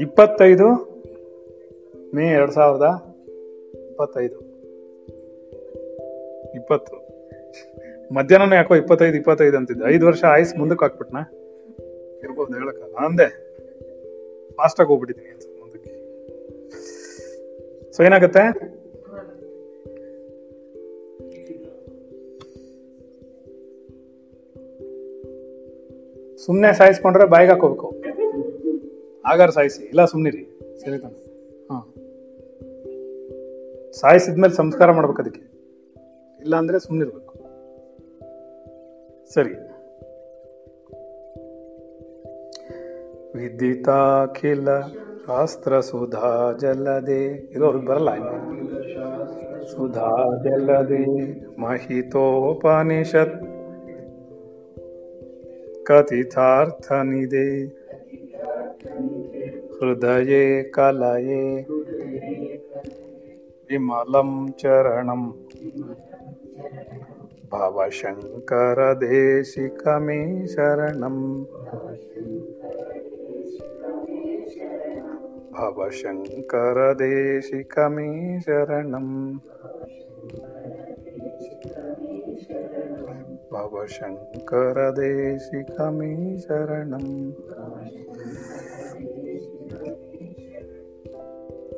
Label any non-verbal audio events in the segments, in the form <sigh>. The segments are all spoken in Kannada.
ಇಪ್ಪತ್ತೈದು ಮೇ ಎರಡ್ ಸಾವಿರದ ಇಪ್ಪತ್ತೈದು. ಇಪ್ಪತ್ತು. ಮಧ್ಯಾಹ್ನ ಯಾಕೋ ಇಪ್ಪತ್ತೈದು ಇಪ್ಪತ್ತೈದು ಅಂತಿದ್ದೆ. ಐದು ವರ್ಷ ಆಯ್ಸ್ ಮುಂದಕ್ಕೆ ಹಾಕ್ಬಿಟ್ನಾ? ಇರ್ಬೋದು ಹೇಳಕ್ಕಲ್ಲ ಅಂದೆ ಫಾಸ್ಟ್ ಆಗಿ ಹೋಗ್ಬಿಟ್ಟಿದ್ದೀನಿ ಮುಂದಕ್ಕೆ. ಸೊ ಏನಾಗುತ್ತೆ? ಸುಮ್ನೆ ಸಾಯಿಸ್ಕೊಂಡ್ರೆ ಬಾಯಿಗೆ ಹಾಕೋಬೇಕು ಆಗಾರ ಸಾಯಿಸಿ. ಇಲ್ಲ ಸುಮ್ಮನಿರಿ ಸರಿ ತಾನೆ ಹಾ. ಸಾಯಿಸಿದ್ಮೇಲೆ ಸಂಸ್ಕಾರ ಮಾಡ್ಬೇಕು ಅದಕ್ಕೆ. ಇಲ್ಲ ಅಂದ್ರೆ ಸುಮ್ನಿರ್ಬೇಕು. ಸರಿ. ವಿದಿತಾಖಿಲ ಶಾಸ್ತ್ರ ಸುಧಾ ಜಲದೆ. ಅವ್ರಿಗೆ ಬರಲ್ಲ. ಸುಧಾ ಜಲದೆ. ಮಹಿತೋಪನಿಷತ್. कथितार्थनिधे। हृदये कलये। विमलं चरणं। भवशङ्करदेशिकमे शरणं। भवशङ्करदेशिकमे शरणम् ಮೇ ಶರಣಂ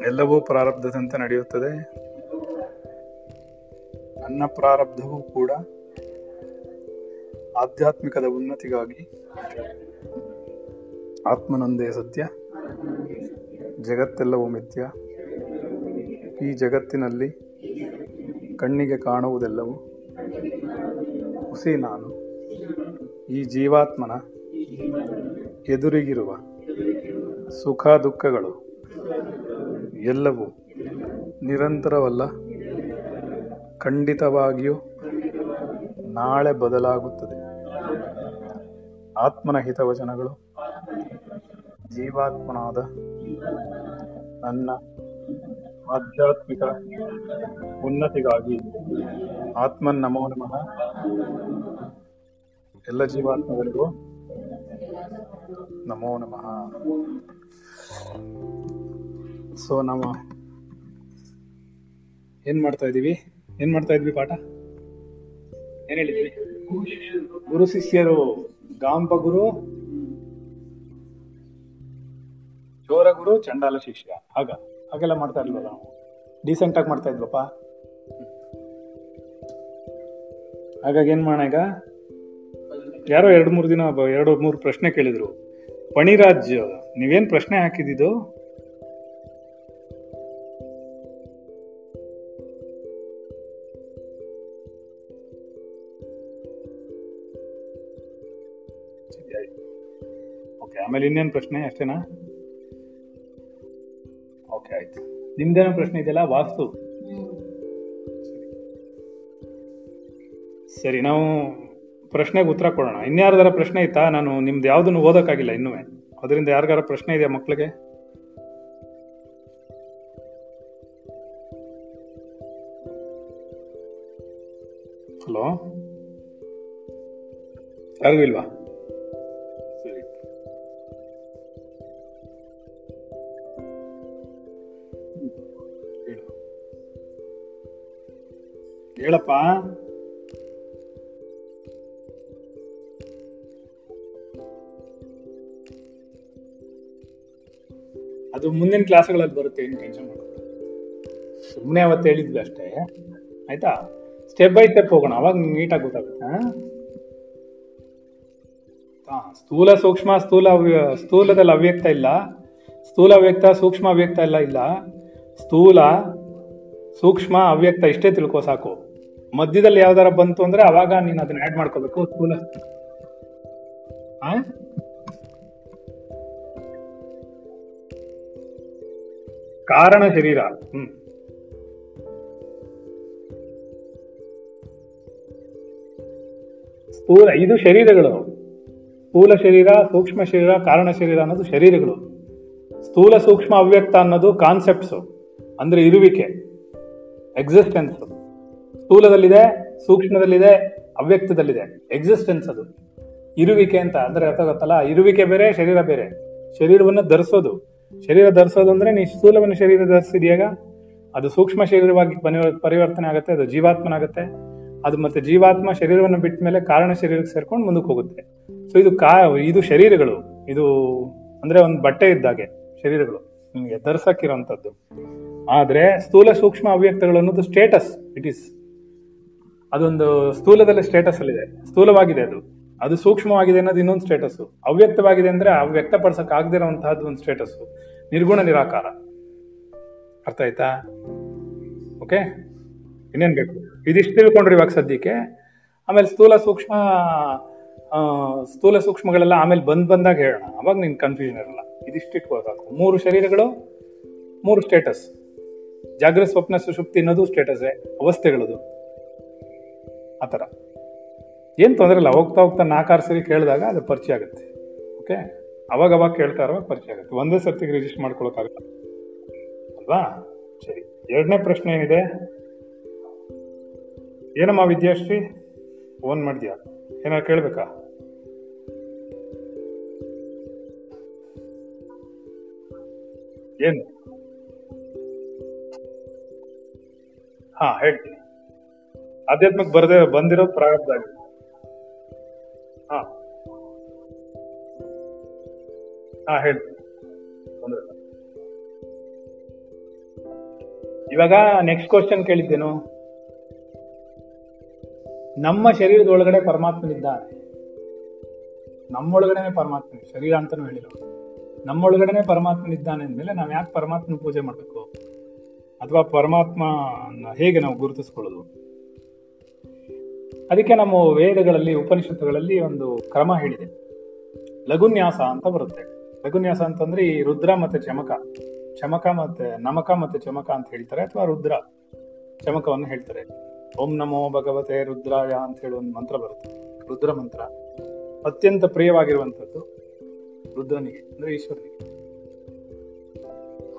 ಎಲ್ಲವೂ ಪ್ರಾರಬ್ಧದಂತೆ ನಡೆಯುತ್ತದೆ. ನನ್ನ ಪ್ರಾರಬ್ಧವೂ ಕೂಡ ಆಧ್ಯಾತ್ಮಿಕದ ಉನ್ನತಿಗಾಗಿ. ಆತ್ಮನೊಂದೇ ಸತ್ಯ, ಜಗತ್ತೆಲ್ಲವೂ ಮಿಥ್ಯ. ಈ ಜಗತ್ತಿನಲ್ಲಿ ಕಣ್ಣಿಗೆ ಕಾಣುವುದೆಲ್ಲವೂ ಹುಸಿ ನಾನು. ಈ ಜೀವಾತ್ಮನ ಎದುರಿಗಿರುವ ಸುಖ ದುಃಖಗಳು ಎಲ್ಲವೂ ನಿರಂತರವಲ್ಲ, ಖಂಡಿತವಾಗಿಯೂ ನಾಳೆ ಬದಲಾಗುತ್ತದೆ. ಆತ್ಮನ ಹಿತವಚನಗಳು, ಜೀವಾತ್ಮನಾದ ನನ್ನ ಆಧ್ಯಾತ್ಮಿಕ ಉನ್ನತಿಗಾಗಿ ಆತ್ಮನ್ ನಮೋ ನಮಃ. ಎಲ್ಲ ಜೀವಾತ್ಮಗಳಿಗೂ ನಮೋ ನಮಃ. ಸೊ ನಾವು ಏನ್ ಮಾಡ್ತಾ ಇದೀವಿ? ಏನ್ ಮಾಡ್ತಾ ಇದ್ವಿ ಪಾಠ? ಏನ್ ಹೇಳಿದ್ವಿ? ಗುರು ಶಿಷ್ಯರು, ಗಾಂಬ ಗುರು ಜೋರ ಗುರು, ಚಂಡಾಲ ಶಿಷ್ಯ. ಆಗ ಹಾಗೆಲ್ಲ ಮಾಡ್ತಾ ಇರ್ಲಿಲ್ಲ ನಾವು. ಡೀಸೆಂಟ್ ಆಗಿ ಮಾಡ್ತಾ ಇದ್ವಪ್ಪ. ಹಾಗಾಗಿ ಏನ್ ಮಾಡೋಣ ಈಗ? ಯಾರೋ ಎರಡು ಮೂರು ದಿನ ಎರಡು ಮೂರು ಪ್ರಶ್ನೆ ಕೇಳಿದ್ರು. ಪಣಿರಾಜ್ ನೀವೇನ್ ಪ್ರಶ್ನೆ ಹಾಕಿದ್ದು ಓಕೆ, ಆಮೇಲೆ ಇನ್ನೇನು ಪ್ರಶ್ನೆ ಅಷ್ಟೇನಾ? ಓಕೆ ಆಯ್ತು. ನಿಮ್ದೇನೋ ಪ್ರಶ್ನೆ ಇದೆಯಲ್ಲ, ವಾಸ್ತು? ಸರಿ, ನಾವು ಪ್ರಶ್ನೆಗೆ ಉತ್ತರ ಕೊಡೋಣ. ಇನ್ಯಾರ್ದಾರ ಪ್ರಶ್ನೆ ಇತ್ತಾ? ನಾನು ನಿಮ್ದು ಯಾವ್ದನ್ನು ಓದೋಕ್ಕಾಗಿಲ್ಲ ಇನ್ನೂ ಅದರಿಂದ ಯಾರಿಗಾರ ಪ್ರಶ್ನೆ ಇದೆಯಾ ಮಕ್ಕಳಿಗೆ ಹಲೋ? ಯಾರಿಗೂ ಇಲ್ವಾ? ಹೇಳಪ್ಪ ಅದು ಮುಂದಿನ ಕ್ಲಾಸ್ಗಳಲ್ಲಿ ಬರುತ್ತೆ ಏನು ಟೆನ್ಷನ್ ಮಾಡೋದು ಸುಮ್ಮನೆ ಅವತ್ತು ಹೇಳಿದ್ವಿ ಅಷ್ಟೇ. ಆಯ್ತಾ? ಸ್ಟೆಪ್ ಬೈ ಸ್ಟೆಪ್ ಹೋಗೋಣ, ಅವಾಗ ನೀಟಾಗಿ ಗೊತ್ತಾಗುತ್ತೆ ಸ್ಥೂಲ ಸೂಕ್ಷ್ಮ, ಸ್ಥೂಲ ಸ್ಥೂಲದಲ್ಲಿ ಅವ್ಯಕ್ತ ಇಲ್ಲ. ಸ್ಥೂಲ ಅವ್ಯಕ್ತ, ಸೂಕ್ಷ್ಮ ಅವ್ಯಕ್ತ ಎಲ್ಲ ಇಲ್ಲ. ಸ್ಥೂಲ, ಸೂಕ್ಷ್ಮ ಅವ್ಯಕ್ತ ಇಷ್ಟೇ ತಿಳ್ಕೋ ಸಾಕು. ಮಧ್ಯದಲ್ಲಿ ಯಾವ್ದಾರ ಬಂತು ಅಂದ್ರೆ ಅವಾಗ ನೀನ್ ಅದನ್ನ ಆಡ್ ಮಾಡ್ಕೋಬೇಕು. ಸ್ಕೂಲ್? ಕಾರಣ ಶರೀರ. ಹ್ಮ್. ಸ್ಥೂಲ ಇದು ಶರೀರಗಳು. ಸ್ಥೂಲ ಶರೀರ, ಸೂಕ್ಷ್ಮ ಶರೀರ, ಕಾರಣ ಶರೀರ ಅನ್ನೋದು ಶರೀರಗಳು. ಸ್ಥೂಲ ಸೂಕ್ಷ್ಮ ಅವ್ಯಕ್ತ ಅನ್ನೋದು ಕಾನ್ಸೆಪ್ಟ್ಸ್ ಅಂದ್ರೆ ಇರುವಿಕೆ ಎಕ್ಸಿಸ್ಟೆನ್ಸ್ ಸ್ಥೂಲದಲ್ಲಿದೆ, ಸೂಕ್ಷ್ಮದಲ್ಲಿದೆ, ಅವ್ಯಕ್ತದಲ್ಲಿದೆ. ಎಕ್ಸಿಸ್ಟೆನ್ಸ್ ಅದು. ಇರುವಿಕೆ ಅಂತ, ಅಂದ್ರೆ ಅರ್ಥ ಗೊತ್ತಲ್ಲ? ಇರುವಿಕೆ ಬೇರೆ, ಶರೀರ ಬೇರೆ. ಶರೀರವನ್ನು ಧರಿಸೋದು. ಶರೀರ ಧರಿಸೋದು ಅಂದ್ರೆ ನೀ ಸ್ಥೂಲವನ್ನು ಶರೀರ ಧರಿಸಿದ್ಯಾಗ? ಅದು ಸೂಕ್ಷ್ಮ ಶರೀರವಾಗಿ ಪರಿವ- ಪರಿವರ್ತನೆ ಆಗುತ್ತೆ, ಅದು ಜೀವಾತ್ಮನಾಗುತ್ತೆ. ಅದು ಮತ್ತೆ ಜೀವಾತ್ಮ ಶರೀರವನ್ನು ಬಿಟ್ಟ ಮೇಲೆ ಕಾರಣ ಶರೀರಕ್ಕೆ ಸೇರ್ಕೊಂಡು ಮುಂದಕ್ಕೆ ಹೋಗುತ್ತೆ. ಸೊ ಇದು ಕಾ, ಇದು ಶರೀರಗಳು. ಇದು ಅಂದ್ರೆ ಒಂದು ಬಟ್ಟೆ ಇದ್ದಾಗೆ, ಶರೀರಗಳು. ನಿಮಗೆ ಧರಿಸಕ್ಕಿರೋಂಥದ್ದು ಆದ್ರೆ ಸ್ಥೂಲ ಸೂಕ್ಷ್ಮ ಅವ್ಯಕ್ತಗಳು ಅನ್ನೋದು ಸ್ಟೇಟಸ್ ಇಟ್ ಈಸ್ ಅದೊಂದು ಸ್ಥೂಲದಲ್ಲಿ ಸ್ಟೇಟಸ್ ಅಲ್ಲಿದೆ ಸ್ಥೂಲವಾಗಿದೆ ಅದು. ಅದು ಸೂಕ್ಷ್ಮವಾಗಿದೆ ಅನ್ನೋದು ಇನ್ನೊಂದು ಸ್ಟೇಟಸ್ ಅವ್ಯಕ್ತವಾಗಿದೆ ಅಂದ್ರೆ ವ್ಯಕ್ತಪಡಿಸಕ್ ಆಗದಿರುವಂತಹದ್ದು ಒಂದು ಸ್ಟೇಟಸ್ ನಿರ್ಗುಣ ನಿರಾಕಾರ. ಅರ್ಥ ಆಯ್ತಾ? ಓಕೆ ಇನ್ನೇನ್ ಬೇಕು? ಇದಿಷ್ಟು ತಿಳ್ಕೊಂಡ್ರಿ ಇವಾಗ ಸದ್ಯಕ್ಕೆ. ಆಮೇಲೆ ಸ್ಥೂಲ ಸೂಕ್ಷ್ಮ ಸ್ಥೂಲ ಸೂಕ್ಷ್ಮಗಳೆಲ್ಲ ಆಮೇಲೆ ಬಂದ್ ಬಂದಾಗ ಹೇಳೋಣ. ಅವಾಗ ನಿನ್ ಕನ್ಫ್ಯೂಷನ್ ಇರಲ್ಲ. ಇದಿಷ್ಟು ಮೂರು ಶರೀರಗಳು, ಮೂರು ಸ್ಟೇಟಸ್ ಜಾಗೃತ ಸ್ವಪ್ನ, ಸುಷುಪ್ತಿ ಅನ್ನೋದು ಸ್ಟೇಟಸ್ ಅವಸ್ಥೆಗಳದು. ಆತರ ಏನು ತೊಂದರೆ ಇಲ್ಲ, ಹೋಗ್ತಾ ಹೋಗ್ತಾ ನಾಲ್ಕಾರು ಸರಿ ಕೇಳಿದಾಗ ಅದು ಪರಿಚಯ ಆಗುತ್ತೆ. ಓಕೆ ಅವಾಗ ಅವಾಗ ಕೇಳ್ತಾ ಇರುವಾಗ ಪರಿಚಯ ಆಗುತ್ತೆ. ಒಂದೇ ಸರ್ತಿಗೆ ರಿಜಿಸ್ಟರ್ ಮಾಡ್ಕೊಳಕ್ಕಾಗಲ್ಲ ಅಲ್ವಾ? ಸರಿ. ಎರಡನೇ ಪ್ರಶ್ನೆ ಏನಿದೆ? ಏನಮ್ಮ ವಿದ್ಯಾಶ್ರೀ? ಫೋನ್ ಮಾಡಿದ್ಯಾ? ಏನಾರು ಕೇಳಬೇಕಾ? ಏನು? ಹಾ, ಹೇಳ್ತೀನಿ. ಆಧ್ಯಾತ್ಮಕ್ಕೆ ಬರದೆ ಬಂದಿರೋ ಪ್ರಾರಬ್ಧ ಆಗಿದೆ. ಹಾ. ಹಾ, ಹೇಳಿ. ಇವಾಗ ನೆಕ್ಸ್ಟ್ ಕ್ವಶನ್ ಕೇಳಿದ್ದೇನು? ನಮ್ಮ ಶರೀರದ ಒಳಗಡೆ ಪರಮಾತ್ಮನಿದ್ದಾನೆ ನಮ್ಮೊಳಗಡೆನೆ ಪರಮಾತ್ಮ, ಶರೀರ ಅಂತಾನು ಹೇಳಿರೋ ನಮ್ಮೊಳಗಡೆನೆ ಪರಮಾತ್ಮನಿದ್ದಾನೆ ಅಂದ್ಮೇಲೆ ನಾವು ಯಾಕೆ ಪರಮಾತ್ಮನ ಪೂಜೆ ಮಾಡ್ಬೇಕು? ಅಥವಾ ಪರಮಾತ್ಮ ಹೇಗೆ ನಾವು ಗುರುತಿಸ್ಕೊಳ್ಳೋದು? ಅದಕ್ಕೆ ನಮ್ಮ ವೇದಗಳಲ್ಲಿ, ಉಪನಿಷತ್ತುಗಳಲ್ಲಿ ಒಂದು ಕ್ರಮ ಹೇಳಿದೆ. ಲಘುನ್ಯಾಸ ಅಂತ ಬರುತ್ತೆ. ಲಘುನ್ಯಾಸ ಅಂತಂದ್ರೆ ಈ ರುದ್ರ ಮತ್ತೆ ಚಮಕ. ಚಮಕ ಮತ್ತೆ ನಮಕ ಮತ್ತೆ ಚಮಕ ಅಂತ ಹೇಳ್ತಾರೆ ಅಥವಾ ರುದ್ರ ಚಮಕವನ್ನು ಹೇಳ್ತಾರೆ. ಓಂ ನಮೋ ಭಗವತೆ ರುದ್ರಾಯ ಅಂತ ಹೇಳಿ ಒಂದು ಮಂತ್ರ ಬರುತ್ತೆ. ರುದ್ರ ಮಂತ್ರ. ಅತ್ಯಂತ ಪ್ರಿಯವಾಗಿರುವಂಥದ್ದು ರುದ್ರನಿಗೆ, ಅಂದ್ರೆ ಈಶ್ವರನಿಗೆ.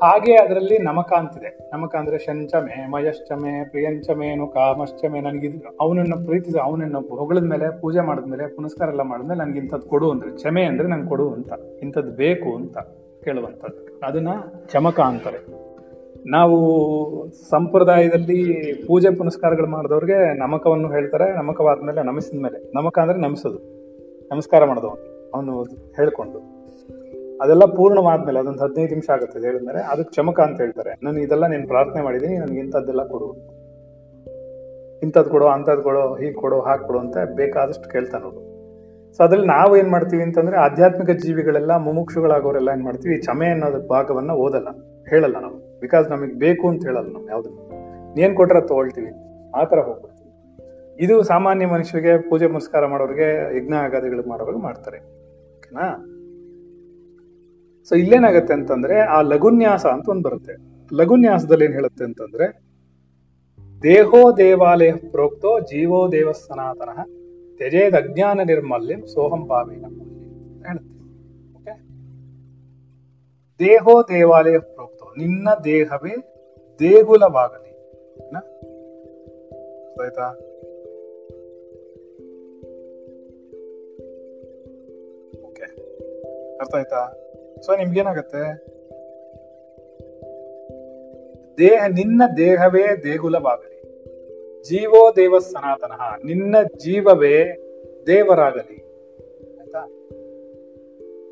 ಹಾಗೆ ಅದರಲ್ಲಿ ನಮಕ ಅಂತಿದೆ ನಮಕ ಅಂದ್ರೆ ಶಂಚಮೆ, ಮಯಶ್ಚಮೆ, ಪ್ರಿಯಂಚಮೇನು, ಕಾಮಶ್ಚಮೆ ನನಗಿದ್ರು. ಅವನನ್ನು ಪ್ರೀತಿಸ ಅವನನ್ನು ಹೊಗಳದ ಪೂಜೆ ಮಾಡಿದ್ಮೇಲೆ ಪುನಸ್ಕಾರ ಎಲ್ಲ ಮಾಡಿದ್ಮೇಲೆ ನನ್ಗೆ ಇಂಥದ್ದು ಕೊಡು ಅಂದ್ರೆ, ಕ್ಷಮೆ ಅಂದ್ರೆ ನಂಗೆ ಕೊಡು ಅಂತ. ಇಂಥದ್ದು ಬೇಕು ಅಂತ ಕೇಳುವಂಥದ್ದು. ಅದನ್ನ ಚಮಕ ಅಂತಾರೆ ನಾವು ಸಂಪ್ರದಾಯದಲ್ಲಿ ಪೂಜೆ ಪುನಸ್ಕಾರಗಳು ಮಾಡಿದವ್ರಿಗೆ ನಮಕವನ್ನು ಹೇಳ್ತಾರೆ, ನಮಕವಾದ್ಮೇಲೆ ನಮಿಸಿದ ಮೇಲೆ ನಮಕ ಅಂದ್ರೆ ನಮಿಸೋದು. ನಮಸ್ಕಾರ ಮಾಡಿದವನು. ಅವನು ಹೇಳ್ಕೊಂಡು. ಅದೆಲ್ಲ ಪೂರ್ಣವಾದ್ಮೇಲೆ, ಅದೊಂದು ಹದಿನೈದು ನಿಮಿಷ ಆಗುತ್ತೆ ಹೇಳಿದ್ಮೇಲೆ. ಅದಕ್ಕೆ ಚಮಕ ಅಂತ ಹೇಳ್ತಾರೆ. ನಾನು ಇದೆಲ್ಲ ನೀನು ಪ್ರಾರ್ಥನೆ ಮಾಡಿದೀನಿ, ನನಗೆ ಇಂಥದ್ದೆಲ್ಲ ಕೊಡು. ಇಂಥದ್ದು ಕೊಡು, ಅಂಥದ್ದು ಕೊಡು, ಹೀಗೆ ಕೊಡು ಹಾಕ್ ಕೊಡು ಅಂತ ಬೇಕಾದಷ್ಟು ಕೇಳ್ತಾನೆ ಅವರು. ಸೊ ಅದ್ರಲ್ಲಿ ನಾವು ಏನ್ ಮಾಡ್ತೀವಿ ಅಂತಂದ್ರೆ, ಆಧ್ಯಾತ್ಮಿಕ ಜೀವಿಗಳೆಲ್ಲ ಮುಮುಕ್ಷುಗಳಾಗೋರೆಲ್ಲ ಏನ್ ಮಾಡ್ತೀವಿ ಚಮೆ ಅನ್ನೋದಕ್ಕೆ ಭಾಗವನ್ನ ಓದಲ್ಲ, ಹೇಳಲ್ಲ ನಾವು. ಬಿಕಾಸ್ ನಮಗೆ ಬೇಕು ಅಂತ ಹೇಳಲ್ಲ ನಾವು ಯಾವ್ದನ್ನು. ನೀನ್ ಕೊಟ್ರೆ ತಗೊಳ್ತೀವಿ. ಆ ತರ ಹೋಗ್ಬಿಡ್ತೀವಿ. ಇದು ಸಾಮಾನ್ಯ ಮನುಷ್ಯರಿಗೆ, ಪೂಜೆ ಪುನಸ್ಕಾರ ಮಾಡೋರಿಗೆ, ಯಜ್ಞ ಆಗಾದಿಗಳಿಗೆ ಮಾಡೋರಿಗೆ ಮಾಡ್ತಾರೆ. ಓಕೆನಾ? ಸೊ ಇಲ್ಲೇನಾಗತ್ತೆ ಅಂತಂದ್ರೆ ಆ ಲಘುನ್ಯಾಸ ಅಂತ ಒಂದು ಬರುತ್ತೆ. ಲಘುನ್ಯಾಸದಲ್ಲಿ ಏನ್ ಹೇಳುತ್ತೆ ಅಂತಂದ್ರೆ, ದೇಹೋ ದೇವಾಲಯ ಪ್ರೋಕ್ತೋ ಜೀವೋ ದೇವ ಸನಾತನ ತ್ಯಜೇದ್ ಅಜ್ಞಾನ ನಿರ್ಮಲ್ಯಂ ಸೋಹಂ ಭಾವೇನ ಹೇಳುತ್ತೆ. ದೇಹೋ ದೇವಾಲಯ ಪ್ರೋಕ್ತೋ, ನಿನ್ನ ದೇಹವೇ ದೇಗುಲವಾಗಲಿ? ಆಯ್ತಾ ಅರ್ಥ ಆಯ್ತಾ ಸೊ ನಿಮ್ಗೇನಾಗತ್ತೆ ದೇಹ ನಿನ್ನ ದೇಹವೇ ದೇಗುಲವಾಗಲಿ. ಜೀವೋ ದೇವ ಸನಾತನ, ನಿನ್ನ ಜೀವವೇ ದೇವರಾಗಲಿ. ಆಯ್ತಾ?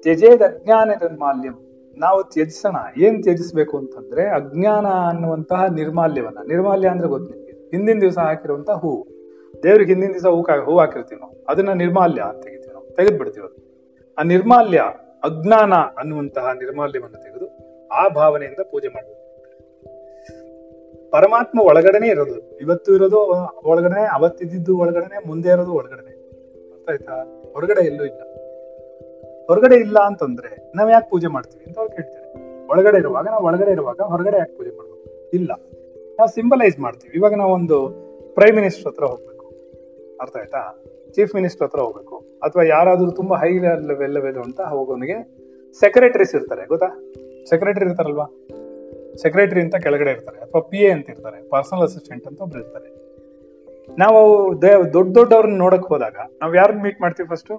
ತ್ಯಜೇದ್ ಅಜ್ಞಾನ ನಿರ್ಮಾಲ್ಯಂ. ನಾವು ತ್ಯಜಿಸೋಣ. ಏನ್ ತ್ಯಜಿಸ್ಬೇಕು ಅಂತಂದ್ರೆ ಅಜ್ಞಾನ ಅನ್ನುವಂತಹ ನಿರ್ಮಾಲ್ಯವನ್ನ. ನಿರ್ಮಾಲ್ಯ ಅಂದ್ರೆ ಗೊತ್ತು ನಿಮ್ಗೆ. ಹಿಂದಿನ ದಿವಸ ಹಾಕಿರುವಂತಹ ಹೂವು ದೇವ್ರಿಗೆ ಹಿಂದಿನ ದಿವಸ ಹೂ ಹೂ ಹಾಕಿರ್ತೀವಿ ನಾವು. ಅದನ್ನ ನಿರ್ಮಾಲ್ಯ ಅಂತ ತೆಗಿತೀವಿ ನಾವು. ಆ ನಿರ್ಮಾಲ್ಯ ಅಜ್ಞಾನ ಅನ್ನುವಂತಹ ನಿರ್ಮಾಲ್ಯವನ್ನು ತೆಗೆದು ಆ ಭಾವನೆಯಿಂದ ಪೂಜೆ ಮಾಡಬೇಕು. ಪರಮಾತ್ಮ ಒಳಗಡೆನೆ ಇರೋದು. ಇವತ್ತು ಇರೋದು ಒಳಗಡೆ ಅವತ್ತಿದ್ದು ಒಳಗಡೆನೆ, ಮುಂದೆ ಇರೋದು ಒಳಗಡೆನೆ. ಅರ್ಥ ಆಯ್ತಾ? ಹೊರಗಡೆ ಎಲ್ಲೂ ಇಲ್ಲ. ಹೊರಗಡೆ ಇಲ್ಲ ಅಂತಂದ್ರೆ ನಾವ್ ಯಾಕೆ ಪೂಜೆ ಮಾಡ್ತೀವಿ ಅಂತ ಅವ್ರು ಕೇಳ್ತಾರೆ. ಒಳಗಡೆ ಇರುವಾಗ ನಾವು ಒಳಗಡೆ ಇರುವಾಗ ಹೊರಗಡೆ ಯಾಕೆ ಪೂಜೆ ಮಾಡ್ಬೇಕು? ಇಲ್ಲ. ನಾವು ಸಿಂಬಲೈಸ್ ಮಾಡ್ತೀವಿ. ಇವಾಗ ನಾವು ಒಂದು ಪ್ರೈಮ್ ಮಿನಿಸ್ಟರ್ ಹತ್ರ ಹೋಗ್ಬೇಕು. ಅರ್ಥ ಆಯ್ತಾ? ಚೀಫ್ ಮಿನಿಸ್ಟರ್ ಹತ್ರ ಹೋಗ್ಬೇಕು. ಅಥವಾ ಯಾರಾದರೂ ತುಂಬಾ ಹೈ ಲೆವೆಲ್ ಅಂತ ಹೋಗೋನಿಗೆ ಸೆಕ್ರೆಟರೀಸ್ ಇರ್ತಾರೆ, ಗೊತ್ತಾ? ಸೆಕ್ರೆಟರಿ ಇರ್ತಾರಲ್ವಾ? ಸೆಕ್ರೆಟರಿ ಅಂತ ಕೆಳಗಡೆ ಇರ್ತಾರೆ, ಅಥವಾ ಪಿ ಎ ಅಂತ ಇರ್ತಾರೆ ಪರ್ಸನಲ್ ಅಸಿಸ್ಟೆಂಟ್ ಅಂತ ಒಬ್ರು ಇರ್ತಾರೆ. ನಾವು ದೊಡ್ಡ ದೊಡ್ಡವ್ರನ್ನ ನೋಡಕ್ ಹೋದಾಗ, ನಾವು ಯಾರನ್ನ ಮೀಟ್ ಮಾಡ್ತೀವಿ ಫಸ್ಟ್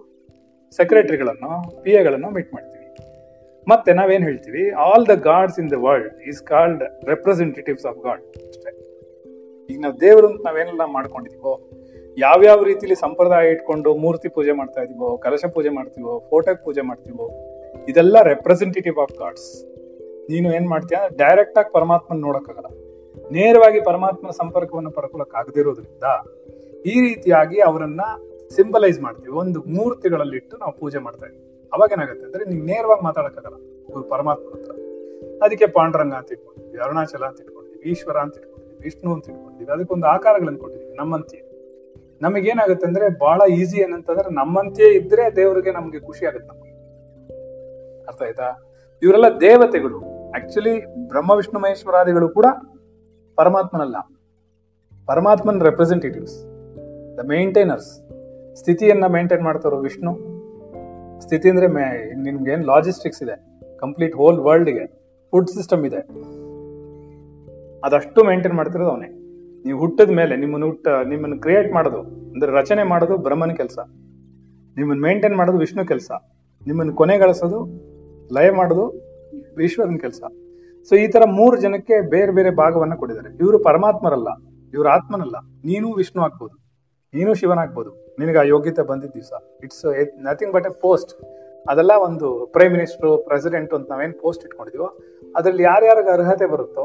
ಸೆಕ್ರೆಟರಿಗಳನ್ನು ಪಿ ಎಗಳನ್ನು ಮೀಟ್ ಮಾಡ್ತೀವಿ. ಮತ್ತೆ ನಾವೇನ್ ಹೇಳ್ತೀವಿ? All the gods in the world is called representatives of God ಅಷ್ಟೇ. ಈಗ ನಾವು ದೇವರು ಅಂತ ನಾವೇನೆಲ್ಲ ಮಾಡ್ಕೊಂಡಿದೀವೋ ಯಾವ್ಯಾವ ರೀತಿಲಿ ಸಂಪ್ರದಾಯ ಇಟ್ಕೊಂಡು ಮೂರ್ತಿ ಪೂಜೆ ಮಾಡ್ತಾ ಇದೀವೋ, ಕಲಶ ಪೂಜೆ ಮಾಡ್ತೀವೋ, ಫೋಟೋಗೆ ಪೂಜೆ ಮಾಡ್ತೀವೋ, ಇದೆಲ್ಲ ರೆಪ್ರೆಸೆಂಟೇಟಿವ್ ಆಫ್ ಗಾಡ್ಸ್ ನೀನು ಏನ್ ಮಾಡ್ತೀಯ? ಡೈರೆಕ್ಟ್ ಆಗಿ ಪರಮಾತ್ಮನ ನೋಡಕ್ಕಾಗಲ್ಲ. ನೇರವಾಗಿ ಪರಮಾತ್ಮನ ಸಂಪರ್ಕವನ್ನು ಪಡ್ಕೊಳಕ್ ಆಗದಿರೋದ್ರಿಂದ ಈ ರೀತಿಯಾಗಿ ಅವರನ್ನ ಸಿಂಬಲೈಸ್ ಮಾಡ್ತೀವಿ. ಒಂದು ಮೂರ್ತಿಗಳಲ್ಲಿಟ್ಟು ನಾವು ಪೂಜೆ ಮಾಡ್ತಾ ಇದ್ವಿ. ಅವಾಗ ಏನಾಗುತ್ತೆ ಅಂದ್ರೆ ನೀವು ನೇರವಾಗಿ ಮಾತಾಡಕ್ಕಾಗಲ್ಲ. ಗುರು ಪರಮಾತ್ಮ ಹತ್ರ. ಅದಕ್ಕೆ ಪಾಂಡುರಂಗ ಅಂತ ಇಟ್ಕೊಂಡಿದ್ವಿ, ಅರುಣಾಚಲ ಅಂತ ಇಟ್ಕೊಂಡಿದ್ವಿ, ಈಶ್ವರ ಅಂತ ಇಟ್ಕೊಂಡಿದ್ವಿ, ವಿಷ್ಣು ಅಂತ ಇಟ್ಕೊಂಡಿದ್ವಿ, ಅದಕ್ಕೊಂದು ಆಕಾರಗಳನ್ನು ಕೊಟ್ಟಿದ್ವಿ ನಮ್ಮಂತೆ ನಮಗೇನಾಗುತ್ತೆ ಅಂದ್ರೆ ಬಹಳ ಈಸಿ ಏನಂತಂದ್ರೆ ನಮ್ಮಂತೆಯೇ ಇದ್ರೆ ದೇವರಿಗೆ ನಮ್ಗೆ ಖುಷಿ ಆಗುತ್ತೆ. ನಮ್ಗೆ ಅರ್ಥ ಆಯ್ತಾ? ಇವರೆಲ್ಲ ದೇವತೆಗಳು. ಆಕ್ಚುಲಿ ಬ್ರಹ್ಮ, ವಿಷ್ಣು, ಮಹೇಶ್ವರಾದಿಗಳು ಕೂಡ ಪರಮಾತ್ಮನಲ್ಲ. ಪರಮಾತ್ಮನ್ ರೆಪ್ರೆಸೆಂಟೇಟಿವ್ಸ್ ದ ಮೇಂಟೈನರ್ಸ್ ಸ್ಥಿತಿಯನ್ನ ಮೇಂಟೈನ್ ಮಾಡ್ತಾರೋ ವಿಷ್ಣು. ಸ್ಥಿತಿ ಅಂದ್ರೆ ನಿಮ್ಗೆ ಏನ್ ಲಾಜಿಸ್ಟಿಕ್ಸ್ ಇದೆ. ಕಂಪ್ಲೀಟ್ ಹೋಲ್ ವರ್ಲ್ಡ್ಗೆ ಫುಡ್ ಸಿಸ್ಟಮ್ ಇದೆ. ಅದಷ್ಟು ಮೇಂಟೈನ್ ಮಾಡ್ತಿರೋದು ಅವನೇ. ನೀವು ಹುಟ್ಟದ ಮೇಲೆ ನಿಮ್ಮನ್ನು ಹುಟ್ಟ, ನಿಮ್ಮನ್ನು ಕ್ರಿಯೇಟ್ ಮಾಡೋದು, ಅಂದ್ರೆ ರಚನೆ ಮಾಡೋದು ಬ್ರಹ್ಮನ ಕೆಲಸ. ನಿಮ್ಮನ್ನು ಮೇಂಟೈನ್ ಮಾಡೋದು ವಿಷ್ಣು ಕೆಲಸ. ನಿಮ್ಮನ್ನು ಕೊನೆಗಳಿಸೋದು, ಲಯ ಮಾಡೋದು ಈಶ್ವರನ ಕೆಲಸ. ಸೊ ಈ ತರ ಮೂರು ಜನಕ್ಕೆ ಬೇರೆ ಬೇರೆ ಭಾಗವನ್ನ ಕೊಟ್ಟಿದ್ದಾರೆ. ಇವರು ಪರಮಾತ್ಮರಲ್ಲ, ಇವರು ಆತ್ಮನಲ್ಲ. ನೀನು ವಿಷ್ಣು ಆಗ್ಬೋದು. ನೀನು ಶಿವನಾಗ್ಬೋದು ನಿನಗೆ ಆ ಯೋಗ್ಯತೆ ಬಂದಿದ್ದ ದಿವಸ. It's nothing but a post ಅದೆಲ್ಲ ಒಂದು ಪ್ರೈಮ್ ಮಿನಿಸ್ಟರ್ ಪ್ರೆಸಿಡೆಂಟ್ ಅಂತ ನಾವೇನು ಪೋಸ್ಟ್ ಇಟ್ಕೊಂಡಿದೀವೋ, ಅದ್ರಲ್ಲಿ ಯಾರ್ಯಾರಿಗೆ ಅರ್ಹತೆ ಬರುತ್ತೋ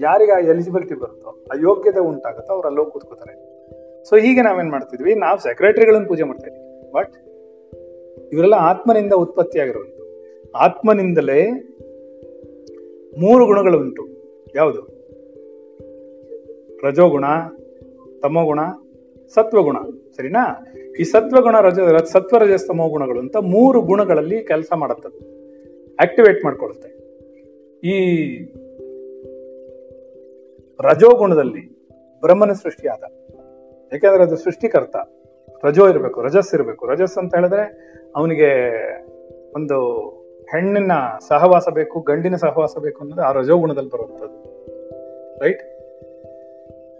ಯಾರಿಗೆ ಆ ಎಲಿಜಿಬಿಲಿಟಿ ಬರುತ್ತೋ ಆ ಯೋಗ್ಯತೆ ಉಂಟಾಗುತ್ತೋ ಅವ್ರು ಅಲ್ಲೋಗಿ ಕೂತ್ಕೋತಾರೆ. ಸೊ ಹೀಗೆ ನಾವೇನ್ ಮಾಡ್ತಿದ್ವಿ? ನಾವು ಸೆಕ್ರೆಟರಿಗಳನ್ನು ಪೂಜೆ ಮಾಡ್ತಾ ಇದ್ವಿ. ಬಟ್ ಇವರೆಲ್ಲ ಆತ್ಮನಿಂದ ಉತ್ಪತ್ತಿಯಾಗಿರುವಂತ ಆತ್ಮನಿಂದಲೇ ಮೂರು ಗುಣಗಳು ಉಂಟು. ಯಾವುದು? ರಜೋಗುಣ, ತಮೋಗುಣ, ಸತ್ವಗುಣ. ಸರಿನಾ? ಈ ಸತ್ವಗುಣ, ರಜ ಸತ್ವ, ರಜಸ್, ತಮೋ ಗುಣಗಳು ಅಂತ ಮೂರು ಗುಣಗಳಲ್ಲಿ ಕೆಲಸ ಮಾಡುತ್ತದೆ ಆಕ್ಟಿವೇಟ್ ಮಾಡ್ಕೊಳುತ್ತೆ. ಈ ರಜೋಗುಣದಲ್ಲಿ ಬ್ರಹ್ಮನ ಸೃಷ್ಟಿಯಾದ. ಯಾಕೆಂದ್ರೆ ಅದು ಸೃಷ್ಟಿಕರ್ತ. ರಜೋ ಇರಬೇಕು, ರಜಸ್ ಇರಬೇಕು. ರಜಸ್ ಅಂತ ಹೇಳಿದ್ರೆ ಅವನಿಗೆ ಒಂದು ಹೆಣ್ಣಿನ ಸಹವಾಸ ಬೇಕು, ಗಂಡಿನ ಸಹವಾಸ ಬೇಕು ಅನ್ನೋದು ಆ ರಜೋಗುಣದಲ್ಲಿ ಬರುವಂಥದ್ದು. ರೈಟ್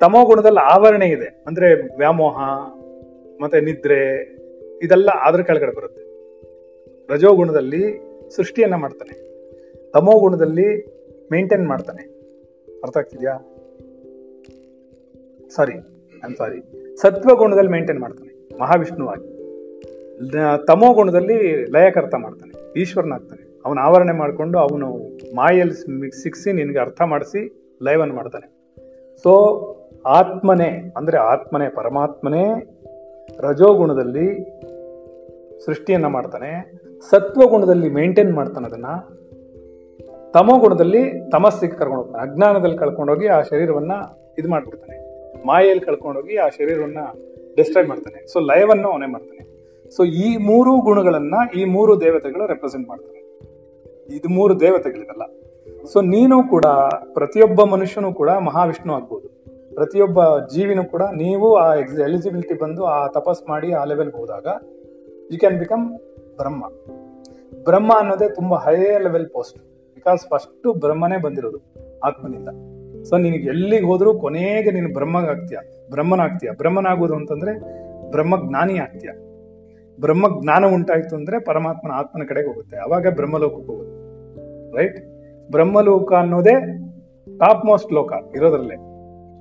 ತಮೋ ಗುಣದಲ್ಲಿ ಆವರಣೆ ಇದೆ. ಅಂದ್ರೆ ವ್ಯಾಮೋಹ, ಮತ್ತೆ ನಿದ್ರೆ, ಇದೆಲ್ಲ ಅದ್ರ ಕೆಳಗಡೆ ಬರುತ್ತೆ. ರಜೋ ಗುಣದಲ್ಲಿ ಸೃಷ್ಟಿಯನ್ನ ಮಾಡ್ತಾನೆ. ತಮೋ ಗುಣದಲ್ಲಿ ಮೇಂಟೈನ್ ಮಾಡ್ತಾನೆ. ಅರ್ಥ ಆಗ್ತಿದ್ಯಾ? ಸಾರಿ ಐಮ್ ಸಾರಿ ಸತ್ವ ಗುಣದಲ್ಲಿ ಮೇಂಟೈನ್ ಮಾಡ್ತಾನೆ, ಮಹಾವಿಷ್ಣುವಾಗಿ. ತಮೋ ಗುಣದಲ್ಲಿ ಲಯಕರ್ತ ಮಾಡ್ತಾನೆ, ಈಶ್ವರನಾಗ್ತಾನೆ. ಅವನ ಆವರಣೆ ಮಾಡಿಕೊಂಡು ಅವನು ಮಾಯಲ್ಲಿ ಸಿಕ್ಸಿ ನಿನಗೆ ಅರ್ಥ ಮಾಡಿಸಿ ಲಯವನ್ನು ಮಾಡ್ತಾನೆ. ಸೊ ಆತ್ಮನೇ, ಅಂದರೆ ಆತ್ಮನೇ, ಪರಮಾತ್ಮನೇ ರಜೋಗುಣದಲ್ಲಿ ಸೃಷ್ಟಿಯನ್ನು ಮಾಡ್ತಾನೆ. ಸತ್ವ ಗುಣದಲ್ಲಿ ಮೇಂಟೈನ್ ಮಾಡ್ತಾನೆ ಅದನ್ನು. ತಮೋ ಗುಣದಲ್ಲಿ ತಮಸ್ಸಿಗೆ ಕರ್ಕೊಂಡು ಹೋಗ್ತಾನೆ. ಅಜ್ಞಾನದಲ್ಲಿ ಕಳ್ಕೊಂಡೋಗಿ ಆ ಶರೀರವನ್ನು ಇದು ಮಾಡ್ಬಿಡ್ತಾನೆ ಮಾಯೆಯಲ್ಲಿ ಕಳ್ಕೊಂಡೋಗಿ ಆ ಶರೀರವನ್ನ ಡಿಸ್ಟ್ರಾಯ್ ಮಾಡ್ತಾನೆ. ಸೊ ಲಯವನ್ನು ಅವನೇ ಮಾಡ್ತಾನೆ. ಸೊ ಈ ಮೂರು ಗುಣಗಳನ್ನ ಈ ಮೂರು ದೇವತೆಗಳು ರೆಪ್ರೆಸೆಂಟ್ ಮಾಡ್ತಾರೆ. ಇದು ಮೂರು ದೇವತೆಗಳಿದಲ್ಲ. ಸೊ ನೀನು ಕೂಡ, ಪ್ರತಿಯೊಬ್ಬ ಮನುಷ್ಯನು ಕೂಡ ಮಹಾವಿಷ್ಣು ಆಗ್ಬೋದು. ಪ್ರತಿಯೊಬ್ಬ ಜೀವಿನೂ ಕೂಡ ನೀವು ಆ ಎಲಿಜಿಬಿಲಿಟಿ ಬಂದು ಆ ತಪಸ್ ಮಾಡಿ ಆ ಲೆವೆಲ್ ಹೋದಾಗ you can become Brahma Brahma ಅನ್ನೋದೇ ತುಂಬಾ high level post because first ಬ್ರಹ್ಮನೇ ಬಂದಿರೋದು ಆತ್ಮನಿಂದ. ಸೊ ನಿನಗೆ ಎಲ್ಲಿಗೆ ಹೋದ್ರೂ ಕೊನೆಗೆ ನೀನು ಬ್ರಹ್ಮಗಾಗ್ತೀಯ ಬ್ರಹ್ಮನಾಗ್ತೀಯ ಬ್ರಹ್ಮನಾಗೋದು ಅಂತಂದ್ರೆ ಬ್ರಹ್ಮ ಜ್ಞಾನಿ ಆಗ್ತೀಯ. ಬ್ರಹ್ಮ ಜ್ಞಾನ ಉಂಟಾಯ್ತು ಅಂದ್ರೆ ಪರಮಾತ್ಮನ ಆತ್ಮನ ಕಡೆಗೆ ಹೋಗುತ್ತೆ. ಅವಾಗ ಬ್ರಹ್ಮಲೋಕಕ್ಕೆ ಹೋಗುತ್ತೆ. ರೈಟ್ ಬ್ರಹ್ಮಲೋಕ ಅನ್ನೋದೇ ಟಾಪ್ ಮೋಸ್ಟ್ ಲೋಕ ಇರೋದ್ರಲ್ಲೇ,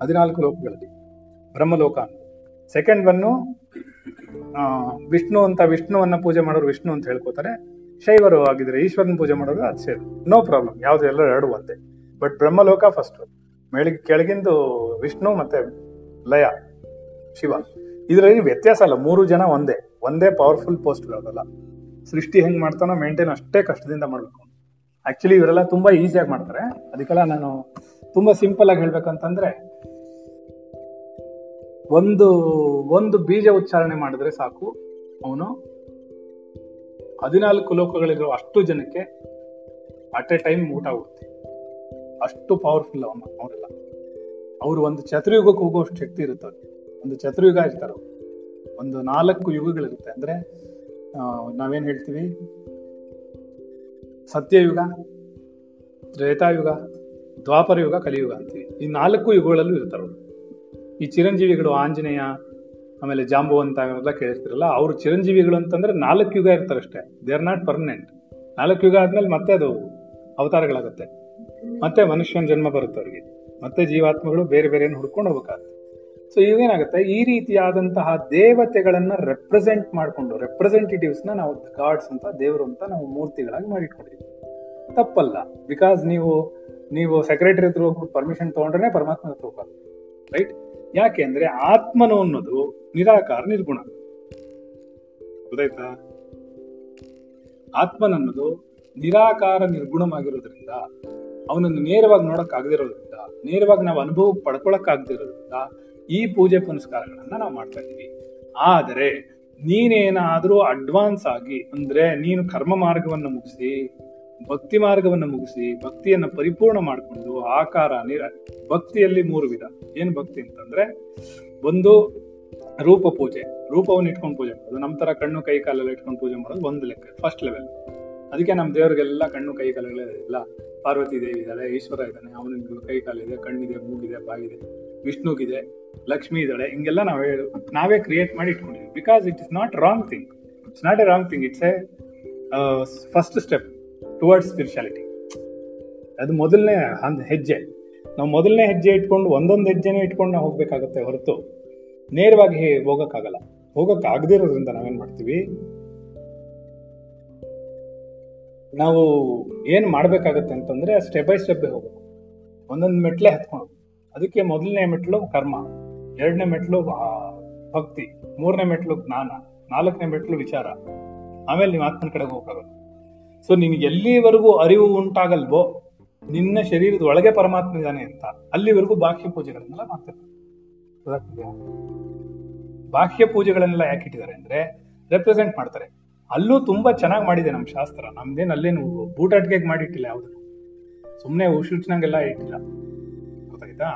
ಹದಿನಾಲ್ಕು ಲೋಕಗಳಲ್ಲಿ ಬ್ರಹ್ಮಲೋಕ ಅನ್ನೋದು. ಸೆಕೆಂಡ್ ಬನ್ನು ವಿಷ್ಣು ಅಂತ, ವಿಷ್ಣುವನ್ನ ಪೂಜೆ ಮಾಡೋರು ವಿಷ್ಣು ಅಂತ ಹೇಳ್ಕೋತಾರೆ. ಶೈವರು ಆಗಿದ್ರೆ ಈಶ್ವರನ ಪೂಜೆ ಮಾಡೋರು ಅದು ಸೇರಿ ನೋ ಪ್ರಾಬ್ಲಮ್ ಯಾವ್ದು ಎಲ್ಲ ಎರಡು ಒಂದೇ. ಬಟ್ ಬ್ರಹ್ಮಲೋಕ ಫಸ್ಟ್ ಮೇಳಿಗೆ ಕೆಳಗಿಂದು ವಿಷ್ಣು ಮತ್ತೆ ಲಯ, ಶಿವ. ಇದರಲ್ಲಿ ವ್ಯತ್ಯಾಸ ಅಲ್ಲ, ಮೂರು ಜನ ಒಂದೇ ಒಂದೇ ಪವರ್ಫುಲ್ ಪೋಸ್ಟ್ಗಳಲ್ಲ ಸೃಷ್ಟಿ ಹೆಂಗ್ ಮಾಡ್ತಾನೋ ಮೇಂಟೈನ್ ಅಷ್ಟೇ ಕಷ್ಟದಿಂದ ಮಾಡ್ಬೇಕು ಆಕ್ಚುಲಿ ಇವರೆಲ್ಲ ತುಂಬಾ ಈಸಿಯಾಗಿ ಮಾಡ್ತಾರೆ. ಅದಕ್ಕೆಲ್ಲ ನಾನು ತುಂಬಾ ಸಿಂಪಲ್ ಆಗಿ ಹೇಳ್ಬೇಕಂತಂದ್ರೆ, ಒಂದು ಒಂದು ಬೀಜ ಉಚ್ಚಾರಣೆ ಮಾಡಿದ್ರೆ ಸಾಕು. ಅವನು ಹದಿನಾಲ್ಕು ಲೋಕಗಳಿರೋ ಅಷ್ಟು ಜನಕ್ಕೆ ಅಟ್ ಎ ಟೈಮ್ ಊಟ ಆಗುತ್ತೆ ಅಷ್ಟು ಪವರ್ಫುಲ್ ಅವನು, ಅವರೆಲ್ಲ. ಅವರು ಒಂದು ಚತುರ್ಯುಗಕ್ಕೆ ಹೋಗುವಷ್ಟು ಶಕ್ತಿ ಇರುತ್ತೆ ಅವ್ರಿಗೆ. ಒಂದು ಚತುರ್ಯುಗ ಇರ್ತಾರೆ. ಒಂದು ನಾಲ್ಕು ಯುಗಗಳಿರುತ್ತೆ. ಅಂದ್ರೆ ನಾವೇನ್ ಹೇಳ್ತೀವಿ? ಸತ್ಯಯುಗ, ತ್ರೇತಾಯುಗ ದ್ವಾಪರ ಯುಗ ಕಲಿಯುಗ ಅಂತೀವಿ. ಈ ನಾಲ್ಕು ಯುಗಗಳಲ್ಲೂ ಇರ್ತಾರೆ ಅವರು. ಈ ಚಿರಂಜೀವಿಗಳು ಆಂಜನೇಯ, ಆಮೇಲೆ ಜಾಂಬುವಂತ ಕೇಳಿರ್ತಿರಲ್ಲ, ಅವರು ಚಿರಂಜೀವಿಗಳು ಅಂತಂದ್ರೆ ನಾಲ್ಕು ಯುಗ ಇರ್ತಾರೆ ಅಷ್ಟೇ ದೇ ಆರ್ ನಾಟ್ ಪರ್ಮನೆಂಟ್ ನಾಲ್ಕು ಯುಗ ಆದ್ಮೇಲೆ ಮತ್ತೆ ಅದು ಅವತಾರಗಳಾಗುತ್ತೆ. ಮತ್ತೆ ಮನುಷ್ಯನ ಜನ್ಮ ಬರುತ್ತೆ ಅವ್ರಿಗೆ. ಮತ್ತೆ ಜೀವಾತ್ಮಗಳು ಬೇರೆ ಬೇರೆಯನ್ನು ಹುಡ್ಕೊಂಡು ಹೋಗ್ಬೇಕಾಗುತ್ತೆ. ಸೊ ಇವೇನಾಗುತ್ತೆ ಈ ರೀತಿಯಾದಂತಹ ದೇವತೆಗಳನ್ನ ರೆಪ್ರೆಸೆಂಟ್ ಮಾಡಿಕೊಂಡು ರೆಪ್ರೆಸೆಂಟೇಟಿವ್ಸ್ನ ನಾವು ಗಾಡ್ಸ್ ಅಂತ, ದೇವರು ಅಂತ ನಾವು ಮೂರ್ತಿಗಳಾಗಿ ಮಾಡಿಟ್ಕೊಂಡಿದ್ವಿ ತಪ್ಪಲ್ಲ. ಬಿಕಾಸ್ ನೀವು ನೀವು ಸೆಕ್ರೆಟರಿ ಹತ್ರ ಹೋಗ್ಬಿಟ್ಟು ಪರ್ಮಿಷನ್ ತಗೊಂಡ್ರೆ ಪರಮಾತ್ಮ ಹತ್ರ ಹೋಗಲ್ಲ ರೈಟ್ ಯಾಕೆ ಅಂದ್ರೆ ಆತ್ಮನು ಅನ್ನೋದು ನಿರಾಕಾರ, ನಿರ್ಗುಣ. ಗೊತ್ತಾಯ್ತಾ? ಆತ್ಮನನ್ನೋದು ನಿರಾಕಾರ, ನಿರ್ಗುಣವಾಗಿರೋದ್ರಿಂದ ಅವನನ್ನು ನೇರವಾಗಿ ನೋಡಕ್ ಆಗದಿರೋದ್ರಿಂದ, ನೇರವಾಗಿ ನಾವು ಅನುಭವ ಪಡ್ಕೊಳಕ್ ಆಗದಿರೋದ್ರಿಂದ ಈ ಪೂಜೆ ಪುನಸ್ಕಾರಗಳನ್ನ ನಾವು ಮಾಡ್ತಾ ಇದ್ದೀವಿ. ಆದರೆ ನೀನೇನಾದ್ರೂ ಅಡ್ವಾನ್ಸ್ ಆಗಿ ಅಂದ್ರೆ ನೀನು ಕರ್ಮ ಮಾರ್ಗವನ್ನು ಮುಗಿಸಿ, ಭಕ್ತಿ ಮಾರ್ಗವನ್ನು ಮುಗಿಸಿ, ಭಕ್ತಿಯನ್ನ ಪರಿಪೂರ್ಣ ಮಾಡಿಕೊಂಡು ಆಕಾರ ನೀರ ಭಕ್ತಿಯಲ್ಲಿ ಮೂರು ವಿಧ. ಏನ್ ಭಕ್ತಿ ಅಂತಂದ್ರೆ ಒಂದು ರೂಪ ಪೂಜೆ. ರೂಪವನ್ನು ಇಟ್ಕೊಂಡು ಪೂಜೆ ಮಾಡೋದು. ನಮ್ಮ ತರ ಕಣ್ಣು, ಕೈ, ಕಾಲೆಲ್ಲ ಇಟ್ಕೊಂಡು ಪೂಜೆ ಮಾಡೋದು ಒಂದು ಲೆಕ್ಕ ಫಸ್ಟ್ ಲೆವೆಲ್ ಅದಕ್ಕೆ ನಮ್ಮ ದೇವರಿಗೆಲ್ಲ ಕಣ್ಣು, ಕೈ ಕಾಲುಗಳೇ ಇಲ್ಲ ಪಾರ್ವತಿ ದೇವಿ ಇದ್ದಾಳೆ, ಈಶ್ವರ ಇದ್ದಾನೆ, ಅವನಿಗೆ ಕೈ ಕಾಲಿದೆ, ಕಣ್ಣಿದೆ, ಮೂಗಿದೆ ಬಾಗಿದೆ ವಿಷ್ಣುಗಿದೆ ಲಕ್ಷ್ಮಿ ಇದ್ದಾಳೆ, ಹಿಂಗೆಲ್ಲ ನಾವೇ ನಾವೇ ಕ್ರಿಯೇಟ್ ಮಾಡಿ ಇಟ್ಕೊಂಡಿದ್ವಿ. Because it is not wrong thing it's not a wrong thing it's a first step towards spirituality ಅದು ಮೊದಲನೇ ಹೆಜ್ಜೆ. ನಾವು ಮೊದಲನೇ ಹೆಜ್ಜೆ ಇಟ್ಕೊಂಡು ಒಂದೊಂದು ಹೆಜ್ಜೆನೆ ಇಟ್ಕೊಂಡು ನಾವು ಹೋಗ್ಬೇಕಾಗತ್ತೆ ಹೊರತು. ನೇರವಾಗಿ ಹೋಗಕ್ಕಾಗಲ್ಲ. ಇರೋದ್ರಿಂದ ನಾವೇನ್ ಮಾಡ್ತೀವಿ? ನಾವು ಏನು ಮಾಡ್ಬೇಕಾಗತ್ತೆ ಅಂತಂದ್ರೆ ಸ್ಟೆಪ್ ಬೈ ಸ್ಟೆಪ್ ಹೋಗ್ಬೇಕು. ಒಂದೊಂದು ಮೆಟ್ಲೆ ಹತ್ಕೊಂಡು. ಅದಕ್ಕೆ ಮೊದಲನೇ ಮೆಟ್ಲು ಕರ್ಮ, ಎರಡನೇ ಮೆಟ್ಲು ಭಕ್ತಿ, ಮೂರನೇ ಮೆಟ್ಲು ಜ್ಞಾನ, ನಾಲ್ಕನೇ ಮೆಟ್ಲು ವಿಚಾರ. ಆಮೇಲೆ ನೀವು ಆತ್ಮನ ಕಡೆಗೆ ಹೋಗಕ್ಕಾಗಲ್ಲ ಸೊ ನಿನ್ಗೆ ಎಲ್ಲಿವರೆಗೂ ಅರಿವು ಉಂಟಾಗಲ್ವೋ, ನಿನ್ನ ಶರೀರದ ಒಳಗೆ ಪರಮಾತ್ಮ ಇದ್ದಾನೆ ಅಂತ ಅಲ್ಲಿವರೆಗೂ ಬಾಹ್ಯ ಪೂಜೆಗಳನ್ನೆಲ್ಲ ಗೊತ್ತಾಗ್ತಿದ್ಯಾ? ಬಾಹ್ಯ ಪೂಜೆಗಳನ್ನೆಲ್ಲ ಯಾಕೆ ಇಟ್ಟಿದ್ದಾರೆ ಅಂದ್ರೆ ರೆಪ್ರೆಸೆಂಟ್ ಮಾಡ್ತಾರೆ. ಅಲ್ಲೂ ತುಂಬಾ ಚೆನ್ನಾಗಿ ಮಾಡಿದೆ ನಮ್ಮ ಶಾಸ್ತ್ರ. ನಮ್ದೇನು ಅಲ್ಲೇನು ಬೂಟಾಟಿಕೆಗೆ ಮಾಡಿಟ್ಟಿಲ್ಲ ಯಾವುದನ್ನು ಸುಮ್ಮನೆ ಉಶುಚ್ನಂಗೆಲ್ಲ ಇಟ್ಟಿಲ್ಲ. ಗೊತ್ತಾಯ್ತಾ?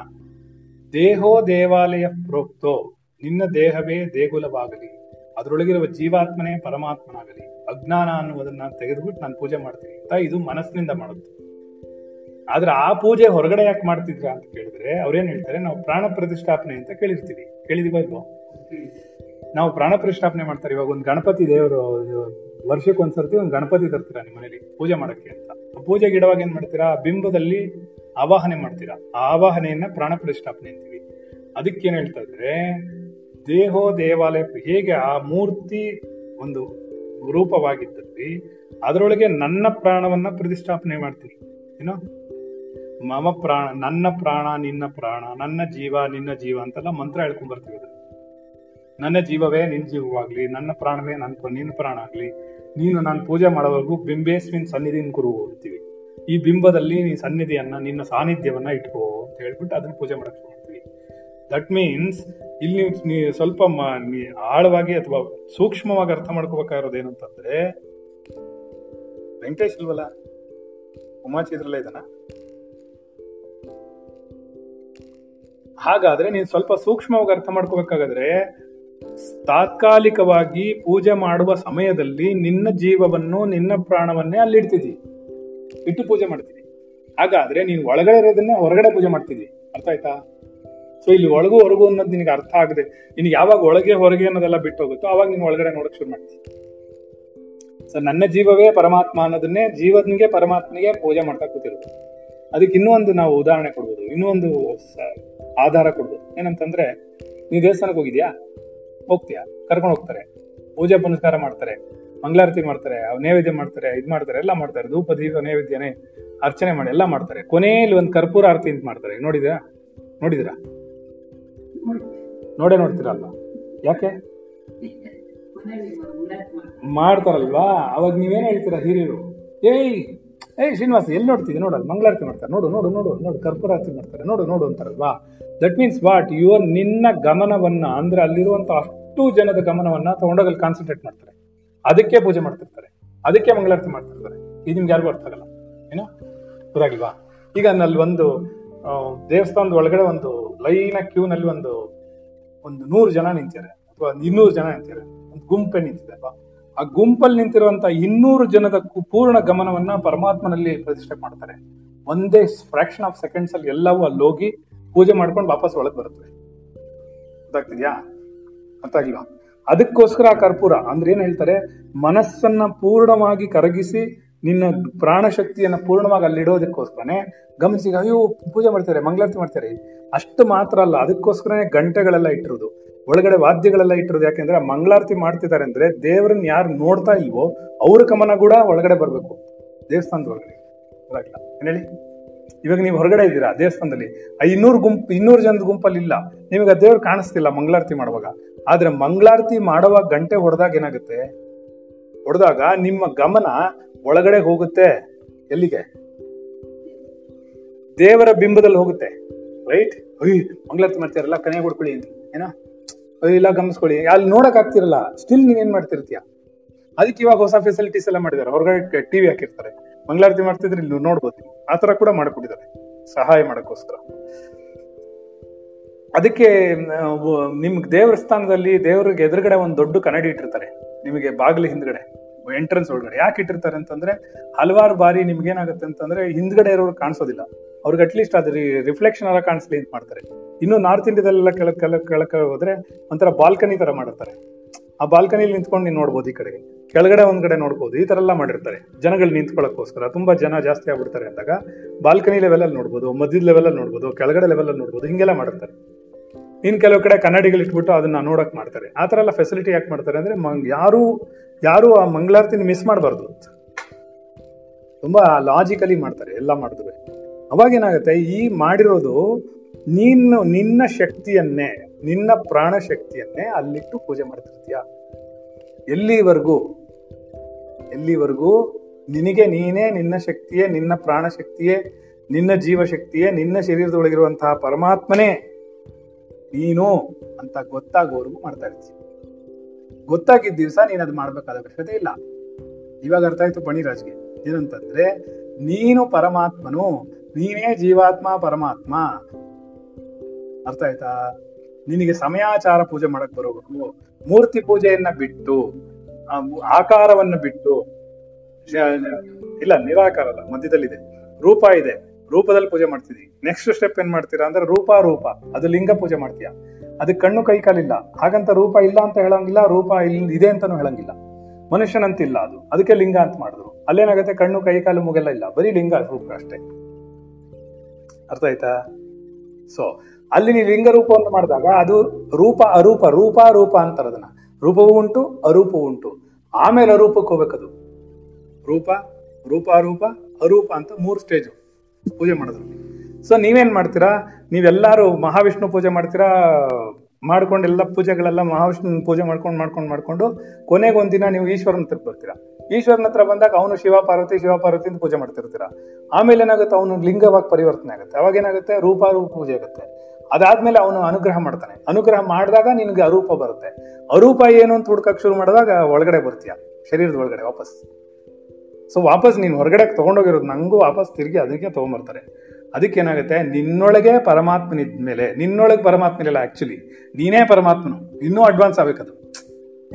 ದೇಹೋ ದೇವಾಲಯ ಪ್ರೋಕ್ತೋ, ನಿನ್ನ ದೇಹವೇ ದೇಗುಲವಾಗಲಿ. ಅದರೊಳಗಿರುವ ಜೀವಾತ್ಮನೇ ಪರಮಾತ್ಮನಾಗಲಿ. ಅಜ್ಞಾನ ಅನ್ನುವುದನ್ನ ತೆಗೆದುಬಿಟ್ಟು ನಾನು ಪೂಜೆ ಮಾಡ್ತೀನಿ ಅಂತ ಇದು ಮನಸ್ಸಿನಿಂದ ಮಾಡುತ್ತೆ. ಆದ್ರೆ ಆ ಪೂಜೆ ಹೊರಗಡೆ ಯಾಕೆ ಮಾಡ್ತಿದ್ರ ಅಂತ ಕೇಳಿದ್ರೆ ಅವ್ರೇನ್ ಹೇಳ್ತಾರೆ, ನಾವು ಪ್ರಾಣ ಪ್ರತಿಷ್ಠಾಪನೆ ಅಂತ ಕೇಳಿರ್ತೀವಿ. ಕೇಳಿದೀವ ಇಲ್ವೋ ನಾವು ಪ್ರಾಣ ಪ್ರತಿಷ್ಠಾಪನೆ ಮಾಡ್ತಾರೆ. ಇವಾಗ ಒಂದು ಗಣಪತಿ ದೇವರು ವರ್ಷಕ್ಕೆ ಒಂದ್ಸರ್ತಿ ಒಂದು ಗಣಪತಿ ತರ್ತೀರಾ ನಿಮ್ಮ ಮನೇಲಿ ಪೂಜೆ ಮಾಡಕ್ಕೆ ಅಂತ? ಪೂಜೆ ಪೂಜೆಗೆ ಇಡುವಾಗ ಏನ್ ಮಾಡ್ತೀರಾ? ಬಿಂಬದಲ್ಲಿ ಆವಾಹನೆ ಮಾಡ್ತೀರಾ? ಆ ಆವಾಹನೆಯನ್ನ ಪ್ರಾಣ ಪ್ರತಿಷ್ಠಾಪನೆ ಅಂತೀವಿ. ಅದಕ್ಕೆ ಏನ್ ಹೇಳ್ತಾ ಇದ್ರೆ, ದೇಹೋ ದೇವಾಲಯ ಹೇಗೆ ಆ ಮೂರ್ತಿ ಒಂದು ರೂಪವಾಗಿದ್ದಲ್ಲಿ, ಅದರೊಳಗೆ ನನ್ನ ಪ್ರಾಣವನ್ನ ಪ್ರತಿಷ್ಠಾಪನೆ ಮಾಡ್ತೀನಿ ಏನೋ? ಮಮ ಪ್ರಾಣ, ನನ್ನ ಪ್ರಾಣ, ನಿನ್ನ ಪ್ರಾಣ, ನನ್ನ ಜೀವ, ನಿನ್ನ ಜೀವ ಅಂತೆಲ್ಲ ಮಂತ್ರ ಹೇಳ್ಕೊಂಡ್ ಬರ್ತೀವಿ. ನನ್ನ ಜೀವವೇ ನಿನ್ನ ಜೀವವಾಗ್ಲಿ, ನನ್ನ ಪ್ರಾಣವೇ ನನ್ನ ನಿನ್ನ ಪ್ರಾಣ ಆಗ್ಲಿ. ನೀನು ನಾನು ಪೂಜೆ ಮಾಡೋವರೆಗೂ ಬಿಂಬೇಸ್ವಿನ್ ಸನ್ನಿಧಿನ್ ಕುರು ಹೋಗ್ತೀವಿ ಈ ಬಿಂಬದಲ್ಲಿ ನೀ ಸನ್ನಿಧಿಯನ್ನ, ನಿನ್ನ ಸಾನ್ನಿಧ್ಯವನ್ನ ಇಟ್ಕೋ ಅಂತ ಹೇಳ್ಬಿಟ್ಟು ಅದನ್ನ ಪೂಜೆ ಮಾಡಕ್ ಮಾಡ್ತೀವಿ. ದಟ್ ಮೀನ್ಸ್ ಇಲ್ಲಿ ನೀವು ಸ್ವಲ್ಪ ಆಳವಾಗಿ ಅಥವಾ ಸೂಕ್ಷ್ಮವಾಗಿ ಅರ್ಥ ಮಾಡ್ಕೋಬೇಕಾಗಿರೋದು ಏನಂತಂದ್ರೆ, ವೆಂಕಟೇಶ್ ಇಲ್ವಲ್ಲ? ಉಮಾಚಿ ಇದ್ರಲ್ಲೇ ಇದನ್ನ ಹಾಗಾದ್ರೆ ನೀನ್ ಸ್ವಲ್ಪ ಸೂಕ್ಷ್ಮವಾಗಿ ಅರ್ಥ ಮಾಡ್ಕೋಬೇಕಾದ್ರೆ ತಾತ್ಕಾಲಿಕವಾಗಿ ಪೂಜೆ ಮಾಡುವ ಸಮಯದಲ್ಲಿ ನಿನ್ನ ಜೀವವನ್ನು ನಿನ್ನ ಪ್ರಾಣವನ್ನೇ ಅಲ್ಲಿಡ್ತಿದ್ದಿ. ಇಟ್ಟು ಪೂಜೆ ಮಾಡ್ತಿದ್ದಿ. ಹಾಗಾದ್ರೆ ನೀನು ಒಳಗಡೆ ಇರೋದನ್ನ ಹೊರಗಡೆ ಪೂಜೆ ಮಾಡ್ತಿದ್ದಿ. ಅರ್ಥ ಆಯ್ತಾ? ಸೊ ಇಲ್ಲಿ ಒಳಗು ಹೊರಗು ಅನ್ನೋದು ನಿನಗೆ ಅರ್ಥ ಆಗದೆ ನಿನ್ಗೆ ಯಾವಾಗ ಒಳಗೆ ಹೊರಗೆ ಅನ್ನೋದೆಲ್ಲ ಬಿಟ್ಟು ಹೋಗುತ್ತೋ ಅವಾಗ ನೀನು ಒಳಗಡೆ ನೋಡಕ್ ಶುರು ಮಾಡ್ತೀನಿ ಸೊ ನನ್ನ ಜೀವವೇ ಪರಮಾತ್ಮ ಅನ್ನೋದನ್ನೇ ಜೀವನಿಗೆ, ಪರಮಾತ್ಮನಿಗೆ ಪೂಜೆ ಮಾಡ್ತಾ ಕೂತಿರುತ್ತೆ ಅದಕ್ಕೆ ಇನ್ನೂ ಒಂದು ನಾವು ಉದಾಹರಣೆ ಕೊಡ್ಬೋದು. ಇನ್ನೊಂದು ಆಧಾರ ಕೊಡ್ಬೋದು. ಏನಂತಂದ್ರೆ ನೀವು ದೇವಸ್ಥಾನಕ್ಕೆ ಹೋಗಿದ್ಯಾ? ಹೋಗ್ತೀಯಾ? ಕರ್ಕೊಂಡು ಹೋಗ್ತಾರೆ. ಪೂಜೆ ಪುನಸ್ಕಾರ ಮಾಡ್ತಾರೆ. ಮಂಗಳಾರತಿ ಮಾಡ್ತಾರೆ ನೈವೇದ್ಯ ಮಾಡ್ತಾರೆ, ಇದ್ ಮಾಡ್ತಾರೆ, ಎಲ್ಲ ಮಾಡ್ತಾರೆ. ಧೂಪ, ದೀಪ, ನೈವೇದ್ಯನೇ ಅರ್ಚನೆ ಮಾಡಿ ಎಲ್ಲ ಮಾಡ್ತಾರೆ. ಕೊನೆಯಲ್ಲಿ ಒಂದು ಕರ್ಪೂರ ಆರತಿ ಅಂತ ಮಾಡ್ತಾರೆ. ನೋಡಿದ್ರಾ? ನೋಡಿದಿರಾ? ನೋಡೇ ನೋಡ್ತೀರಲ್ವಾ? ಯಾಕೆ? ಮಾಡ್ತಾರಲ್ವಾ? ಅವಾಗ ನೀವೇನು ಹೇಳ್ತೀರಾ ಹಿರಿಯರು? ಏಯ್! ಏಯ್ ಶ್ರೀನಿವಾಸ, ಎಲ್ಲಿ ನೋಡ್ತೀವಿ ನೋಡಲ್ಲ ಮಂಗಳಾರತಿ ಮಾಡ್ತಾರೆ. ನೋಡು ನೋಡು ನೋಡು ನೋಡು, ಕರ್ಪೂರಾರತಿ ಮಾಡ್ತಾರೆ. ನೋಡು ನೋಡು ಅಂತಾರಲ್ವಾ? ದಟ್ ಮೀನ್ಸ್ ವಾಟ್ ಯುವರ್ ನಿನ್ನ ಗಮನವನ್ನ, ಅಂದ್ರೆ ಅಲ್ಲಿರುವಂತ ಅಷ್ಟು ಜನದ ಗಮನವನ್ನ ತಗೊಂಡೋಗಲ್ಲಿ ಕಾನ್ಸಂಟ್ರೇಟ್ ಮಾಡ್ತಾರೆ. ಅದಕ್ಕೆ ಪೂಜೆ ಮಾಡ್ತಿರ್ತಾರೆ. ಅದಕ್ಕೆ ಮಂಗಳಾರತಿ ಮಾಡ್ತಿರ್ತಾರೆ. ಇದು ನಿಮ್ಗೆ ಯಾರಿಗೂ ಅರ್ಥ ಆಗಲ್ಲ. ಏನೋ? ಗೊತ್ತಾಗಿಲ್ವಾ? ಈಗ ನಲ್ಲಿ ಒಂದು ದೇವಸ್ಥಾನದ ಒಳಗಡೆ ಒಂದು ಲೈನ್ ಕ್ಯೂ ನಲ್ಲಿ ಒಂದು ಒಂದು ನೂರು ಜನ ನಿಂತಿದ್ದಾರೆ. ಅಥವಾ ಇನ್ನೂರು ಜನ ನಿಂತಿದ್ದಾರೆ. ಒಂದು ಗುಂಪೆ ನಿಂತಿದೆ. ಅಲ್ವಾ ಆ ಗುಂಪಲ್ಲಿ ನಿಂತಿರುವಂತ ಇನ್ನೂರು ಜನದ ಪೂರ್ಣ ಗಮನವನ್ನ ಪರಮಾತ್ಮನಲ್ಲಿ ಪ್ರತಿಷ್ಠೆ ಮಾಡ್ತಾರೆ. ಒಂದೇ ಫ್ರಾಕ್ಷನ್ ಆಫ್ ಸೆಕೆಂಡ್ಸ್ ಅಲ್ಲಿ ಎಲ್ಲವೂ ಅಲ್ಲಿ ಹೋಗಿ ಪೂಜೆ ಮಾಡ್ಕೊಂಡು ವಾಪಸ್ ಒಳಗೆ ಬರುತ್ತೆ ಗೊತ್ತಾಗ್ತಿದ್ಯಾ? ಗೊತ್ತಾಗಿಲ್ವಾ ಅದಕ್ಕೋಸ್ಕರ ಆ ಕರ್ಪೂರ, ಅಂದ್ರೆ ಏನ್ ಹೇಳ್ತಾರೆ? ಮನಸ್ಸನ್ನ ಪೂರ್ಣವಾಗಿ ಕರಗಿಸಿ ನಿನ್ನ ಪ್ರಾಣ ಶಕ್ತಿಯನ್ನ ಪೂರ್ಣವಾಗಿ ಅಲ್ಲಿಡೋದಕ್ಕೋಸ್ಕರನೇ ಗಮನಿಸಿ, ಅಯ್ಯೋ, ಪೂಜೆ ಮಾಡ್ತಾರೆ, ಮಂಗಳಾರತಿ ಮಾಡ್ತಾರೆ. ಅಷ್ಟು ಮಾತ್ರ ಅಲ್ಲ, ಅದಕ್ಕೋಸ್ಕರನೇ ಗಂಟೆಗಳೆಲ್ಲ ಇಟ್ಟಿರೋದು ಒಳಗಡೆ ವಾದ್ಯಗಳೆಲ್ಲ ಇಟ್ಟಿರೋದು ಯಾಕೆಂದ್ರೆ ಮಂಗಳಾರತಿ ಮಾಡ್ತಿದ್ದಾರೆ ಅಂದ್ರೆ ದೇವರನ್ನ ಯಾರು ನೋಡ್ತಾ ಇಲ್ವೋ ಅವ್ರ ಗಮನ ಕೂಡ ಒಳಗಡೆ ಬರಬೇಕು. ದೇವಸ್ಥಾನದ ಒಳಗಡೆ ಹೇಳಿ? ಇವಾಗ ನೀವು ಹೊರಗಡೆ ಇದ್ದೀರಾ? ದೇವಸ್ಥಾನದಲ್ಲಿ. ಇನ್ನೂರು ಗುಂಪು, ಇನ್ನೂರು ಜನದ ಗುಂಪಲ್ಲಿ ಇಲ್ಲ. ನಿಮಗೆ ಆ ದೇವ್ರು ಕಾಣಿಸ್ತಿಲ್ಲ ಮಂಗಳಾರತಿ ಮಾಡುವಾಗ. ಆದ್ರೆ ಮಂಗಳಾರತಿ ಮಾಡುವಾಗ ಗಂಟೆ ಹೊಡೆದಾಗ ಏನಾಗುತ್ತೆ? ಹೊಡೆದಾಗ ನಿಮ್ಮ ಗಮನ ಒಳಗಡೆ ಹೋಗುತ್ತೆ. ಎಲ್ಲಿಗೆ? ದೇವರ ಬಿಂಬದಲ್ಲಿ ಹೋಗುತ್ತೆ. ರೈಟ್? ಅಯ್ಯ, ಮಂಗಳಾರತಿ ಮಾಡ್ತಾರಲ್ಲ ಕನೆ ಕೊಡ್ಕೊಳ್ಳಿ ಅಂತ. ಏನೋ? ಇಲ್ಲ, ಗಮನಿಸ್ಕೊಳ್ಳಿ. ಅಲ್ಲಿ ನೋಡಕ್ ಆಗ್ತಿರಲ್ಲ. ಸ್ಟಿಲ್ ನೀವೇನ್ ಮಾಡ್ತಿರ್ತೀಯ? ಅದಕ್ಕೆ ಇವಾಗ ಹೊಸ ಫೆಸಿಲಿಟೀಸ್ ಎಲ್ಲ ಮಾಡಿದ್ದಾರೆ. ಹೊರಗಡೆ ಟಿವಿ ಹಾಕಿರ್ತಾರೆ. ಮಂಗಳಾರತಿ ಮಾಡ್ತಿದ್ರೆ ಇಲ್ಲಿ ನೋಡ್ಬೋದು. ಆ ತರ ಕೂಡ ಮಾಡ್ಕೊಟ್ಟಿದ್ದಾರೆ. ಸಹಾಯ ಮಾಡಕ್ಕೋಸ್ಕರ. ಅದಕ್ಕೆ ನಿಮ್ ನಿಮ್ಗೆ ದೇವ್ರ ಸ್ಥಾನದಲ್ಲಿ ದೇವ್ರಿಗೆ ಎದುರುಗಡೆ ಒಂದು ದೊಡ್ಡ ಕನ್ನಡಿ ಇಟ್ಟಿರ್ತಾರೆ. ನಿಮಗೆ ಬಾಗಿಲು ಹಿಂದ್ಗಡೆ ಎಂಟ್ರೆನ್ಸ್ ಒಳಗಡೆ. ಯಾಕೆ ಇಟ್ಟಿರ್ತಾರೆ ಅಂತಂದ್ರೆ, ಹಲವಾರು ಬಾರಿ ನಿಮ್ಗೆ ಏನಾಗುತ್ತೆ ಅಂತಂದ್ರೆ ಹಿಂದ್ಗಡೆ ಇರೋರು ಕಾಣಿಸೋದಿಲ್ಲ. ಅವ್ರಿಗೆ ಅಟ್ಲೀಸ್ಟ್ ಅದ್ರ ರಿಫ್ಲೆಕ್ಷನ್ ಎಲ್ಲ ಕಾಣಿಸ್ಲಿ ಅಂತ ಮಾಡ್ತಾರೆ. ಇನ್ನು ನಾರ್ತ್ ಇಂಡಿಯಾದಲ್ಲೆಲ್ಲ ಕೆಳಕ್ ಕೆಳಕ್ ಕೆಳಕ್ಕೆ ಹೋದ್ರೆ ಒಂಥರ ಬಾಲ್ಕನಿ ತರ ಮಾಡಿರ್ತಾರೆ. ಆ ಬಾಲ್ಕನಿಲಿ ನಿಂತ್ಕೊಂಡು ನೀನು ನೋಡ್ಬೋದು ಈ ಕಡೆಗೆ ಕೆಳಗಡೆ ಒಂದ್ ಕಡೆ ನೋಡ್ಬೋದು. ಈ ತರ ಎಲ್ಲ ಮಾಡಿರ್ತಾರೆ. ಜನಗಳು ನಿಂತ್ಕೊಳ್ಳೋಕ್ಕೋಸ್ಕರ ತುಂಬಾ ಜನ ಜಾಸ್ತಿ ಆಗ್ಬಿಡ್ತಾರೆ ಅಂದಾಗ ಬಾಲ್ಕನಿ ಲೆವೆಲ್ ಅಲ್ಲಿ ನೋಡ್ಬೋದು ಮಧ್ಯದ ಲೆವೆಲ್ ಅಲ್ಲಿ ನೋಡ್ಬೋದು, ಕೆಳಗಡೆ ಲೆವೆಲ್ ಅಲ್ಲಿ ನೋಡ್ಬೋದು, ಹಿಂಗೆಲ್ಲ ಮಾಡಿರ್ತಾರೆ. ಇನ್ ಕೆಲವು ಕಡೆ ಕನ್ನಡಿಗಳು ಇಟ್ಬಿಟ್ಟು ಅದನ್ನ ನೋಡಕ್ ಮಾಡ್ತಾರೆ. ಆ ತರ ಎಲ್ಲ ಫೆಸಿಲಿಟಿ ಯಾಕೆ ಮಾಡ್ತಾರೆ ಅಂದ್ರೆ ಯಾರು ಯಾರು ಆ ಮಂಗಳಾರತಿನ ಮಿಸ್ ಮಾಡಬಾರ್ದು. ತುಂಬಾ ಲಾಜಿಕಲಿ ಮಾಡ್ತಾರೆ. ಎಲ್ಲ ಮಾಡಿದ್ರು ಅವಾಗ ಏನಾಗುತ್ತೆ ಈ ಮಾಡಿರೋದು ನೀನು ನಿನ್ನ ಶಕ್ತಿಯನ್ನೇ, ನಿನ್ನ ಪ್ರಾಣ ಶಕ್ತಿಯನ್ನೇ ಅಲ್ಲಿಟ್ಟು ಪೂಜೆ ಮಾಡ್ತಿರ್ತೀಯ? ಎಲ್ಲಿವರೆಗೂ ಎಲ್ಲಿವರೆಗೂ ನಿನಗೆ ನೀನೇ ನಿನ್ನ ಶಕ್ತಿಯೇ, ನಿನ್ನ ಪ್ರಾಣ ಶಕ್ತಿಯೇ ನಿನ್ನ ಜೀವಶಕ್ತಿಯೇ, ನಿನ್ನ ಶರೀರದೊಳಗಿರುವಂತಹ ಪರಮಾತ್ಮನೇ ನೀನು ಅಂತ ಗೊತ್ತಾಗೋವರೆಗೂ ಮಾಡ್ತಾ ಇರ್ತೀವಿ ಗೊತ್ತಾಗಿದ್ದ ದಿವಸ ನೀನ್ ಅದು ಮಾಡ್ಬೇಕಾದ ಅವಶ್ಯಕತೆ ಇಲ್ಲ. ಇವಾಗ ಅರ್ಥ ಆಯ್ತು ಬಣಿರಾಜ್ಗೆ ಏನಂತಂದ್ರೆ, ನೀನು ಪರಮಾತ್ಮನು, ನೀನೇ ಜೀವಾತ್ಮ ಪರಮಾತ್ಮ ಅರ್ಥ ಆಯ್ತಾ? ನಿನಗೆ ಸಮಯಾಚಾರ ಪೂಜೆ ಮಾಡಕ್ ಬರಬೇಕು. ಮೂರ್ತಿ ಪೂಜೆಯನ್ನ ಬಿಟ್ಟು ಆಕಾರವನ್ನ ಬಿಟ್ಟು ಇಲ್ಲ, ನಿರಾಕಾರ ಅಲ್ಲ, ಮಧ್ಯದಲ್ಲಿದೆ. ರೂಪ ಇದೆ. ರೂಪದಲ್ಲಿ ಪೂಜೆ ಮಾಡ್ತಿದ್ವಿ ನೆಕ್ಸ್ಟ್ ಸ್ಟೆಪ್ ಏನ್ ಮಾಡ್ತೀರಾ ಅಂದ್ರೆ ರೂಪ ರೂಪ ಅದು ಲಿಂಗ ಪೂಜೆ ಮಾಡ್ತೀಯ? ಅದಕ್ಕೆ ಕಣ್ಣು ಕೈ ಕಾಲಿಲ್ಲ. ಹಾಗಂತ ರೂಪ ಇಲ್ಲ ಅಂತ ಹೇಳಂಗಿಲ್ಲ, ರೂಪ ಇಲ್ ಇದೆ ಅಂತಾನು ಹೇಳಂಗಿಲ್ಲ. ಮನುಷ್ಯನಂತಿಲ್ಲ ಅದು. ಅದಕ್ಕೆ ಲಿಂಗ ಅಂತ ಮಾಡಿದ್ರು. ಅಲ್ಲೇನಾಗುತ್ತೆ? ಕಣ್ಣು, ಕೈ, ಕಾಲು, ಮುಗೆಲ್ಲ ಇಲ್ಲ. ಬರೀ ಲಿಂಗ, ರೂಪ ಅಷ್ಟೇ. ಅರ್ಥ ಆಯ್ತಾ? ಸೊ ಅಲ್ಲಿ ನೀವು ಲಿಂಗ ರೂಪವನ್ನು ಮಾಡಿದಾಗ ಅದು ರೂಪ ಅರೂಪ, ರೂಪ ರೂಪ ಅಂತಾರೆ ಅದನ್ನ. ರೂಪವೂ ಉಂಟು, ಅರೂಪವೂ ಉಂಟು. ಆಮೇಲೆ ಅರೂಪಕ್ಕೆ ಹೋಗ್ಬೇಕದು. ರೂಪ ರೂಪ ರೂಪ ಅರೂಪ ಅಂತ ಮೂರು ಸ್ಟೇಜು ಪೂಜೆ ಮಾಡೋದ್ರಲ್ಲಿ. ಸೊ ನೀವೇನ್ ಮಾಡ್ತೀರಾ? ನೀವೆಲ್ಲಾರು ಮಹಾವಿಷ್ಣು ಪೂಜೆ ಮಾಡ್ತೀರಾ? ಮಾಡ್ಕೊಂಡು ಎಲ್ಲ ಪೂಜೆಗಳೆಲ್ಲ ಮಹಾವಿಷ್ಣು ಪೂಜೆ ಮಾಡ್ಕೊಂಡು ಮಾಡ್ಕೊಂಡು ಮಾಡ್ಕೊಂಡು ಕೊನೆಗೆ ಒಂದಿನ ನೀವು ಈಶ್ವರನ ಹತ್ರ ಬರ್ತೀರಾ. ಈಶ್ವರನ ಹತ್ರ ಬಂದಾಗ ಅವನು ಶಿವ ಪಾರ್ವತಿ ಶಿವ ಪಾರ್ವತಿ ಅಂತ ಪೂಜೆ ಮಾಡ್ತಿರ್ತೀರಾ. ಆಮೇಲೆ ಏನಾಗುತ್ತೆ? ಅವನು ಲಿಂಗವಾಗಿ ಪರಿವರ್ತನೆ ಆಗುತ್ತೆ. ಅವಾಗ ಏನಾಗುತ್ತೆ? ರೂಪ ರೂಪ ಪೂಜೆ ಆಗುತ್ತೆ. ಅದಾದ್ಮೇಲೆ ಅವನು ಅನುಗ್ರಹ ಮಾಡ್ತಾನೆ. ಅನುಗ್ರಹ ಮಾಡಿದಾಗ ನಿನಗೆ ಅರೂಪ ಬರುತ್ತೆ. ಅರೂಪ ಏನು ಅಂತ ಹುಡ್ಕಕ್ ಶುರು ಮಾಡಿದಾಗ ಒಳಗಡೆ ಬರ್ತೀಯ, ಶರೀರದ ಒಳಗಡೆ ವಾಪಸ್. ಸೊ ವಾಪಸ್ ನೀನು ಹೊರಗಡೆ ತಗೊಂಡೋಗಿರೋದು ನಂಗೂ ವಾಪಸ್ ತಿರುಗಿ ಅದಕ್ಕೆ ತಗೊಂಡ್ಬರ್ತಾರೆ ಅದಕ್ಕೆ ಏನಾಗುತ್ತೆ ನಿನ್ನೊಳಗೆ ಪರಮಾತ್ಮನಿದ್ಮೇಲೆ, ನಿನ್ನೊಳಗೆ ಪರಮಾತ್ಮನಿಲ್ಲ ಆಕ್ಚುಲಿ ನೀನೇ ಪರಮಾತ್ಮನು. ಇನ್ನೂ ಅಡ್ವಾನ್ಸ್ ಆಗ್ಬೇಕದು.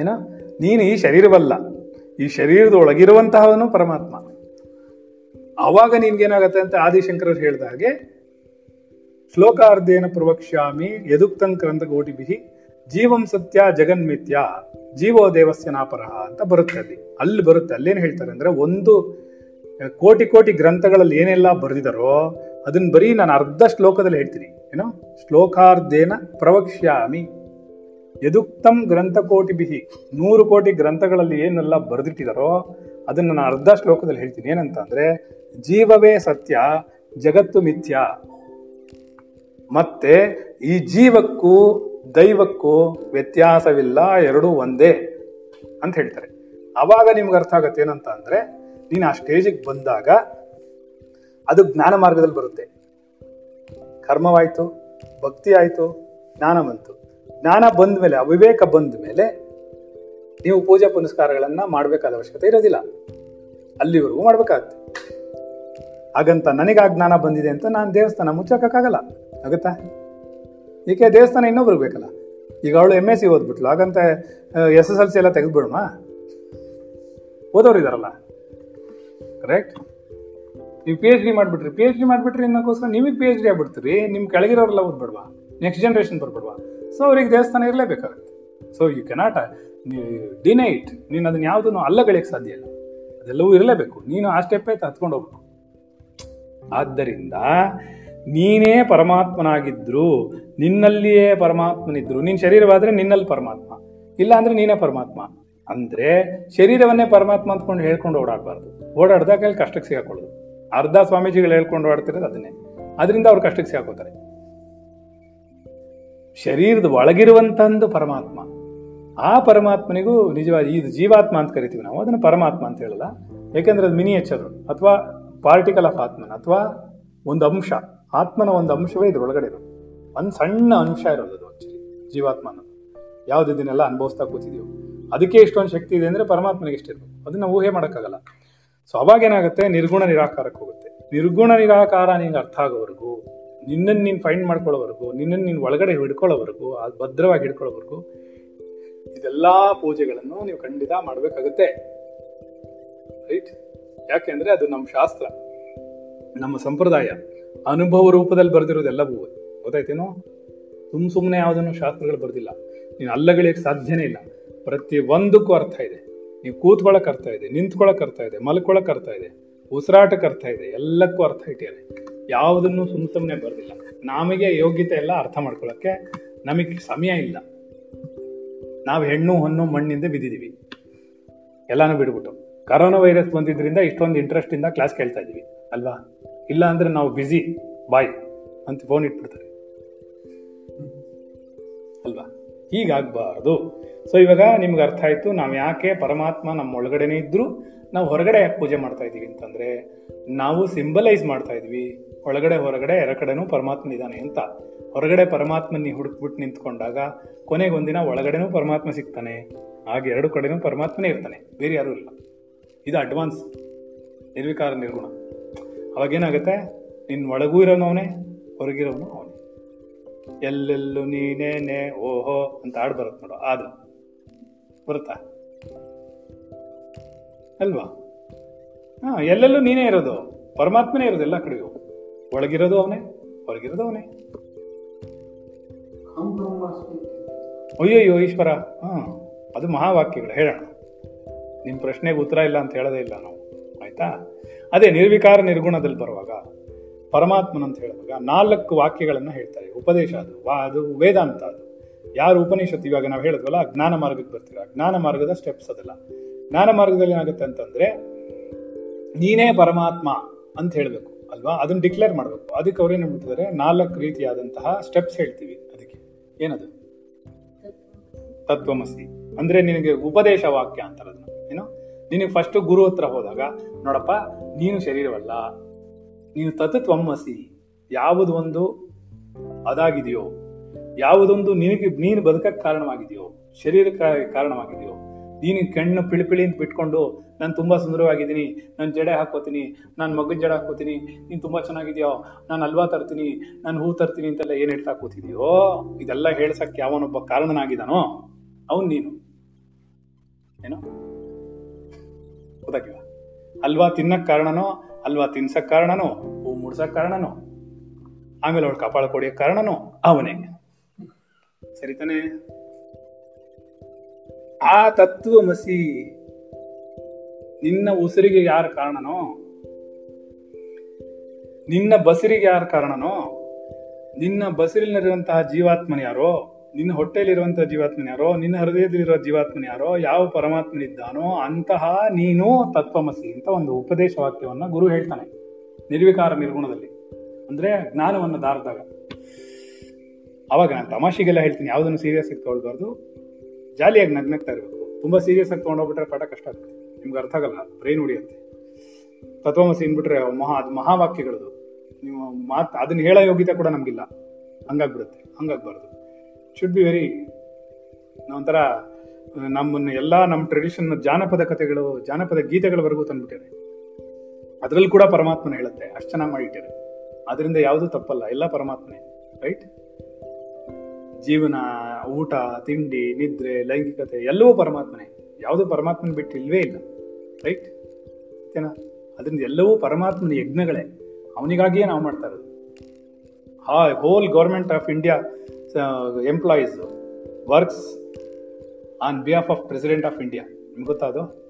ಏನೋ? ನೀನು ಈ ಶರೀರವಲ್ಲ. ಈ ಶರೀರದೊಳಗಿರುವಂತಹವನು ಪರಮಾತ್ಮ. ಅವಾಗ ನಿನ್ಗೇನಾಗತ್ತೆ ಅಂತ ಆದಿಶಂಕರರು ಹೇಳಿದ ಹಾಗೆ ಶ್ಲೋಕಾರ್ಧೇನ ಪ್ರವಕ್ಷ್ಯಾಮಿ ಯದುಕ್ತಂ ಕ್ರಂದಗೋಟಿಭಿ ಜೀವಂ ಸತ್ಯ ಜಗನ್ಮಿತ್ಯ ಜೀವೋ ದೇವಸ್ಯ ನಾಪರ ಅಂತ ಬರುತ್ತೆ ಅಲ್ಲಿ. ಅಲ್ಲಿ ಬರುತ್ತೆ, ಅಲ್ಲೇನ್ ಹೇಳ್ತಾರೆ ಅಂದ್ರೆ ಒಂದು ಕೋಟಿ ಕೋಟಿ ಗ್ರಂಥಗಳಲ್ಲಿ ಏನೆಲ್ಲ ಬರೆದಿದಾರೋ ಅದನ್ನ ಬರೀ ನಾನು ಅರ್ಧ ಶ್ಲೋಕದಲ್ಲಿ ಹೇಳ್ತೀನಿ. ಏನೋ? ಶ್ಲೋಕಾರ್ಧೇನ ಪ್ರವಕ್ಷ್ಯಾಮಿ ಯದುಕ್ತಂ ಗ್ರಂಥ ಕೋಟಿ ಬಿಹಿ ನೂರು ಕೋಟಿ ಗ್ರಂಥಗಳಲ್ಲಿ ಏನೆಲ್ಲ ಬರೆದಿಟ್ಟಿದಾರೋ ಅದನ್ನ ನಾನು ಅರ್ಧ ಶ್ಲೋಕದಲ್ಲಿ ಹೇಳ್ತೀನಿ. ಏನಂತ ಅಂದ್ರೆ ಜೀವವೇ ಸತ್ಯ, ಜಗತ್ತು ಮಿಥ್ಯ ಮತ್ತೆ ಈ ಜೀವಕ್ಕೂ ದೈವಕ್ಕೂ ವ್ಯತ್ಯಾಸವಿಲ್ಲ, ಎರಡೂ ಒಂದೇ ಅಂತ ಹೇಳ್ತಾರೆ. ಅವಾಗ ನಿಮ್ಗೆ ಅರ್ಥ ಆಗತ್ತೆ ಏನಂತ ಅಂದ್ರೆ, ನೀನು ಆ ಸ್ಟೇಜಿಗೆ ಬಂದಾಗ ಅದು ಜ್ಞಾನ ಮಾರ್ಗದಲ್ಲಿ ಬರುತ್ತೆ. ಕರ್ಮವಾಯ್ತು, ಭಕ್ತಿ ಆಯ್ತು, ಜ್ಞಾನ ಬಂತು. ಜ್ಞಾನ ಬಂದ ಮೇಲೆ ಅವಿವೇಕ ಬಂದ ಮೇಲೆ ನೀವು ಪೂಜೆ ಪುನಸ್ಕಾರಗಳನ್ನ ಮಾಡಬೇಕಾದ ಅವಶ್ಯಕತೆ ಇರೋದಿಲ್ಲ. ಅಲ್ಲಿವರೆಗೂ ಮಾಡ್ಬೇಕಾಗತ್ತೆ. ಹಾಗಂತ ನನಗೆ ಆ ಜ್ಞಾನ ಬಂದಿದೆ ಅಂತ ನಾನು ದೇವಸ್ಥಾನ ಮುಚ್ಚಕ್ಕಾಗಲ್ಲ. ಆಗುತ್ತಾ? ಏಕೆ ದೇವಸ್ಥಾನ ಇನ್ನೊಬ್ರಿಗೆ ಬೇಕಲ್ಲ? ಈಗ ಅವಳು ಎಂ ಎಸ್ ಸಿ ಓದ್ಬಿಟ್ಲು. ಹಾಗಂತ ಎಸ್ ಎಸ್ ಎಲ್ ಸಿ ಎಲ್ಲ ತೆಗೆದ್ಬಿಡಮ್ಮ ಓದೋರು ಇದಾರಲ್ಲ? ಕರೆಕ್ಟ್ ನೀವು ಪಿ ಎಚ್ ಡಿ ಮಾಡ್ಬಿಟ್ರಿ. ಪಿ ಎಚ್ ಡಿ ಮಾಡ್ಬಿಟ್ರಿ ಅನ್ನೋಕ್ಕೋಸ್ಕರ ನಿಮಗೆ ಪಿ ಎಚ್ ಡಿ ಆಗ್ಬಿಡ್ತೀರಿ. ನಿಮ್ ಕೆಳಗಿರೋರೆಲ್ಲ ಓದ್ಬಿಡ್ವಾ. ನೆಕ್ಸ್ಟ್ ಜನರೇಷನ್ ಬರ್ಬಿಡ್ವಾ. ಸೊ ಅವ್ರಿಗೆ ದೇವಸ್ಥಾನ ಇರಲೇಬೇಕಾಗುತ್ತೆ. So you cannot deny it ನೀನು ಅದನ್ನ ಯಾವುದನ್ನು ಅಲ್ಲಗಳಿಗೆ ಸಾಧ್ಯ ಇಲ್ಲ. ಅದೆಲ್ಲವೂ ಇರಲೇಬೇಕು. ನೀನು ಆ ಸ್ಟೆಪ್ ಸ್ಟೆಪ್ಪೇ ಹತ್ಕೊಂಡು ಹೋಗ್ಬೇಕು ಆದ್ದರಿಂದ ನೀನೇ ಪರಮಾತ್ಮನಾಗಿದ್ರು, ನಿನ್ನಲ್ಲಿಯೇ ಪರಮಾತ್ಮನಿದ್ರು. ನಿನ್ನ ಶರೀರವಾದ್ರೆ ನಿನ್ನಲ್ಲಿ ಪರಮಾತ್ಮ ಇಲ್ಲ ಅಂದ್ರೆ ನೀನೇ ಪರಮಾತ್ಮ. ಅಂದ್ರೆ ಶರೀರವನ್ನೇ ಪರಮಾತ್ಮ ಅಂದ್ಕೊಂಡು ಹೇಳ್ಕೊಂಡು ಓಡಾಡಬಾರ್ದು. ಓಡಾಡ್ದಾಗ ಅಲ್ಲಿ ಕಷ್ಟಕ್ಕೆ ಸಿಗಾಕೊಳ್ಳೋದು. ಅರ್ಧ ಸ್ವಾಮೀಜಿಗಳು ಹೇಳ್ಕೊಂಡು ಓಡಾಡ್ತಿರೋದು ಅದನ್ನೇ. ಅದರಿಂದ ಅವ್ರು ಕಷ್ಟಕ್ಕೆ ಸಿಗಾಕೋತಾರೆ. ಶರೀರದ ಒಳಗಿರುವಂತಂದು ಪರಮಾತ್ಮ. ಆ ಪರಮಾತ್ಮನಿಗೂ ನಿಜವಾಗಿ ಇದು ಜೀವಾತ್ಮ ಅಂತ ಕರಿತೀವಿ ನಾವು. ಅದನ್ನು ಪರಮಾತ್ಮ ಅಂತ ಹೇಳಲ್ಲ. ಯಾಕೆಂದ್ರೆ ಅದು ಮಿನಿಯೇಚರ್ ಅಥವಾ ಪಾರ್ಟಿಕಲ್ ಆಫ್ ಆತ್ಮನ ಅಥವಾ ಒಂದು ಅಂಶ. ಆತ್ಮನ ಒಂದು ಅಂಶವೇ ಇದ್ರೊಳಗಡೆ ಇರೋದು. ಒಂದು ಸಣ್ಣ ಅಂಶ ಇರೋದು ಅದು ಆಕ್ಚುಲಿ ಜೀವಾತ್ಮನ ಯಾವ್ದು ಇದನ್ನೆಲ್ಲ ಅನುಭವಿಸ್ತಾ ಕೂತಿದೀವಿ ಅದಕ್ಕೆ ಇಷ್ಟೊಂದು ಶಕ್ತಿ ಇದೆ ಅಂದ್ರೆ ಪರಮಾತ್ಮನಿಗೆ ಇಷ್ಟಿರ್ಬೇಕು ಅದನ್ನ ಊಹೆ ಮಾಡೋಕ್ಕಾಗಲ್ಲ. ಸೊ ಅವಾಗ ಏನಾಗುತ್ತೆ? ನಿರ್ಗುಣ ನಿರಾಕಾರಕ್ಕೆ ಹೋಗುತ್ತೆ. ನಿರ್ಗುಣ ನಿರಾಕಾರ ನಿಂಗೆ ಅರ್ಥ ಆಗೋವರೆಗೂ ನಿನ್ನನ್ನು ನೀನು ಫೈಂಡ್ ಮಾಡ್ಕೊಳ್ಳೋವರೆಗೂ ನಿನ್ನನ್ನು ನೀನು ಒಳಗಡೆ ಹಿಡ್ಕೊಳ್ಳೋವರೆಗೂ ಅದು ಭದ್ರವಾಗಿ ಹಿಡ್ಕೊಳ್ಳೋವರೆಗೂ, ಇದೆಲ್ಲ ಪೂಜೆಗಳನ್ನು ನೀವು ಖಂಡಿತ ಮಾಡ್ಬೇಕಾಗುತ್ತೆ. ರೈಟ್ ಯಾಕೆಂದ್ರೆ ಅದು ನಮ್ಮ ಶಾಸ್ತ್ರ, ನಮ್ಮ ಸಂಪ್ರದಾಯ. ಅನುಭವ ರೂಪದಲ್ಲಿ ಬರೆದಿರೋದೆಲ್ಲವೂ ಗೊತ್ತಾಯ್ತೇನೋ? ಸುಮ್ ಸುಮ್ಮನೆ ಯಾವುದನ್ನು ಶಾಸ್ತ್ರಗಳು ಬರ್ದಿಲ್ಲ. ನೀನು ಅಲ್ಲಗಳಿಗೆ ಸಾಧ್ಯನೇ ಇಲ್ಲ. ಪ್ರತಿ ಒಂದಕ್ಕೂ ಅರ್ಥ ಇದೆ. ನೀವು ಕೂತ್ಕೊಳಕ್ ಅರ್ಥ ಇದೆ, ನಿಂತ್ಕೊಳಕ್ ಅರ್ಥ ಇದೆ, ಮಲ್ಕೊಳಕ್ ಅರ್ಥ ಇದೆ, ಉಸಿರಾಟಕ್ಕೆ ಅರ್ಥ ಇದೆ, ಎಲ್ಲಕ್ಕೂ ಅರ್ಥ ಇಟ್ಟಿದ್ದಾರೆ. ಯಾವುದನ್ನು ಸುಮ್ ಸುಮ್ಮನೆ ಬರ್ದಿಲ್ಲ. ನಮಗೆ ಯೋಗ್ಯತೆ ಎಲ್ಲ ಅರ್ಥ ಮಾಡ್ಕೊಳಕ್ಕೆ ನಮಗೆ ಸಮಯ ಇಲ್ಲ. ನಾವು ಹೆಣ್ಣು, ಹೊನ್ನು, ಮಣ್ಣಿಂದ ಬಿದ್ದಿದ್ದೀವಿ. ಎಲ್ಲಾನು ಬಿಡ್ಬಿಟ್ಟು. ಕರೋನಾ ವೈರಸ್ ಬಂದಿದ್ರಿಂದ ಇಷ್ಟೊಂದು ಇಂಟ್ರೆಸ್ಟಿಂದ ಕ್ಲಾಸ್ ಕೇಳ್ತಾ ಇದ್ದೀವಿ. ಅಲ್ವಾ? ಇಲ್ಲ ಅಂದ್ರೆ ನಾವು ಬಿಸಿ ಬಾಯ್ ಅಂತ ಫೋನ್ ಇಟ್ಬಿಡ್ತಾರೆ. ಅಲ್ವಾ? ಹೀಗಾಗಬಾರ್ದು. ಸೊ ಇವಾಗ ನಿಮ್ಗೆ ಅರ್ಥ ಆಯ್ತು, ನಾವು ಯಾಕೆ ಪರಮಾತ್ಮ ನಮ್ಮ ಒಳಗಡೆನೆ ಇದ್ರು, ನಾವು ಹೊರಗಡೆ ಯಾಕೆ ಪೂಜೆ ಮಾಡ್ತಾ ಇದ್ದೀವಿ ಅಂತಂದ್ರೆ, ನಾವು ಸಿಂಬಲೈಸ್ ಮಾಡ್ತಾ ಇದ್ವಿ. ಒಳಗಡೆ, ಹೊರಗಡೆ ಎರ ಕಡೆನೂ ಪರಮಾತ್ಮ ಇದ್ದಾನೆ ಅಂತ. ಹೊರಗಡೆ ಪರಮಾತ್ಮನಿ ಹುಡುಕ್ಬಿಟ್ಟು ನಿಂತ್ಕೊಂಡಾಗ, ಕೊನೆಗೆ ಒಂದಿನ ಒಳಗಡೆನೂ ಪರಮಾತ್ಮ ಸಿಗ್ತಾನೆ. ಹಾಗೆ ಎರಡು ಕಡೆನೂ ಪರಮಾತ್ಮನೇ ಇರ್ತಾನೆ. ಬೇರೆ ಯಾರೂ ಇಲ್ಲ. ಇದು ಅಡ್ವಾನ್ಸ್ ನಿರ್ವಿಕಾರ ನಿರ್ಗುಣ. ಅವಾಗ ಅವಾಗೇನಾಗುತ್ತೆ? ನಿನ್ನ ಒಳಗೂ ಇರೋನು ಅವನೇ ಹೊರಗಿರೋನು ಅವನೇ. ಎಲ್ಲೆಲ್ಲೂ ನೀನೇನೇ ಓಹೋ ಅಂತ ಹಾಡು ಬರುತ್ತೆ ನೋಡು, ಆದ್ರೆ. ಬರುತ್ತಾ? ಅಲ್ವಾ? ಹಾಂ, ಎಲ್ಲೆಲ್ಲೂ ನೀನೇ ಇರೋದು. ಪರಮಾತ್ಮನೇ ಇರೋದು ಎಲ್ಲ ಕಡೆಗೂ ಒಳಗಿರೋದು ಅವನೇ, ಹೊರಗಿರೋದು ಅವನೇ. ಅಯ್ಯೋ ಈಶ್ವರ. ಹಾಂ, ಅದು ಮಹಾವಾಕ್ಯಗಳು, ಹೇಳೋಣ. ನಿಮ್ಮ ಪ್ರಶ್ನೆಗೆ ಉತ್ತರ ಇಲ್ಲ ಅಂತ ಹೇಳೋದೇ ಇಲ್ಲ ನಾವು. ಆಯಿತಾ? ಅದೇ ನಿರ್ವಿಕಾರ ನಿರ್ಗುಣದಲ್ಲಿ ಬರುವಾಗ ಪರಮಾತ್ಮನ ಅಂತ ಹೇಳುವಾಗ ನಾಲ್ಕು ವಾಕ್ಯಗಳನ್ನು ಹೇಳ್ತಾರೆ. ಉಪದೇಶ ಅದು, ವಾ, ಅದು ವೇದಾಂತ ಅದು. ಯಾರು ಉಪನಿಷತ್ತು ಇವಾಗ ನಾವು ಹೇಳಿದ್ವಲ್ಲ, ಜ್ಞಾನ ಮಾರ್ಗಕ್ಕೆ ಬರ್ತೀರಾ? ಜ್ಞಾನ ಮಾರ್ಗದ ಸ್ಟೆಪ್ಸ್ ಅದಲ್ಲ. ಜ್ಞಾನ ಮಾರ್ಗದಲ್ಲಿ ಏನಾಗುತ್ತೆ ಅಂತಂದ್ರೆ, ನೀನೇ ಪರಮಾತ್ಮ ಅಂತ ಹೇಳಬೇಕು, ಅಲ್ವಾ? ಅದನ್ನ ಡಿಕ್ಲೇರ್ ಮಾಡಬೇಕು. ಅದಕ್ಕೆ ಅವ್ರೇನು ಹೇಳ್ತಿದ್ದಾರೆ ನಾಲ್ಕು ರೀತಿಯಾದಂತಹ ಸ್ಟೆಪ್ಸ್ ಹೇಳ್ತೀವಿ ಅದಕ್ಕೆ. ಏನದು? ತತ್ವಮಸಿ. ಅಂದ್ರೆ ನಿನಗೆ ಉಪದೇಶ ವಾಕ್ಯ ಅಂತಾರೆ ಅದನ್ನ ಏನು? ನಿನಗೆ ಫಸ್ಟ್ ಗುರು ಹತ್ರ ಹೋದಾಗ, ನೋಡಪ್ಪ, ನೀನು ಶರೀರವಲ್ಲ, ನೀನು ತತ್ವಮಸಿ ಯಾವುದು ಒಂದು ಅದಾಗಿದೆಯೋ, ಯಾವುದೊಂದು ನಿನಗೆ, ನೀನು ಬದುಕಕ್ಕೆ ಕಾರಣವಾಗಿದೆಯೋ, ಶರೀರಕ್ಕೆ ಕಾರಣವಾಗಿದೆಯೋ, ನೀನು ಕಣ್ಣು ಪಿಳಿಪಿಳಿ ಅಂತ ಬಿಟ್ಕೊಂಡು, ನಾನು ತುಂಬಾ ಸುಂದರವಾಗಿದ್ದೀನಿ, ನಾನು ಜಡೆ ಹಾಕೋತೀನಿ ನಾನು ಮಗನ ಜಡೆ ಹಾಕೋತೀನಿ ನೀನು ತುಂಬಾ ಚೆನ್ನಾಗಿದೆಯೋ, ನಾನು ಅಲ್ವಾ ತರ್ತೀನಿ, ನಾನು ಹೂ ತರ್ತೀನಿ ಅಂತೆಲ್ಲ ಏನು ಹೇಳ್ತಾ ಕೂತಿದೆಯೋ, ಇದೆಲ್ಲ ಹೇಳ್ಸಕ್ಕೆ ಯಾವನೊಬ್ಬ ಕಾರಣನಾಗಿದ್ದಾನೋ, ಅವನು ನೀನು. ಏನೋ? ಅಲ್ವಾ ತಿನ್ನಕ್ ಕಾರಣನೋ ಅಲ್ವಾ ತಿನ್ಸಕ್ ಕಾರಣನೋ, ಹೂ ಮುಡ್ಸಕ್ ಕಾರಣನೋ, ಆಮೇಲೆ ಅವಳು ಕಪಾಳ ಕೊಡಿಯ ಕಾರಣನೋ, ಅವನೇ. ಸರಿ ತಾನೇ? ಆ ತತ್ವಮಸಿ ನಿನ್ನ ಉಸಿರಿಗೆ ಯಾರ ಕಾರಣನೋ, ನಿನ್ನ ಬಸಿರಿಗೆ ಯಾರ ಕಾರಣನೋ, ನಿನ್ನ ಬಸಿರಿನಲ್ಲಿರುವಂತಹ ಜೀವಾತ್ಮನ ಯಾರೋ ನಿನ್ನ ಹೊಟ್ಟೆಯಲ್ಲಿರುವಂಥ ಜೀವಾತ್ಮನ ಯಾರೋ, ನಿನ್ನ ಹೃದಯದಲ್ಲಿರೋ ಜೀವಾತ್ಮನ ಯಾರೋ, ಯಾವ ಪರಮಾತ್ಮನಿದ್ದಾನೋ ಅಂತಹ ನೀನು ತತ್ವಮಸಿ ಅಂತ ಒಂದು ಉಪದೇಶ ವಾಕ್ಯವನ್ನ ಗುರು ಹೇಳ್ತಾನೆ ನಿರ್ವಿಕಾರ ನಿರ್ಗುಣದಲ್ಲಿ. ಅಂದ್ರೆ ಜ್ಞಾನವನ್ನು ದಾರದಾಗ. ಅವಾಗ ನಾನು ತಮಾಷೆಗೆಲ್ಲ ಹೇಳ್ತೀನಿ, ಯಾವುದನ್ನು ಸೀರಿಯಸ್ ಆಗಿ ತಗೊಳ್ಬಾರ್ದು. ಜಾಲಿಯಾಗಿ ನಗ್ನಗ್ತಾ ಇರಬೇಕು. ತುಂಬಾ ಸೀರಿಯಸ್ ಆಗಿ ತಗೊಂಡೋಗ್ಬಿಟ್ರೆ ಪಾಠ ಕಷ್ಟ ಆಗುತ್ತೆ. ನಿಮ್ಗೆ ಅರ್ಥ ಆಗಲ್ಲ ಬ್ರೈನ್ ಉಳಿಯುತ್ತೆ. ತತ್ವಮಸಿ ಅಂದ್ಬಿಟ್ರೆ ಮಹಾ, ಅದು ಮಹಾವಾಕ್ಯಗಳದು. ನೀವು ಮಾತು, ಅದನ್ನ ಹೇಳೋ ಯೋಗ್ಯತೆ ಕೂಡ ನಮ್ಗಿಲ್ಲ. ಹಂಗಾಗ್ಬಿಡುತ್ತೆ. ಹಂಗಾಗ್ಬಾರ್ದು. ಶುಡ್ ಬಿ ವೆರಿ ಒಂಥರ ನಮ್ಮನ್ನ ಎಲ್ಲಾ ನಮ್ಮ ಟ್ರೆಡಿಷನ್ ಜಾನಪದ ಕಥೆಗಳು, ಜಾನಪದ ಗೀತೆಗಳವರೆಗೂ ತಂದ್ಬಿಟ್ಟಿದೆ. ಅದ್ರಲ್ಲಿ ಕೂಡ ಪರಮಾತ್ಮನ ಹೇಳುತ್ತೆ, ಅಷ್ಟು ಚೆನ್ನಾಗಿ ಮಾಡಿಟ್ಟಿದೆ ಅದರಿಂದ ಯಾವುದು ತಪ್ಪಲ್ಲ, ಎಲ್ಲ ಪರಮಾತ್ಮನೇ ರೈಟ್ ಜೀವನ, ಊಟ, ತಿಂಡಿ, ನಿದ್ರೆ ಲೈಂಗಿಕತೆ ಎಲ್ಲವೂ ಪರಮಾತ್ಮನೇ. ಯಾವುದು ಪರಮಾತ್ಮನ ಬಿಟ್ಟು ಇಲ್ವೇ ಇಲ್ಲ ರೈಟ್ ಓಕೆನಾ ಅದರಿಂದ ಎಲ್ಲವೂ ಪರಮಾತ್ಮನ ಯಜ್ಞಗಳೇ. ಅವನಿಗಾಗಿಯೇ ನಾವು ಮಾಡ್ತಾ ಇರೋದು. ಹಾ whole government of India employees works on behalf of president of India ನಿಮ್ಗೆ ಗೊತ್ತಾ ಅದು?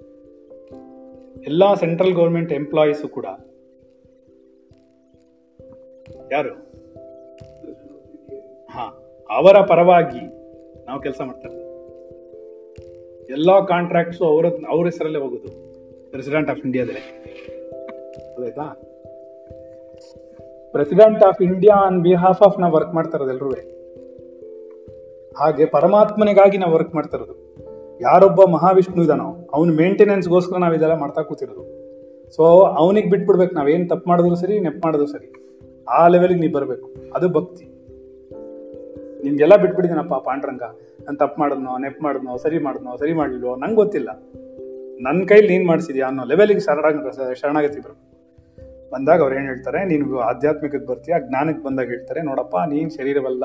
ಎಲ್ಲ ಸೆಂಟ್ರಲ್ ಗೌರ್ಮೆಂಟ್ ಎಂಪ್ಲಾಯೀಸು ಕೂಡ ಯಾರು? ಹಾ, ಅವರ ಪರವಾಗಿ ನಾವು ಕೆಲಸ ಮಾಡ್ತಾರೆ. ಎಲ್ಲ ಕಾಂಟ್ರಾಕ್ಟ್ಸು ಅವ್ರ ಅವ್ರ ಹೆಸರಲ್ಲೇ ಹೋಗೋದು ಪ್ರೆಸಿಡೆಂಟ್ ಆಫ್ ಇಂಡಿಯಾದಲ್ಲಿ ಅದಾಯ್ತಾ? President of India on behalf of ನಾವು ವರ್ಕ್ ಮಾಡ್ತಾರದೆಲ್ಲರೂ ಹಾಗೆ ಪರಮಾತ್ಮನಿಗಾಗಿ ನಾವು ವರ್ಕ್ ಮಾಡ್ತಾ ಇರೋದು ಯಾರೊಬ್ಬ ಮಹಾವಿಷ್ಣು ಇದಾನೋ, ಅವ್ನ ಮೇಂಟೆನೆನ್ಸ್ಗೋಸ್ಕರ ನಾವು ಇದೆಲ್ಲ ಮಾಡ್ತಾ ಕೂತಿರೋದು. ಸೊ ಅವನಿಗೆ ಬಿಟ್ಬಿಡ್ಬೇಕು ನಾವೇನ್ ತಪ್ಪು ಮಾಡಿದ್ರು ಸರಿ ನೆಪ್ ಮಾಡಿದ್ರು ಸರಿ. ಆ ಲೆವೆಲ್ಗೆ ನೀವು ಬರಬೇಕು. ಅದು ಭಕ್ತಿ. ನಿಮ್ಗೆಲ್ಲ ಬಿಟ್ಬಿಟ್ಟಿದ್ದೀನಪ್ಪ ಪಾಂಡ್ರಂಗ. ನಾನು ತಪ್ಪು ಮಾಡಿದ್ನೋ ನೆಪ್ ಮಾಡಿದ್ನೋ, ಸರಿ ಮಾಡಿದ್ನೋ, ಸರಿ ಮಾಡಿಲ್ವೋ ನಂಗೆ ಗೊತ್ತಿಲ್ಲ. ನನ್ನ ಕೈಲಿ ನೀನು ಮಾಡಿಸಿದ್ಯಾ ಅನ್ನೋ ಲೆವೆಲಿಗೆ ಶರಣಾಗ ಶರಣಾಗತಿ ಬರಬೇಕು. ಬಂದಾಗ ಅವ್ರು ಏನ್ ಹೇಳ್ತಾರೆ, ನೀನು ಆಧ್ಯಾತ್ಮಿಕಕ್ಕೆ ಬರ್ತೀಯ? ಜ್ಞಾನಕ್ಕೆ ಬಂದಾಗ ಹೇಳ್ತಾರೆ, ನೋಡಪ್ಪ, ನೀನ್ ಶರೀರವಲ್ಲ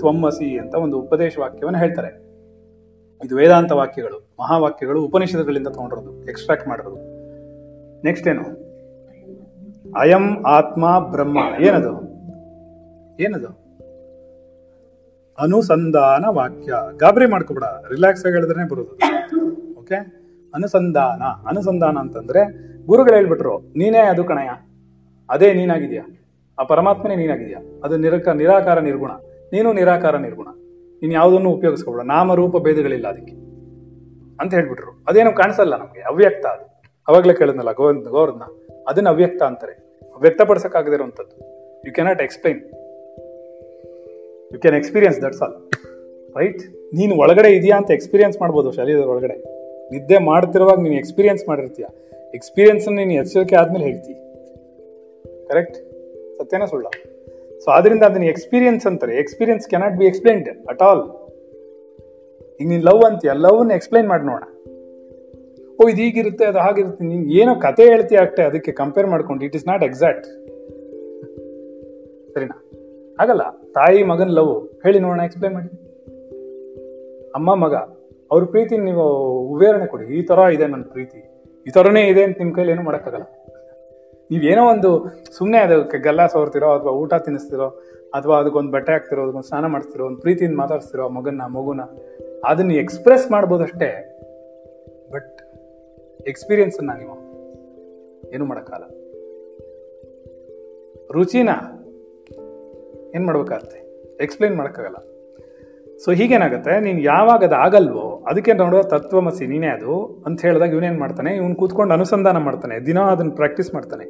ತ್ವಮ್ಮಸಿ ಅಂತ ಒಂದು ಉಪದೇಶ ವಾಕ್ಯವನ್ನು ಹೇಳ್ತಾರೆ. ಇದು ವೇದಾಂತ ವಾಕ್ಯಗಳು, ಮಹಾವಾಕ್ಯಗಳು ಉಪನಿಷತ್ತುಗಳಿಂದ ತಗೊಂಡಿರೋದು ಎಕ್ಸ್ಟ್ರಾಕ್ಟ್ ಮಾಡಿರೋದು. ನೆಕ್ಸ್ಟ್ ಏನು? ಅಯಂ ಆತ್ಮ ಬ್ರಹ್ಮ, ಏನದು? ಏನದು? ಅನುಸಂಧಾನ ವಾಕ್ಯ. ಗಾಬರಿ ಮಾಡ್ಕೊಬೇಡ, ರಿಲ್ಯಾಕ್ಸ್ ಆಗಿ ಹೇಳಿದ್ರೆ ಬರೋದು ಓಕೆ ಅನುಸಂಧಾನ. ಅನುಸಂಧಾನ ಅಂತಂದ್ರೆ ಗುರುಗಳು ಹೇಳ್ಬಿಟ್ರು, ನೀನೇ ಅದು ಕಣಯ್ಯ. ಅದೇ ನೀನಾಗಿದೆಯಾ ಆ ಪರಮಾತ್ಮನೇ ನೀನಾಗಿದೆಯಾ ಅದು ನಿರಕ, ನಿರಾಕಾರ ನಿರ್ಗುಣ. ನೀನು ನಿರಾಕಾರ ನಿರ್ಗುಣ. ನೀನು ಯಾವುದನ್ನು ಉಪಯೋಗಿಸ್ಕೊಬೇಡ. ನಾಮ, ರೂಪ ಭೇದಗಳಿಲ್ಲ ಅದಕ್ಕೆ. ಅಂತ ಹೇಳ್ಬಿಟ್ರು. ಅದೇನು ಕಾಣಿಸಲ್ಲ ನಮಗೆ. ಅವ್ಯಕ್ತ ಅದು. ಅವಾಗಲೇ ಕೇಳಿದ್ನಲ್ಲ ಗೋವಿಂದ ಗೌರದ್ನ ಅದನ್ನ ಅವ್ಯಕ್ತ ಅಂತಾರೆ. ವ್ಯಕ್ತಪಡಿಸಕ್ಕಾಗದಿರುವಂಥದ್ದು. You cannot explain you can experience that's all right ನೀನು ಒಳಗಡೆ ಇದೆಯಾ ಅಂತ ಎಕ್ಸ್ಪೀರಿಯನ್ಸ್ ಮಾಡ್ಬೋದು ಶರೀರದ ಒಳಗಡೆ. ನಿದ್ದೆ ಮಾಡ್ತಿರುವಾಗ ನೀನು ಎಕ್ಸ್ಪೀರಿಯನ್ಸ್ ಮಾಡಿರ್ತೀಯ. ಎಕ್ಸ್ಪೀರಿಯನ್ಸ್ ನೀನು ಎಚ್ಚರಿಕೆ ಆದ್ಮೇಲೆ ಹೇಳ್ತಿ. ಕರೆಕ್ಟ್ ಸತ್ಯನ ಸುಳ್ಳ? ಸೊ ಆದ್ರಿಂದ ಅದನ್ನ ಎಕ್ಸ್ಪೀರಿಯನ್ಸ್ ಅಂತಾರೆ. Experience cannot be explained at all ಈಗ ನೀನ್ ಲವ್ ಅಂತೀಯ? ಲವ್ ಎಕ್ಸ್ಪ್ಲೈನ್ ಮಾಡಿ ನೋಡೋಣ ಓ, ಇದು ಹೀಗಿರುತ್ತೆ, ಅದು ಹಾಗಿರುತ್ತೆ. ನೀನ್ ಏನೋ ಕತೆ ಹೇಳ್ತಿ ಅಷ್ಟೇ, ಅದಕ್ಕೆ ಕಂಪೇರ್ ಮಾಡ್ಕೊಂಡು. ಇಟ್ ಇಸ್ ನಾಟ್ ಎಕ್ಸಾಕ್ಟ್ ಸರಿನಾ? ಆಗಲ್ಲ ತಾಯಿ, ಮಗನ್ ಲವ್ ಹೇಳಿ ನೋಡೋಣ ಎಕ್ಸ್ಪ್ಲೈನ್ ಮಾಡಿ. ಅಮ್ಮ, ಮಗ. ಅವ್ರ ಪ್ರೀತಿ ನೀವು ವಿವರಣೆ ಕೊಡಿ. ಈ ತರ ಇದೆ ನನ್ನ ಪ್ರೀತಿ. ಈ ಥರನೇ ಇದೆ ಅಂತ ನಿಮ್ಮ ಕೈಲಿ ಏನು ಮಾಡೋಕ್ಕಾಗಲ್ಲ. ನೀವೇನೋ ಒಂದು ಸುಮ್ಮನೆ ಅದಕ್ಕೆ ಗಲ್ಲ ಸೋರ್ತಿರೋ ಅಥವಾ ಊಟ ತಿನ್ನಿಸ್ತಿರೋ ಅಥವಾ ಅದಕ್ಕೊಂದು ಬಟ್ಟೆ ಹಾಕ್ತಿರೋ, ಅದಕ್ಕೊಂದು ಸ್ನಾನ ಮಾಡ್ತಿರೋ, ಒಂದು ಪ್ರೀತಿಯಿಂದ ಮಾತಾಡ್ತಿರೋ ಮಗನ್ನ ಮಗುನ ಅದನ್ನ ಎಕ್ಸ್ಪ್ರೆಸ್ ಮಾಡ್ಬೋದಷ್ಟೇ. ಬಟ್ ಎಕ್ಸ್ಪೀರಿಯನ್ಸ್ ಅನ್ನ ನೀವು ಏನು ಮಾಡೋಕ್ಕಾಗಲ್ಲ. ರುಚಿನ ಏನು ಮಾಡ್ಬೇಕಾಗತ್ತೆ? ಎಕ್ಸ್ಪ್ಲೈನ್ ಮಾಡಕ್ಕಾಗಲ್ಲ. ಸೊ ಹೀಗೇನಾಗುತ್ತೆ? ನೀನು ಯಾವಾಗ ಅದು ಆಗಲ್ವೋ ಅದಕ್ಕೆ ನೋಡೋ ತತ್ವಮಸಿ ನೀನೇ ಅದು ಅಂತ ಹೇಳಿದಾಗ ಇವನೇನು ಮಾಡ್ತಾನೆ? ಇವನು ಕೂತ್ಕೊಂಡು ಅನುಸಂಧಾನ ಮಾಡ್ತಾನೆ. ದಿನ ಅದನ್ನ ಪ್ರಾಕ್ಟೀಸ್ ಮಾಡ್ತಾನೆ.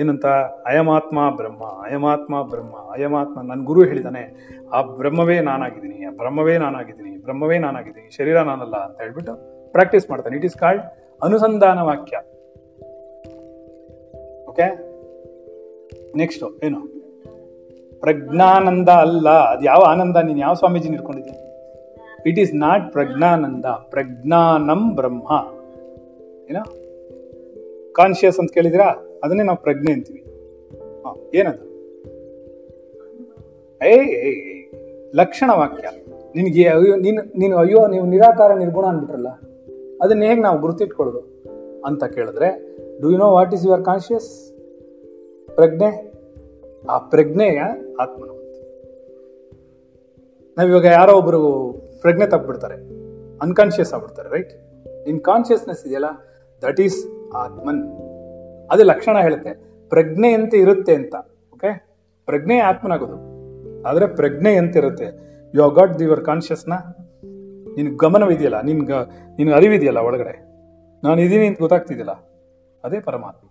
ಏನಂತ? ಅಯಮಾತ್ಮ ಬ್ರಹ್ಮ ಅಯಮಾತ್ಮ ಬ್ರಹ್ಮ, ಅಯಮಾತ್ಮ. ನನ್ನ ಗುರು ಹೇಳಿದಾನೆ, ಆ ಬ್ರಹ್ಮವೇ ನಾನಾಗಿದ್ದೀನಿ, ಆ ಬ್ರಹ್ಮವೇ ನಾನಾಗಿದ್ದೀನಿ ಬ್ರಹ್ಮವೇ ನಾನಾಗಿದ್ದೀನಿ, ಶರೀರ ನಾನಲ್ಲ ಅಂತ ಹೇಳ್ಬಿಟ್ಟು ಪ್ರಾಕ್ಟೀಸ್ ಮಾಡ್ತಾನೆ. ಇಟ್ ಇಸ್ ಕಾಲ್ಡ್ ಅನುಸಂಧಾನ ವಾಕ್ಯ. ಓಕೆ ನೆಕ್ಸ್ಟ್ ಏನು? ಪ್ರಜ್ಞಾನಂದ ಅಲ್ಲ. ಅದು ಯಾವ ಆನಂದ? ನೀನು ಯಾವ ಸ್ವಾಮೀಜಿ ಇಟ್ಕೊಂಡಿದ್ಯಾ ಇಟ್ ಈಸ್ ನಾಟ್ ಪ್ರಜ್ಞಾನಂದ. ಪ್ರಜ್ಞಾನಂ ಬ್ರಹ್ಮ. ಏನೋ? ಕಾನ್ಶಿಯಸ್ ಅಂತ ಕೇಳಿದಿರಾ ಅದನ್ನೇ ನಾವು ಪ್ರಜ್ಞೆ ಅಂತೀವಿ. ಹ, ಏನದು? ಏ, ಲಕ್ಷಣ ವಾಕ್ಯ. ನಿನಗೆ ಅಯ್ಯೋ ನೀನು ನೀನು ಅಯ್ಯೋ ನೀವು ನಿರಾಕಾರ ನಿರ್ಗುಣ ಅಂದ್ಬಿಟ್ರಲ್ಲ ಅದನ್ನ ಹೇಗೆ ನಾವು ಗುರುತಿಟ್ಕೊಳ್ಳೋದು ಅಂತ ಕೇಳಿದ್ರೆ do you know what is your conscious ಪ್ರಜ್ಞೆ? ಆ ಪ್ರಜ್ಞೆಯ ಆತ್ಮನು ನಾವಿವಾಗ ಯಾರೋ ಒಬ್ರು ಪ್ರಜ್ಞೆ ತಪ್ಪಿಬಿಡ್ತಾರೆ ಅನ್ಕಾನ್ಶಿಯಸ್ ಆಗ್ಬಿಡ್ತಾರೆ ರೈಟ್ ಇನ್ ಕಾನ್ಶಿಯಸ್ನೆಸ್ ಇದೆಯಲ್ಲ ದಟ್ ಈಸ್ ಆತ್ಮನ್. ಅದೇ ಲಕ್ಷಣ ಹೇಳುತ್ತೆ, ಪ್ರಜ್ಞೆ ಅಂತ ಇರುತ್ತೆ ಅಂತ ಓಕೆ ಪ್ರಜ್ಞೆ ಆತ್ಮನಾಗೋದು. ಆದರೆ ಪ್ರಜ್ಞೆ ಅಂತ ಇರುತ್ತೆ. ಯು ಹವ್ ಗಾಟ್ ಯುವರ್ ಕಾನ್ಶಿಯಸ್ನ ನಿನ್ ಗಮನವಿದೆಯಲ್ಲ, ನಿನ್ ನಿನ್ ಅರಿವಿದೆಯಲ್ಲ ಒಳಗಡೆ. ನಾನು ಇದೀನಿ ಅಂತ ಗೊತ್ತಾಗ್ತಿದೆಯಲ್ಲ, ಅದೇ ಪರಮಾತ್ಮ.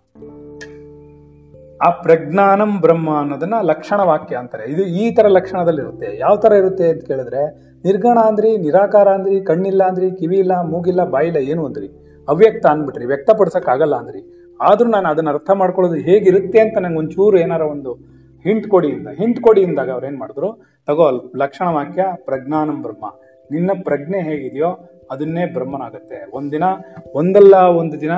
ಆ ಪ್ರಜ್ಞಾನಂ ಬ್ರಹ್ಮ ಅನ್ನೋದನ್ನ ಲಕ್ಷಣ ವಾಕ್ಯ ಅಂತಾರೆ. ಇದು ಈ ತರ ಲಕ್ಷಣದಲ್ಲಿ ಇರುತ್ತೆ ಯಾವ ತರ ಇರುತ್ತೆ ಅಂತ ಕೇಳಿದ್ರೆ, ನಿರ್ಗಣ ಅಂದ್ರಿ, ನಿರಾಕಾರ ಅಂದ್ರಿ, ಕಣ್ಣಿಲ್ಲ ಅಂದ್ರಿ, ಕಿವಿ ಇಲ್ಲ, ಮೂಗಿಲ್ಲ, ಬಾಯಿಲ್ಲ, ಏನು ಅಂದ್ರಿ? ಅವ್ಯಕ್ತ ಅಂದ್ಬಿಟ್ರಿ. ವ್ಯಕ್ತಪಡಿಸಕ್ ಆಗಲ್ಲ ಅಂದ್ರಿ. ಆದ್ರೂ ನಾನು ಅದನ್ನ ಅರ್ಥ ಮಾಡ್ಕೊಳ್ಳೋದು ಹೇಗಿರುತ್ತೆ ಅಂತ ನಂಗೆ ಒಂಚೂರು ಏನಾರ ಒಂದು ಹಿಂಟ್ ಕೊಡಿ ಇಂದ ಹಿಂಟ್ ಕೊಡಿ ಇಂದಾಗ ಅವ್ರು ಏನ್ ಮಾಡಿದ್ರು? ತಗೋ, ಲಕ್ಷಣ ವಾಕ್ಯ, ಪ್ರಜ್ಞಾನಂ ಬ್ರಹ್ಮ. ನಿನ್ನ ಪ್ರಜ್ಞೆ ಹೇಗಿದೆಯೋ ಅದನ್ನೇ ಬ್ರಹ್ಮನಾಗತ್ತೆ. ಒಂದಿನ ಒಂದಲ್ಲ ಒಂದು ದಿನ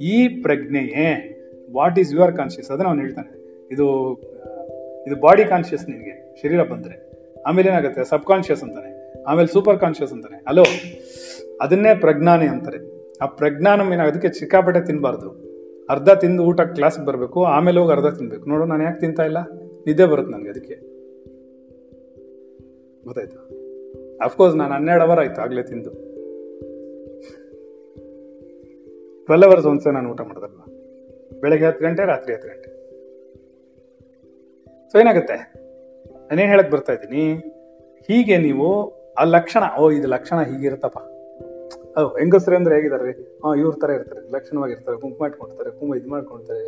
ಈ ಪ್ರಜ್ಞೆಯೇ. ವಾಟ್ ಈಸ್ ಯುವರ್ ಕಾನ್ಶಿಯಸ್ ಅದನ್ನ ಅವ್ನು ಹೇಳ್ತಾನೆ. ಇದು ಇದು ಬಾಡಿ ಕಾನ್ಶಿಯಸ್ ನಿನಗೆ ಶರೀರ ಬಂದ್ರೆ. ಆಮೇಲೆ ಏನಾಗುತ್ತೆ? ಸಬ್ ಕಾನ್ಶಿಯಸ್ ಅಂತಾನೆ. ಆಮೇಲೆ ಸೂಪರ್ ಕಾನ್ಶಿಯಸ್ ಅಂತಾನೆ. ಅಲೋ ಅದನ್ನೇ ಪ್ರಜ್ಞಾನೆ ಅಂತಾರೆ. ಆ ಪ್ರಜ್ಞಾನಂ ಅದಕ್ಕೆ ಚಿಕ್ಕಾಪಟ್ಟೆ ತಿನ್ಬಾರ್ದು. ಅರ್ಧ ತಿಂದು ಊಟ ಕ್ಲಾಸ್ಗೆ ಬರಬೇಕು, ಆಮೇಲೆ ಹೋಗಿ ಅರ್ಧ ತಿನ್ಬೇಕು. ನೋಡು, ನಾನು ಯಾಕೆ ತಿಂತಾ ಇಲ್ಲ? ನಿದ್ದೆ ಬರುತ್ತೆ ನನಗೆ ಅದಕ್ಕೆ. ಗೊತ್ತಾಯ್ತು? ಅಫ್ಕೋರ್ಸ್ ನಾನು ಹನ್ನೆರಡು ಅವರ್ ಆಯ್ತು ಆಗ್ಲೇ ತಿಂದು. ಟ್ವೆಲ್ ಅವರ್ಸ್ ಒಂದ್ಸಲ ನಾನು ಊಟ ಮಾಡೋದಲ್ವಾ ಬೆಳಗ್ಗೆ ಹತ್ತು ಗಂಟೆ, ರಾತ್ರಿ ಹತ್ತು ಗಂಟೆ. ಸೊ ಏನಾಗುತ್ತೆ? ನಾನೇನ್ ಹೇಳಕ್ ಬರ್ತಾ ಇದ್ದೀನಿ? ಹೀಗೆ ನೀವು ಆ ಲಕ್ಷಣ, ಓ, ಇದು ಲಕ್ಷಣ ಹೀಗಿರುತ್ತಪ್ಪ. ಓ, ಹೆಂಗಸ್ರೆ ಅಂದ್ರೆ ಹೇಗಿದ್ದಾರೆ? ಹಾ, ಇವ್ರ ತರ ಇರ್ತಾರೆ. ಲಕ್ಷಣವಾಗಿರ್ತಾರೆ ಇಟ್ಕೊಂಡಿರ್ತಾರೆ ಕುಂಕುಮ ಇದು ಮಾಡ್ಕೊಳ್ತಾರೆ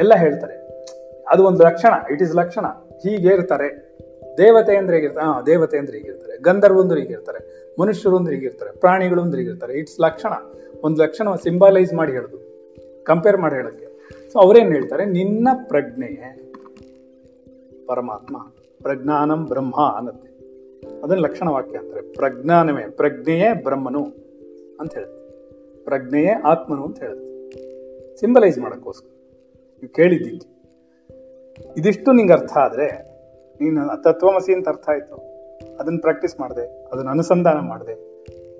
ಎಲ್ಲ ಹೇಳ್ತಾರೆ. ಅದು ಒಂದು ಲಕ್ಷಣ ಇಟ್ ಇಸ್ ಲಕ್ಷಣ. ಹೀಗೆ ಇರ್ತಾರೆ. ದೇವತೆ ಅಂದ್ರೆ ಹೇಗಿರ್ತಾರೆ? ಹಾ, ದೇವತೆ ಅಂದ್ರೆ ಹೀಗಿರ್ತಾರೆ. ಗಂಧರ್ವಂದ್ರೆ ಹೀಗಿರ್ತಾರೆ. ಮನುಷ್ಯರು ಅಂದ್ರೆ ಹೀಗಿರ್ತಾರೆ. ಪ್ರಾಣಿಗಳು ಅಂದ್ರೆ ಹೀಗಿರ್ತಾರೆ. ಇಟ್ಸ್ ಲಕ್ಷಣ. ಒಂದು ಲಕ್ಷಣ ಸಿಂಬಲೈಸ್ ಮಾಡಿ ಹೇಳುದು. ಕಂಪೇರ್ ಮಾಡಿ ಹೇಳಕ್ಕೆ. ಸೊ ಅವ್ರೇನು ಹೇಳ್ತಾರೆ? ನಿನ್ನ ಪ್ರಜ್ಞೆಯೇ ಪರಮಾತ್ಮ. ಪ್ರಜ್ಞಾನಂ ಬ್ರಹ್ಮ ಅನ್ನತ್ತೆ. ಅದನ್ನ ಲಕ್ಷಣ ವಾಕ್ಯ ಅಂತಾರೆ. ಪ್ರಜ್ಞಾನವೇ. ಪ್ರಜ್ಞೆಯೇ ಬ್ರಹ್ಮನು ಅಂತ ಹೇಳುತ್ತೆ. ಪ್ರಜ್ಞೆಯೇ ಆತ್ಮನು ಅಂತ ಹೇಳುತ್ತೆ. ಸಿಂಬಲೈಸ್ ಮಾಡೋಕ್ಕೋಸ್ಕರ. ನೀವು ಕೇಳಿದ್ದೀನಿ ಇದಿಷ್ಟು ನಿಂಗೆ ಅರ್ಥ ಆದ್ರೆ ನೀನು ತತ್ವಮಸಿ ಅಂತ ಅರ್ಥ ಆಯ್ತು. ಅದನ್ನ ಪ್ರಾಕ್ಟೀಸ್ ಮಾಡಿದೆ. ಅದನ್ನ ಅನುಸಂಧಾನ ಮಾಡಿದೆ.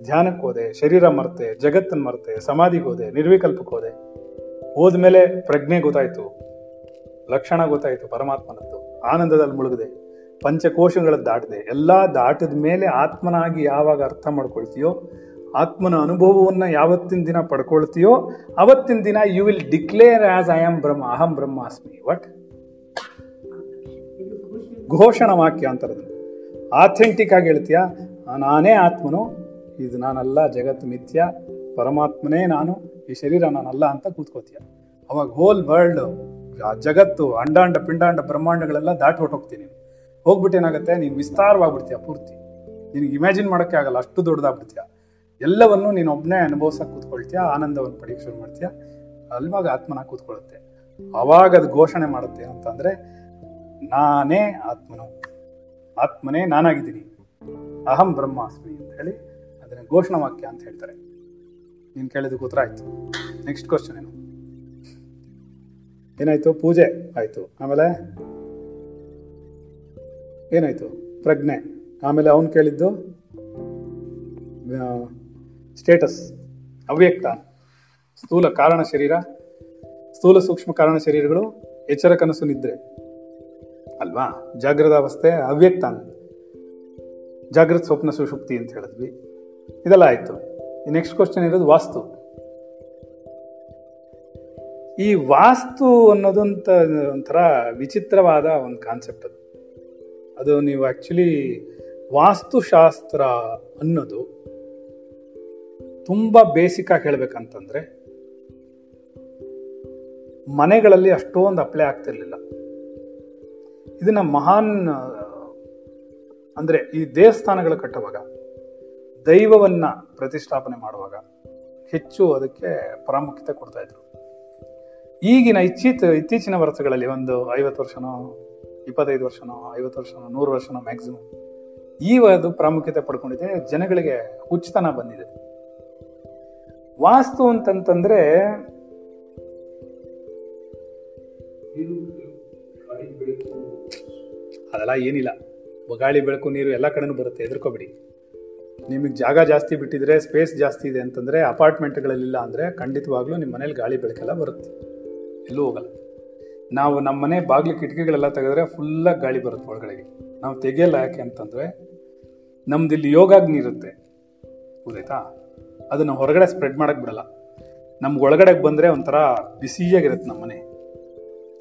ಧ್ಯಾನಕ್ಕೆ ಹೋದೆ ಶರೀರ ಮರ್ತೆ, ಜಗತ್ತನ್ನ ಮರ್ತೆ ಸಮಾಧಿಗೆ ಹೋದೆ ನಿರ್ವಿಕಲ್ಪಕ್ಕೆ ಹೋದೆ ಹೋದ್ಮೇಲೆ ಪ್ರಜ್ಞೆ ಗೊತ್ತಾಯ್ತು, ಲಕ್ಷಣ ಗೊತ್ತಾಯ್ತು, ಪರಮಾತ್ಮನದ್ದು. ಆನಂದದಲ್ಲಿ ಮುಳುಗದೆ. ಪಂಚಕೋಶಗಳ ದಾಟದೆ. ಎಲ್ಲ ದಾಟದ ಮೇಲೆ ಆತ್ಮನಾಗಿ ಯಾವಾಗ ಅರ್ಥ ಮಾಡ್ಕೊಳ್ತೀಯೋ, ಆತ್ಮನ ಅನುಭವವನ್ನು ಯಾವತ್ತಿನ ದಿನ ಪಡ್ಕೊಳ್ತೀಯೋ, ಅವತ್ತಿನ ದಿನ you will declare as I am Brahma, ಅಹಂ ಬ್ರಹ್ಮಾಸ್ಮಿ. ವಾಟ್ ಘೋಷಣ ವಾಕ್ಯ ಅಂತಾರದು ಆಥೆಂಟಿಕ್ ಆಗಿ ಹೇಳ್ತೀಯ? ನಾನೇ ಆತ್ಮನು, ಇದು ನಾನಲ್ಲ, ಜಗತ್ ಮಿಥ್ಯ, ಪರಮಾತ್ಮನೇ ನಾನು. ಈ ಶರೀರ ನಾನಲ್ಲ ಅಂತ ಕೂತ್ಕೋತೀಯ. ಅವಾಗ ಹೋಲ್ ವರ್ಲ್ಡ್ ಜಗತ್ತು, ಅಂಡಾಂಡ ಪಿಂಡಾಂಡ ಬ್ರಹ್ಮಾಂಡಗಳೆಲ್ಲ ದಾಟಿ ಹೊಟ್ಟೋಗ್ತೀನಿ ಹೋಗ್ಬಿಟ್ಟು ಏನಾಗುತ್ತೆ, ನೀನು ವಿಸ್ತಾರವಾಗ್ಬಿಡ್ತೀಯ ಪೂರ್ತಿ. ನಿನಗೆ ಇಮ್ಯಾಜಿನ್ ಮಾಡೋಕ್ಕೆ ಆಗಲ್ಲ, ಅಷ್ಟು ದೊಡ್ಡದಾಗ್ಬಿಡ್ತೀಯ. ಎಲ್ಲವನ್ನು ನೀನು ಒಬ್ಬನೇ ಅನುಭವಿಸಕ್ ಕೂತ್ಕೊಳ್ತೀಯ, ಆನಂದವನ್ನು ಶುರು ಮಾಡ್ತೀಯ. ಅಲ್ವಾಗ ಆತ್ಮನ ಕೂತ್ಕೊಳ್ಳುತ್ತೆ. ಅವಾಗ ಅದು ಘೋಷಣೆ ಮಾಡುತ್ತೆ ಅಂತಂದ್ರೆ ನಾನೇ ಆತ್ಮನು. ಆತ್ಮನೇ ನಾನಾಗಿದ್ದೀನಿ. ಅಹಂ ಬ್ರಹ್ಮಾಸ್ಮಿ ಅಂತ ಹೇಳಿ ಅದನ್ನ ಘೋಷಣಾ ವಾಕ್ಯ ಅಂತ ಹೇಳ್ತಾರೆ. ನೀನ್ ಕೇಳಿದಕ್ಕೆ ಉತ್ತರ ಆಯ್ತು. ನೆಕ್ಸ್ಟ್ ಕ್ವಶನ್ ಏನು? ಏನಾಯ್ತು? ಪೂಜೆ ಆಯ್ತು. ಆಮೇಲೆ? ಏನಾಯ್ತು? ಪ್ರಜ್ಞೆ. ಆಮೇಲೆ ಅವನು ಕೇಳಿದ್ದು ಸ್ಟೇಟಸ್ ಅವ್ಯಕ್ತ. ಸ್ಥೂಲ ಕಾರಣ ಶರೀರ, ಸ್ಥೂಲ ಸೂಕ್ಷ್ಮ ಕಾರಣ ಶರೀರಗಳು, ಎಚ್ಚರ ಕನಸು ನಿದ್ರೆ. ಅಲ್ವಾ? ಜಾಗೃತ ಅವಸ್ಥೆ, ಅವ್ಯಕ್ತ ಜಾಗೃತ ಸ್ವಪ್ನ ಸುಷುಪ್ತಿ ಅಂತ ಹೇಳಿದ್ವಿ. ಇದೆಲ್ಲ ಆಯ್ತು. ನೆಕ್ಸ್ಟ್ ಕ್ವಶನ್ ಇರೋದು ವಾಸ್ತು. ಈ ವಾಸ್ತು ಅನ್ನೋದಂತ ಒಂಥರ ವಿಚಿತ್ರವಾದ ಒಂದು ಕಾನ್ಸೆಪ್ಟ್ ಅದು. ಅದು ನೀವು ಆಕ್ಚುಲಿ ವಾಸ್ತುಶಾಸ್ತ್ರ ಅನ್ನೋದು ತುಂಬ ಬೇಸಿಕ್ ಆಗಿ ಹೇಳ್ಬೇಕಂತಂದ್ರೆ ಮನೆಗಳಲ್ಲಿ ಅಷ್ಟೊಂದು ಅಪ್ಲೈ ಆಗ್ತಿರ್ಲಿಲ್ಲ. ಇದನ್ನ ಮಹಾನ್, ಅಂದ್ರೆ ಈ ದೇವಸ್ಥಾನಗಳು ಕಟ್ಟುವಾಗ ದೈವವನ್ನ ಪ್ರತಿಷ್ಠಾಪನೆ ಮಾಡುವಾಗ ಹೆಚ್ಚು ಅದಕ್ಕೆ ಪ್ರಾಮುಖ್ಯತೆ ಕೊಡ್ತಾ ಇದ್ರು. ಈಗಿನ ಇಚ್ಛಿತ ಇತ್ತೀಚಿನ ವರ್ಷಗಳಲ್ಲಿ ಒಂದು ಐವತ್ತು ವರ್ಷನೋ, ಇಪ್ಪತ್ತೈದು ವರ್ಷನೋ, ಐವತ್ತು ವರ್ಷನೋ, ನೂರು ವರ್ಷನೋ ಮ್ಯಾಕ್ಸಿಮಮ್ ಈ ಅದು ಪ್ರಾಮುಖ್ಯತೆ ಪಡ್ಕೊಂಡಿದೆ, ಜನಗಳಿಗೆ ಹುಚ್ಚತನ ಬಂದಿದೆ. ವಾಸ್ತು ಅಂತಂತಂದ್ರೆ ಅದೆಲ್ಲ ಏನಿಲ್ಲ. ಗಾಳಿ ಬೆಳಕು, ನೀರು ಎಲ್ಲ ಕಡೆನೂ ಬರುತ್ತೆ ಎದುರ್ಕೋಬಿಡಿ ನಿಮಗೆ ಜಾಗ ಜಾಸ್ತಿ ಬಿಟ್ಟಿದ್ರೆ ಸ್ಪೇಸ್ ಜಾಸ್ತಿ ಇದೆ ಅಂತಂದರೆ ಅಪಾರ್ಟ್ಮೆಂಟ್ಗಳಲ್ಲಿಲ್ಲ ಅಂದರೆ ಖಂಡಿತವಾಗ್ಲೂ ನಿಮ್ಮ ಮನೇಲಿ ಗಾಳಿ ಬೆಳಕೆಲ್ಲ ಬರುತ್ತೆ. ಎಲ್ಲೂ ಹೋಗಲ್ಲ. ನಾವು ನಮ್ಮ ಮನೆ ಬಾಗಿಲು ಕಿಟಕಿಗಳೆಲ್ಲ ತೆಗೆದ್ರೆ ಫುಲ್ಲಾಗಿ ಗಾಳಿ ಬರುತ್ತೆ ಒಳಗಡೆಗೆ. ನಾವು ತೆಗೆಯಲ್ಲ ಯಾಕೆ ಅಂತಂದರೆ ನಮ್ದು ಇಲ್ಲಿ ಯೋಗಾಗ್ನಿ ಇರುತ್ತೆ. ಗೊತ್ತಾಯ್ತಾ? ಅದನ್ನು ಹೊರಗಡೆ ಸ್ಪ್ರೆಡ್ ಮಾಡೋಕ್ಕೆ ಬಿಡಲ್ಲ. ನಮ್ಗೆ ಒಳಗಡೆ ಬಂದರೆ ಒಂಥರ ಬಿಸಿಯಾಗಿರುತ್ತೆ ನಮ್ಮ ಮನೆ.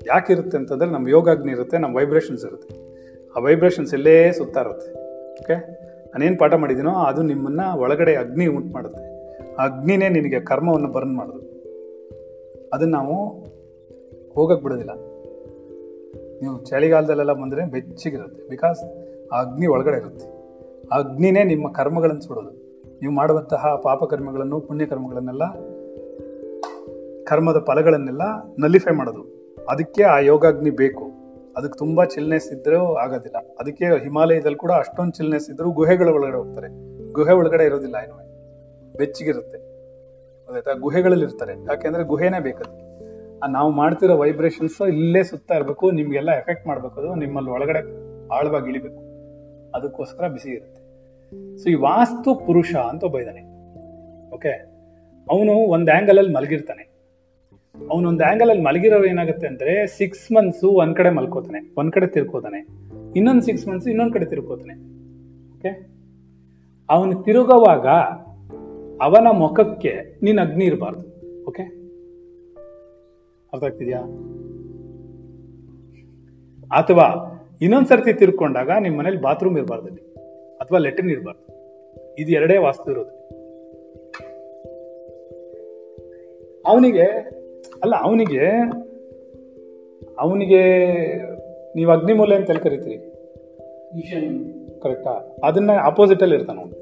ಯಾಕಿರುತ್ತೆ ಅಂತಂದರೆ ನಮ್ಮ ಯೋಗಾಗ್ನಿ ಇರುತ್ತೆ ನಮ್ಮ ವೈಬ್ರೇಷನ್ಸ್ ಇರುತ್ತೆ. ಆ ವೈಬ್ರೇಷನ್ಸ್ ಎಲ್ಲೇ ಸುತ್ತಾ ಇರುತ್ತೆ ಓಕೆ ನಾನೇನು ಪಾಠ ಮಾಡಿದ್ದೀನೋ ಅದು ನಿಮ್ಮನ್ನ ಒಳಗಡೆ ಅಗ್ನಿ ಉಂಟು ಮಾಡುತ್ತೆ. ಅಗ್ನಿನೇ ನಿನಗೆ ಕರ್ಮವನ್ನು ಬರ್ನ್ ಮಾಡೋದು ಅದನ್ನ ನಾವು ಹೋಗಕ್ಕೆ ಬಿಡೋದಿಲ್ಲ. ನೀವು ಚಳಿಗಾಲದಲ್ಲೆಲ್ಲ ಬಂದರೆ ಬೆಚ್ಚಗಿರುತ್ತೆ. ಬಿಕಾಸ್ ಆ ಅಗ್ನಿ ಒಳಗಡೆ ಇರುತ್ತೆ. ಅಗ್ನಿನೇ ನಿಮ್ಮ ಕರ್ಮಗಳನ್ನು ಸುಡೋದು. ನೀವು ಮಾಡುವಂತಹ ಪಾಪಕರ್ಮಗಳನ್ನು, ಪುಣ್ಯಕರ್ಮಗಳನ್ನೆಲ್ಲ ಪುಣ್ಯ ಕರ್ಮಗಳನ್ನೆಲ್ಲ ಕರ್ಮದ ಫಲಗಳನ್ನೆಲ್ಲ ನಲಿಫೈ ಮಾಡೋದು. ಅದಕ್ಕೆ ಆ ಯೋಗಾಗ್ನಿ ಬೇಕು. ಅದಕ್ಕೆ ತುಂಬಾ ಚಿಲ್ನೆಸ್ ಇದ್ರೂ ಆಗೋದಿಲ್ಲ. ಅದಕ್ಕೆ ಹಿಮಾಲಯದಲ್ಲಿ ಕೂಡ ಅಷ್ಟೊಂದು ಚಿಲ್ನೆಸ್ ಇದ್ರೂ ಗುಹೆಗಳ ಒಳಗಡೆ ಹೋಗ್ತಾರೆ. ಗುಹೆ ಒಳಗಡೆ ಇರೋದಿಲ್ಲ ಏನು ಬೆಚ್ಚಗಿರುತ್ತೆ. ಅದಾಯ್ತಾ? ಗುಹೆಗಳಲ್ಲಿ ಇರ್ತಾರೆ. ಯಾಕೆಂದ್ರೆ ಗುಹೆನೇ ಬೇಕದು. ನಾವು ಮಾಡ್ತಿರೋ ವೈಬ್ರೇಷನ್ಸ್ ಇಲ್ಲೇ ಸುತ್ತಾ ಇರಬೇಕು, ನಿಮ್ಗೆಲ್ಲ ಎಫೆಕ್ಟ್ ಮಾಡ್ಬೇಕು ಅದು, ನಿಮ್ಮಲ್ಲಿ ಒಳಗಡೆ ಆಳವಾಗಿ ಇಳಿಬೇಕು. ಅದಕ್ಕೋಸ್ಕರ ಬಿಸಿ ಇರುತ್ತೆ. ಸೊ ಈ ವಾಸ್ತು ಪುರುಷ ಅಂತ ಒಬ್ಬ ಇದ್ದಾನೆ ಓಕೆ ಅವನು ಒಂದು ಆಂಗಲ್ ಅಲ್ಲಿ ಮಲಗಿರ್ತಾನೆ. ಅವನೊಂದು ಆಂಗಲ್ ಅಲ್ಲಿ ಮಲಗಿರೋ ಏನಾಗುತ್ತೆ ಅಂದ್ರೆ ಸಿಕ್ಸ್ ಮಂತ್ಸ್ ಒಂದ್ ಕಡೆ ಮಲ್ಕೋತಾನೆ, ಒಂದ್ ಕಡೆ ತಿರ್ಕೋತಾನೆ. ಇನ್ನೊಂದು ಸಿಕ್ಸ್ ಮಂತ್ಸ್ ಇನ್ನೊಂದ್ ಕಡೆ ತಿರ್ಕೋತಾನೆ. ಓಕೆ ಅವನು ತಿರುಗುವಾಗ ಅವನ ಮುಖಕ್ಕೆ ನೀನ್ ಅಗ್ನಿ ಇರಬಾರ್ದು. ಓಕೆ ಅರ್ಥ ಆಗ್ತಿದ್ಯಾ? ಅಥವಾ ಇನ್ನೊಂದ್ಸರ್ತಿ ತಿರ್ಕೊಂಡಾಗ ನಿಮ್ಮ ಮನೇಲಿ ಬಾತ್ರೂಮ್ ಇರಬಾರ್ದಲ್ಲಿ ಅಥವಾ ಲೆಟ್ರಿನ್ ಇರಬಾರ್ದು. ಇದು ಎರಡೇ ವಾಸ್ತು ಇರೋದು. ಅವನಿಗೆ ಅಲ್ಲ ಅವನಿಗೆ ಅವನಿಗೆ ನೀವು ಅಗ್ನಿಮೂಲೆ ಅಂತ ಎಲ್ಲಿ ಕರಿತೀರಿ. ಕರೆಕ್ಟಾ ಅದನ್ನ ಅಪೋಸಿಟ್ ಅಲ್ಲಿ ಇರ್ತಾನ ಅವನು.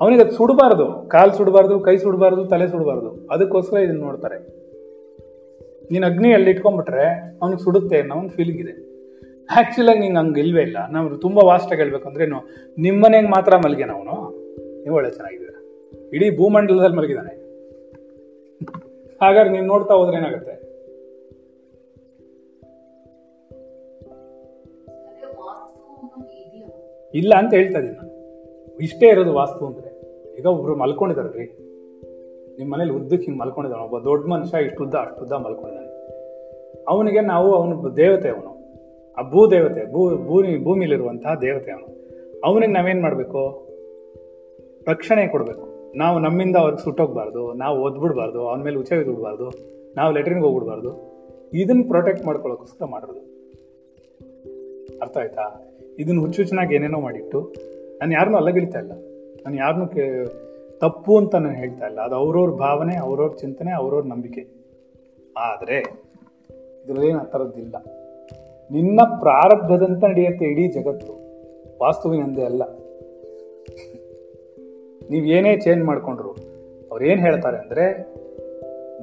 ಅವನಿಗೆ ಅದು ಸುಡಬಾರ್ದು. ಕಾಲ್ ಸುಡಬಾರ್ದು ಕೈ ಸುಡಬಾರ್ದು ತಲೆ ಸುಡಬಾರ್ದು. ಅದಕ್ಕೋಸ್ಕರ ಇದನ್ನ ನೋಡ್ತಾರೆ. ನೀನು ಅಗ್ನಿ ಅಲ್ಲಿ ಇಟ್ಕೊಂಡ್ಬಿಟ್ರೆ ಅವ್ನಿಗೆ ಸುಡುತ್ತೆ ಅನ್ನೋ ಒಂದು ಫೀಲಿಂಗ್ ಇದೆ. ಆಕ್ಚುಲ್ ಆಗಿ ನಿಂಗೆ ಹಂಗೆ ಇಲ್ವೇ ಇಲ್ಲ. ನಾವು ತುಂಬ ವಾಸ್ಟ್ ಆಗಿ ಹೇಳ್ಬೇಕು ಅಂದ್ರೆ ಏನು ನಿಮ್ಮನೆಗೆ ಮಾತ್ರ ಮಲಗಿನ ಅವನು? ನೀವು ಒಳ್ಳೆ ಚೆನ್ನಾಗಿದ್ದೀರ. ಇಡೀ ಭೂಮಂಡಲದಲ್ಲಿ ಮಲಗಿದಾನೆ. ಹಾಗಾದ್ರೆ ನೀವು ನೋಡ್ತಾ ಹೋದ್ರೆ ಏನಾಗುತ್ತೆ? ಇಲ್ಲ ಅಂತ ಹೇಳ್ತಾ ಇದೀನಿ ನಾನು. ಇಷ್ಟೇ ಇರೋದು ವಾಸ್ತು ಅಂದ್ರೆ, ಈಗ ಒಬ್ರು ಮಲ್ಕೊಂಡಿದಾರ್ರಿ ನಿಮ್ಮ ಮನೇಲಿ ಉದ್ದಕ್ಕೆ ಹಿಂಗೆ ಮಲ್ಕೊಂಡಿದ್ದಾನೆ, ಒಬ್ಬ ದೊಡ್ಡ ಮನುಷ್ಯ ಅಷ್ಟು ಉದ್ದ ಮಲ್ಕೊಂಡಿದ್ದಾನೆ. ಅವನಿಗೆ ನಾವು ಅವನು ದೇವತೆ ಅವನು. ಆ ಭೂ ದೇವತೆ, ಭೂ, ಭೂಮಿ ಭೂಮಿಲಿರುವಂತಹ ದೇವತೆ ಅವನು. ಅವನಿಗೆ ನಾವೇನ್ ಮಾಡಬೇಕು? ರಕ್ಷಣೆ ಕೊಡಬೇಕು. ನಾವು ನಮ್ಮಿಂದ ಅವ್ರಿಗೆ ಸುಟ್ಟೋಗ್ಬಾರ್ದು, ನಾವು ಓದ್ಬಿಡ್ಬಾರ್ದು ಅವನ ಮೇಲೆ ಉಚ್ಚ ಇದ್ಬಿಡ್ಬಾರ್ದು ನಾವು ಲೆಟ್ರಿನ್ಗೆ ಹೋಗ್ಬಿಡ್ಬಾರ್ದು ಇದನ್ನ ಪ್ರೊಟೆಕ್ಟ್ ಮಾಡ್ಕೊಳ್ಳೋಕ್ಕೋಸ್ಕರ ಮಾಡಿರೋದು. ಅರ್ಥ ಆಯ್ತಾ? ಇದನ್ನ ಹುಚ್ಚುಚ್ಚನಾಗಿ ಏನೇನೋ ಮಾಡಿಟ್ಟು, ನಾನು ಯಾರನ್ನೂ ಅಲ್ಲಗಿಳ್ತಾ ಇಲ್ಲ. ನಾನು ಯಾರನ್ನೂ ಕೇ, ತಪ್ಪು ಅಂತ ನಾನು ಹೇಳ್ತಾ ಇಲ್ಲ. ಅದು ಅವ್ರವ್ರ ಭಾವನೆ, ಅವ್ರವ್ರ ಚಿಂತನೆ, ಅವ್ರವ್ರ ನಂಬಿಕೆ. ಆದರೆ ಇದರಲ್ಲೇನು ಆ ಥರದ್ದಿಲ್ಲ ನಿನ್ನ ಪ್ರಾರಬ್ಧದಂತ ನಡೆಯುತ್ತೆ ಇಡೀ ಜಗತ್ತು. ವಾಸ್ತುವಿನಂದೇ ಅಲ್ಲ. ನೀವು ಏನೇ ಚೇಂಜ್ ಮಾಡಿಕೊಂಡ್ರು, ಅವ್ರು ಏನು ಹೇಳ್ತಾರೆ ಅಂದ್ರೆ,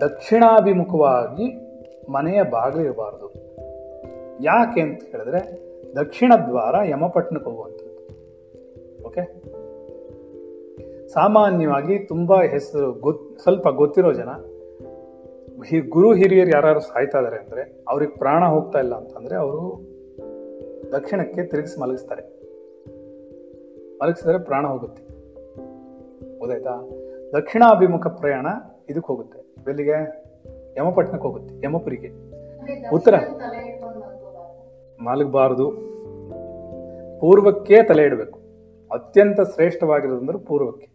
ದಕ್ಷಿಣಾಭಿಮುಖವಾಗಿ ಮನೆಯ ಬಾಗಿಲು ಇರಬಾರ್ದು. ಯಾಕೆ ಅಂತ ಹೇಳಿದ್ರೆ ದಕ್ಷಿಣ ದ್ವಾರ ಯಮಪಟ್ಟಣಕ್ಕೆ ಹೋಗುವಂಥದ್ದು. ಓಕೆ ಸಾಮಾನ್ಯವಾಗಿ ತುಂಬಾ ಹೆಸರು ಗೊತ್, ಸ್ವಲ್ಪ ಗೊತ್ತಿರೋ ಜನ, ಹಿ- ಗುರು ಹಿರಿಯರು ಯಾರು ಸಾಯ್ತಾ ಇದಾರೆ ಅಂದ್ರೆ, ಅವ್ರಿಗೆ ಪ್ರಾಣ ಹೋಗ್ತಾ ಇಲ್ಲ ಅಂತಂದ್ರೆ ಅವರು ದಕ್ಷಿಣಕ್ಕೆ ತಿರುಗಿಸಿ ಮಲಗಿಸ್ತಾರೆ. ಮಲಗಿಸಿದ್ರೆ ಪ್ರಾಣ ಹೋಗುತ್ತೆ. ಗೊತ್ತಾಯ್ತಾ ದಕ್ಷಿಣಾಭಿಮುಖ ಪ್ರಯಾಣ ಇದಕ್ಕೆ ಹೋಗುತ್ತೆ. ಎಲ್ಲಿಗೆ? ಯಮಪಟ್ಟಣಕ್ಕೆ ಹೋಗುತ್ತೆ. ಯಮಪುರಿಗೆ. ಉತ್ತರ. ಮಲಗಬಾರದು ಪೂರ್ವಕ್ಕೆ ತಲೆ ಇಡಬೇಕು. ಅತ್ಯಂತ ಶ್ರೇಷ್ಠವಾಗಿರೋದಂದ್ರೆ ಪೂರ್ವಕ್ಕೆ.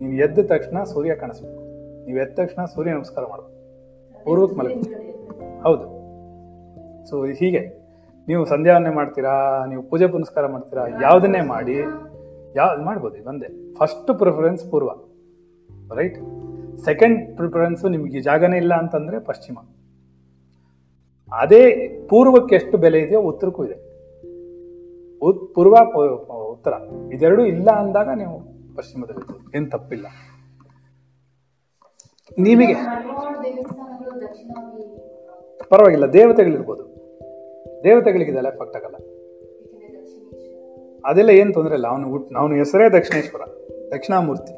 ನೀವು ಎದ್ದ ತಕ್ಷಣ ಸೂರ್ಯ ಕಾಣಿಸ್ಬೇಕು. ನೀವು ಎದ್ದ ತಕ್ಷಣ ಸೂರ್ಯ ನಮಸ್ಕಾರ ಮಾಡಬೇಕು. ಪೂರ್ವಕ್ಕೆ ಮಲಗಬೇಕು ಹೌದು. ಸೊ ಹೀಗೆ. ನೀವು ಸಂಧ್ಯಾವನ್ನೇ ಮಾಡ್ತೀರಾ? ನೀವು ಪೂಜೆ ಪುನಸ್ಕಾರ ಮಾಡ್ತೀರಾ? ಯಾವುದನ್ನೇ ಮಾಡಿ? ಯಾವ ಮಾಡ್ಬೋದು ಒಂದೇ. ಫಸ್ಟ್ ಪ್ರಿಫರೆನ್ಸ್ ಪೂರ್ವ ರೈಟ್ ಸೆಕೆಂಡ್ ಪ್ರಿಫರೆನ್ಸ್ ನಿಮಗೆ ಜಾಗನೇ ಇಲ್ಲ ಅಂತಂದ್ರೆ ಪಶ್ಚಿಮ. ಅದೇ ಪೂರ್ವಕ್ಕೆ ಎಷ್ಟು ಬೆಲೆ ಇದೆಯೋ ಉತ್ತರಕ್ಕೂ ಇದೆ. ಪೂರ್ವ ಉತ್ತರ. ಇದೆರಡು ಇಲ್ಲ ಅಂದಾಗ ನೀವು ಪಶ್ಚಿಮದಲ್ಲಿ ಏನ್ ತಪ್ಪಿಲ್ಲ. ನಿಮಗೆ ಪರವಾಗಿಲ್ಲ, ದೇವತೆಗಳಿರ್ಬೋದು. ದೇವತೆಗಳಿಗೆಲ್ಲ ಎಫೆಕ್ಟ್ ಆಗಲ್ಲ. ಅದೆಲ್ಲ ಏನ್ ತೊಂದರೆ ಇಲ್ಲ. ಅವನು ಹುಟ್ಟು ಅವನ ಹೆಸರೇ ದಕ್ಷಿಣೇಶ್ವರ, ದಕ್ಷಿಣಾಮೂರ್ತಿ.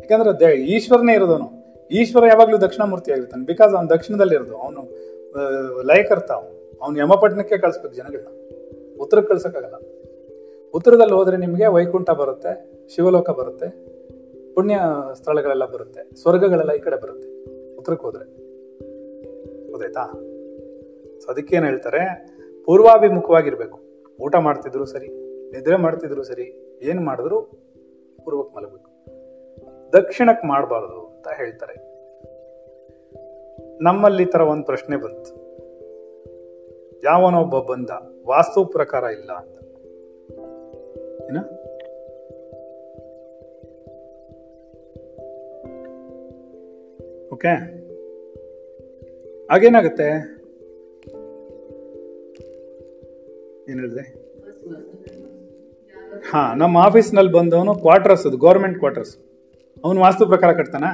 ಯಾಕಂದ್ರೆ ದೇ- ಈಶ್ವರನೇ ಇರೋದವನು. ಈಶ್ವರ ಯಾವಾಗ್ಲೂ ದಕ್ಷಿಣಾಮೂರ್ತಿ ಆಗಿರ್ತಾನೆ. ಬಿಕಾಸ್ ಅವ್ನು ದಕ್ಷಿಣದಲ್ಲಿ ಇರೋದು. ಅವನು ಲಯಕರ್ತ ಅವನು. ಅವ್ನು ಯಮಪಟ್ಟಣಕ್ಕೆ ಕಳಿಸ್ಬೇಕು ಜನಗಳನ್ನ. ಉತ್ತರಕ್ಕೆ ಕಳ್ಸೋಕ್ಕಾಗಲ್ಲ. ಉತ್ತರದಲ್ಲಿ ಹೋದ್ರೆ ನಿಮಗೆ ವೈಕುಂಠ ಬರುತ್ತೆ, ಶಿವಲೋಕ ಬರುತ್ತೆ, ಪುಣ್ಯ ಸ್ಥಳಗಳೆಲ್ಲ ಬರುತ್ತೆ, ಸ್ವರ್ಗಗಳೆಲ್ಲ ಈ ಕಡೆ ಬರುತ್ತೆ. ಉತ್ತರಕ್ಕೆ ಹೋದ್ರೆ. ಗೊತ್ತಾಯ್ತಾ? ಸೊ ಅದಕ್ಕೇನು ಹೇಳ್ತಾರೆ? ಪೂರ್ವಾಭಿಮುಖವಾಗಿರ್ಬೇಕು. ಊಟ ಮಾಡ್ತಿದ್ರು ಸರಿ, ನಿದ್ರೆ ಮಾಡ್ತಿದ್ರು ಸರಿ, ಏನ್ ಮಾಡಿದ್ರು? ಪೂರ್ವಕ್ಕೆ ಮಲಗಬೇಕು. ದಕ್ಷಿಣಕ್ಕೆ ಮಾಡಬಾರ್ದು ಅಂತ ಹೇಳ್ತಾರೆ. ನಮ್ಮಲ್ಲಿ ತರ ಒಂದು ಪ್ರಶ್ನೆ ಬಂತು. ಯಾವನೊಬ್ಬ ಬಂದ, ವಾಸ್ತು ಪ್ರಕಾರ ಇಲ್ಲ ಅಂತ. ಏನ? ಓಕೆ ಆಗೇನಾಗುತ್ತೆ ಏನ್ ಹೇಳಿದೆ ಹಾ, ನಮ್ಮ ಆಫೀಸ್ನಲ್ಲಿ ಬಂದವನು ಕ್ವಾರ್ಟರ್ಸ್ ಅದು ಗೌರ್ಮೆಂಟ್ ಕ್ವಾರ್ಟರ್ಸ್ ಅವನು ವಾಸ್ತು ಪ್ರಕಾರ ಕಟ್ತಾನ?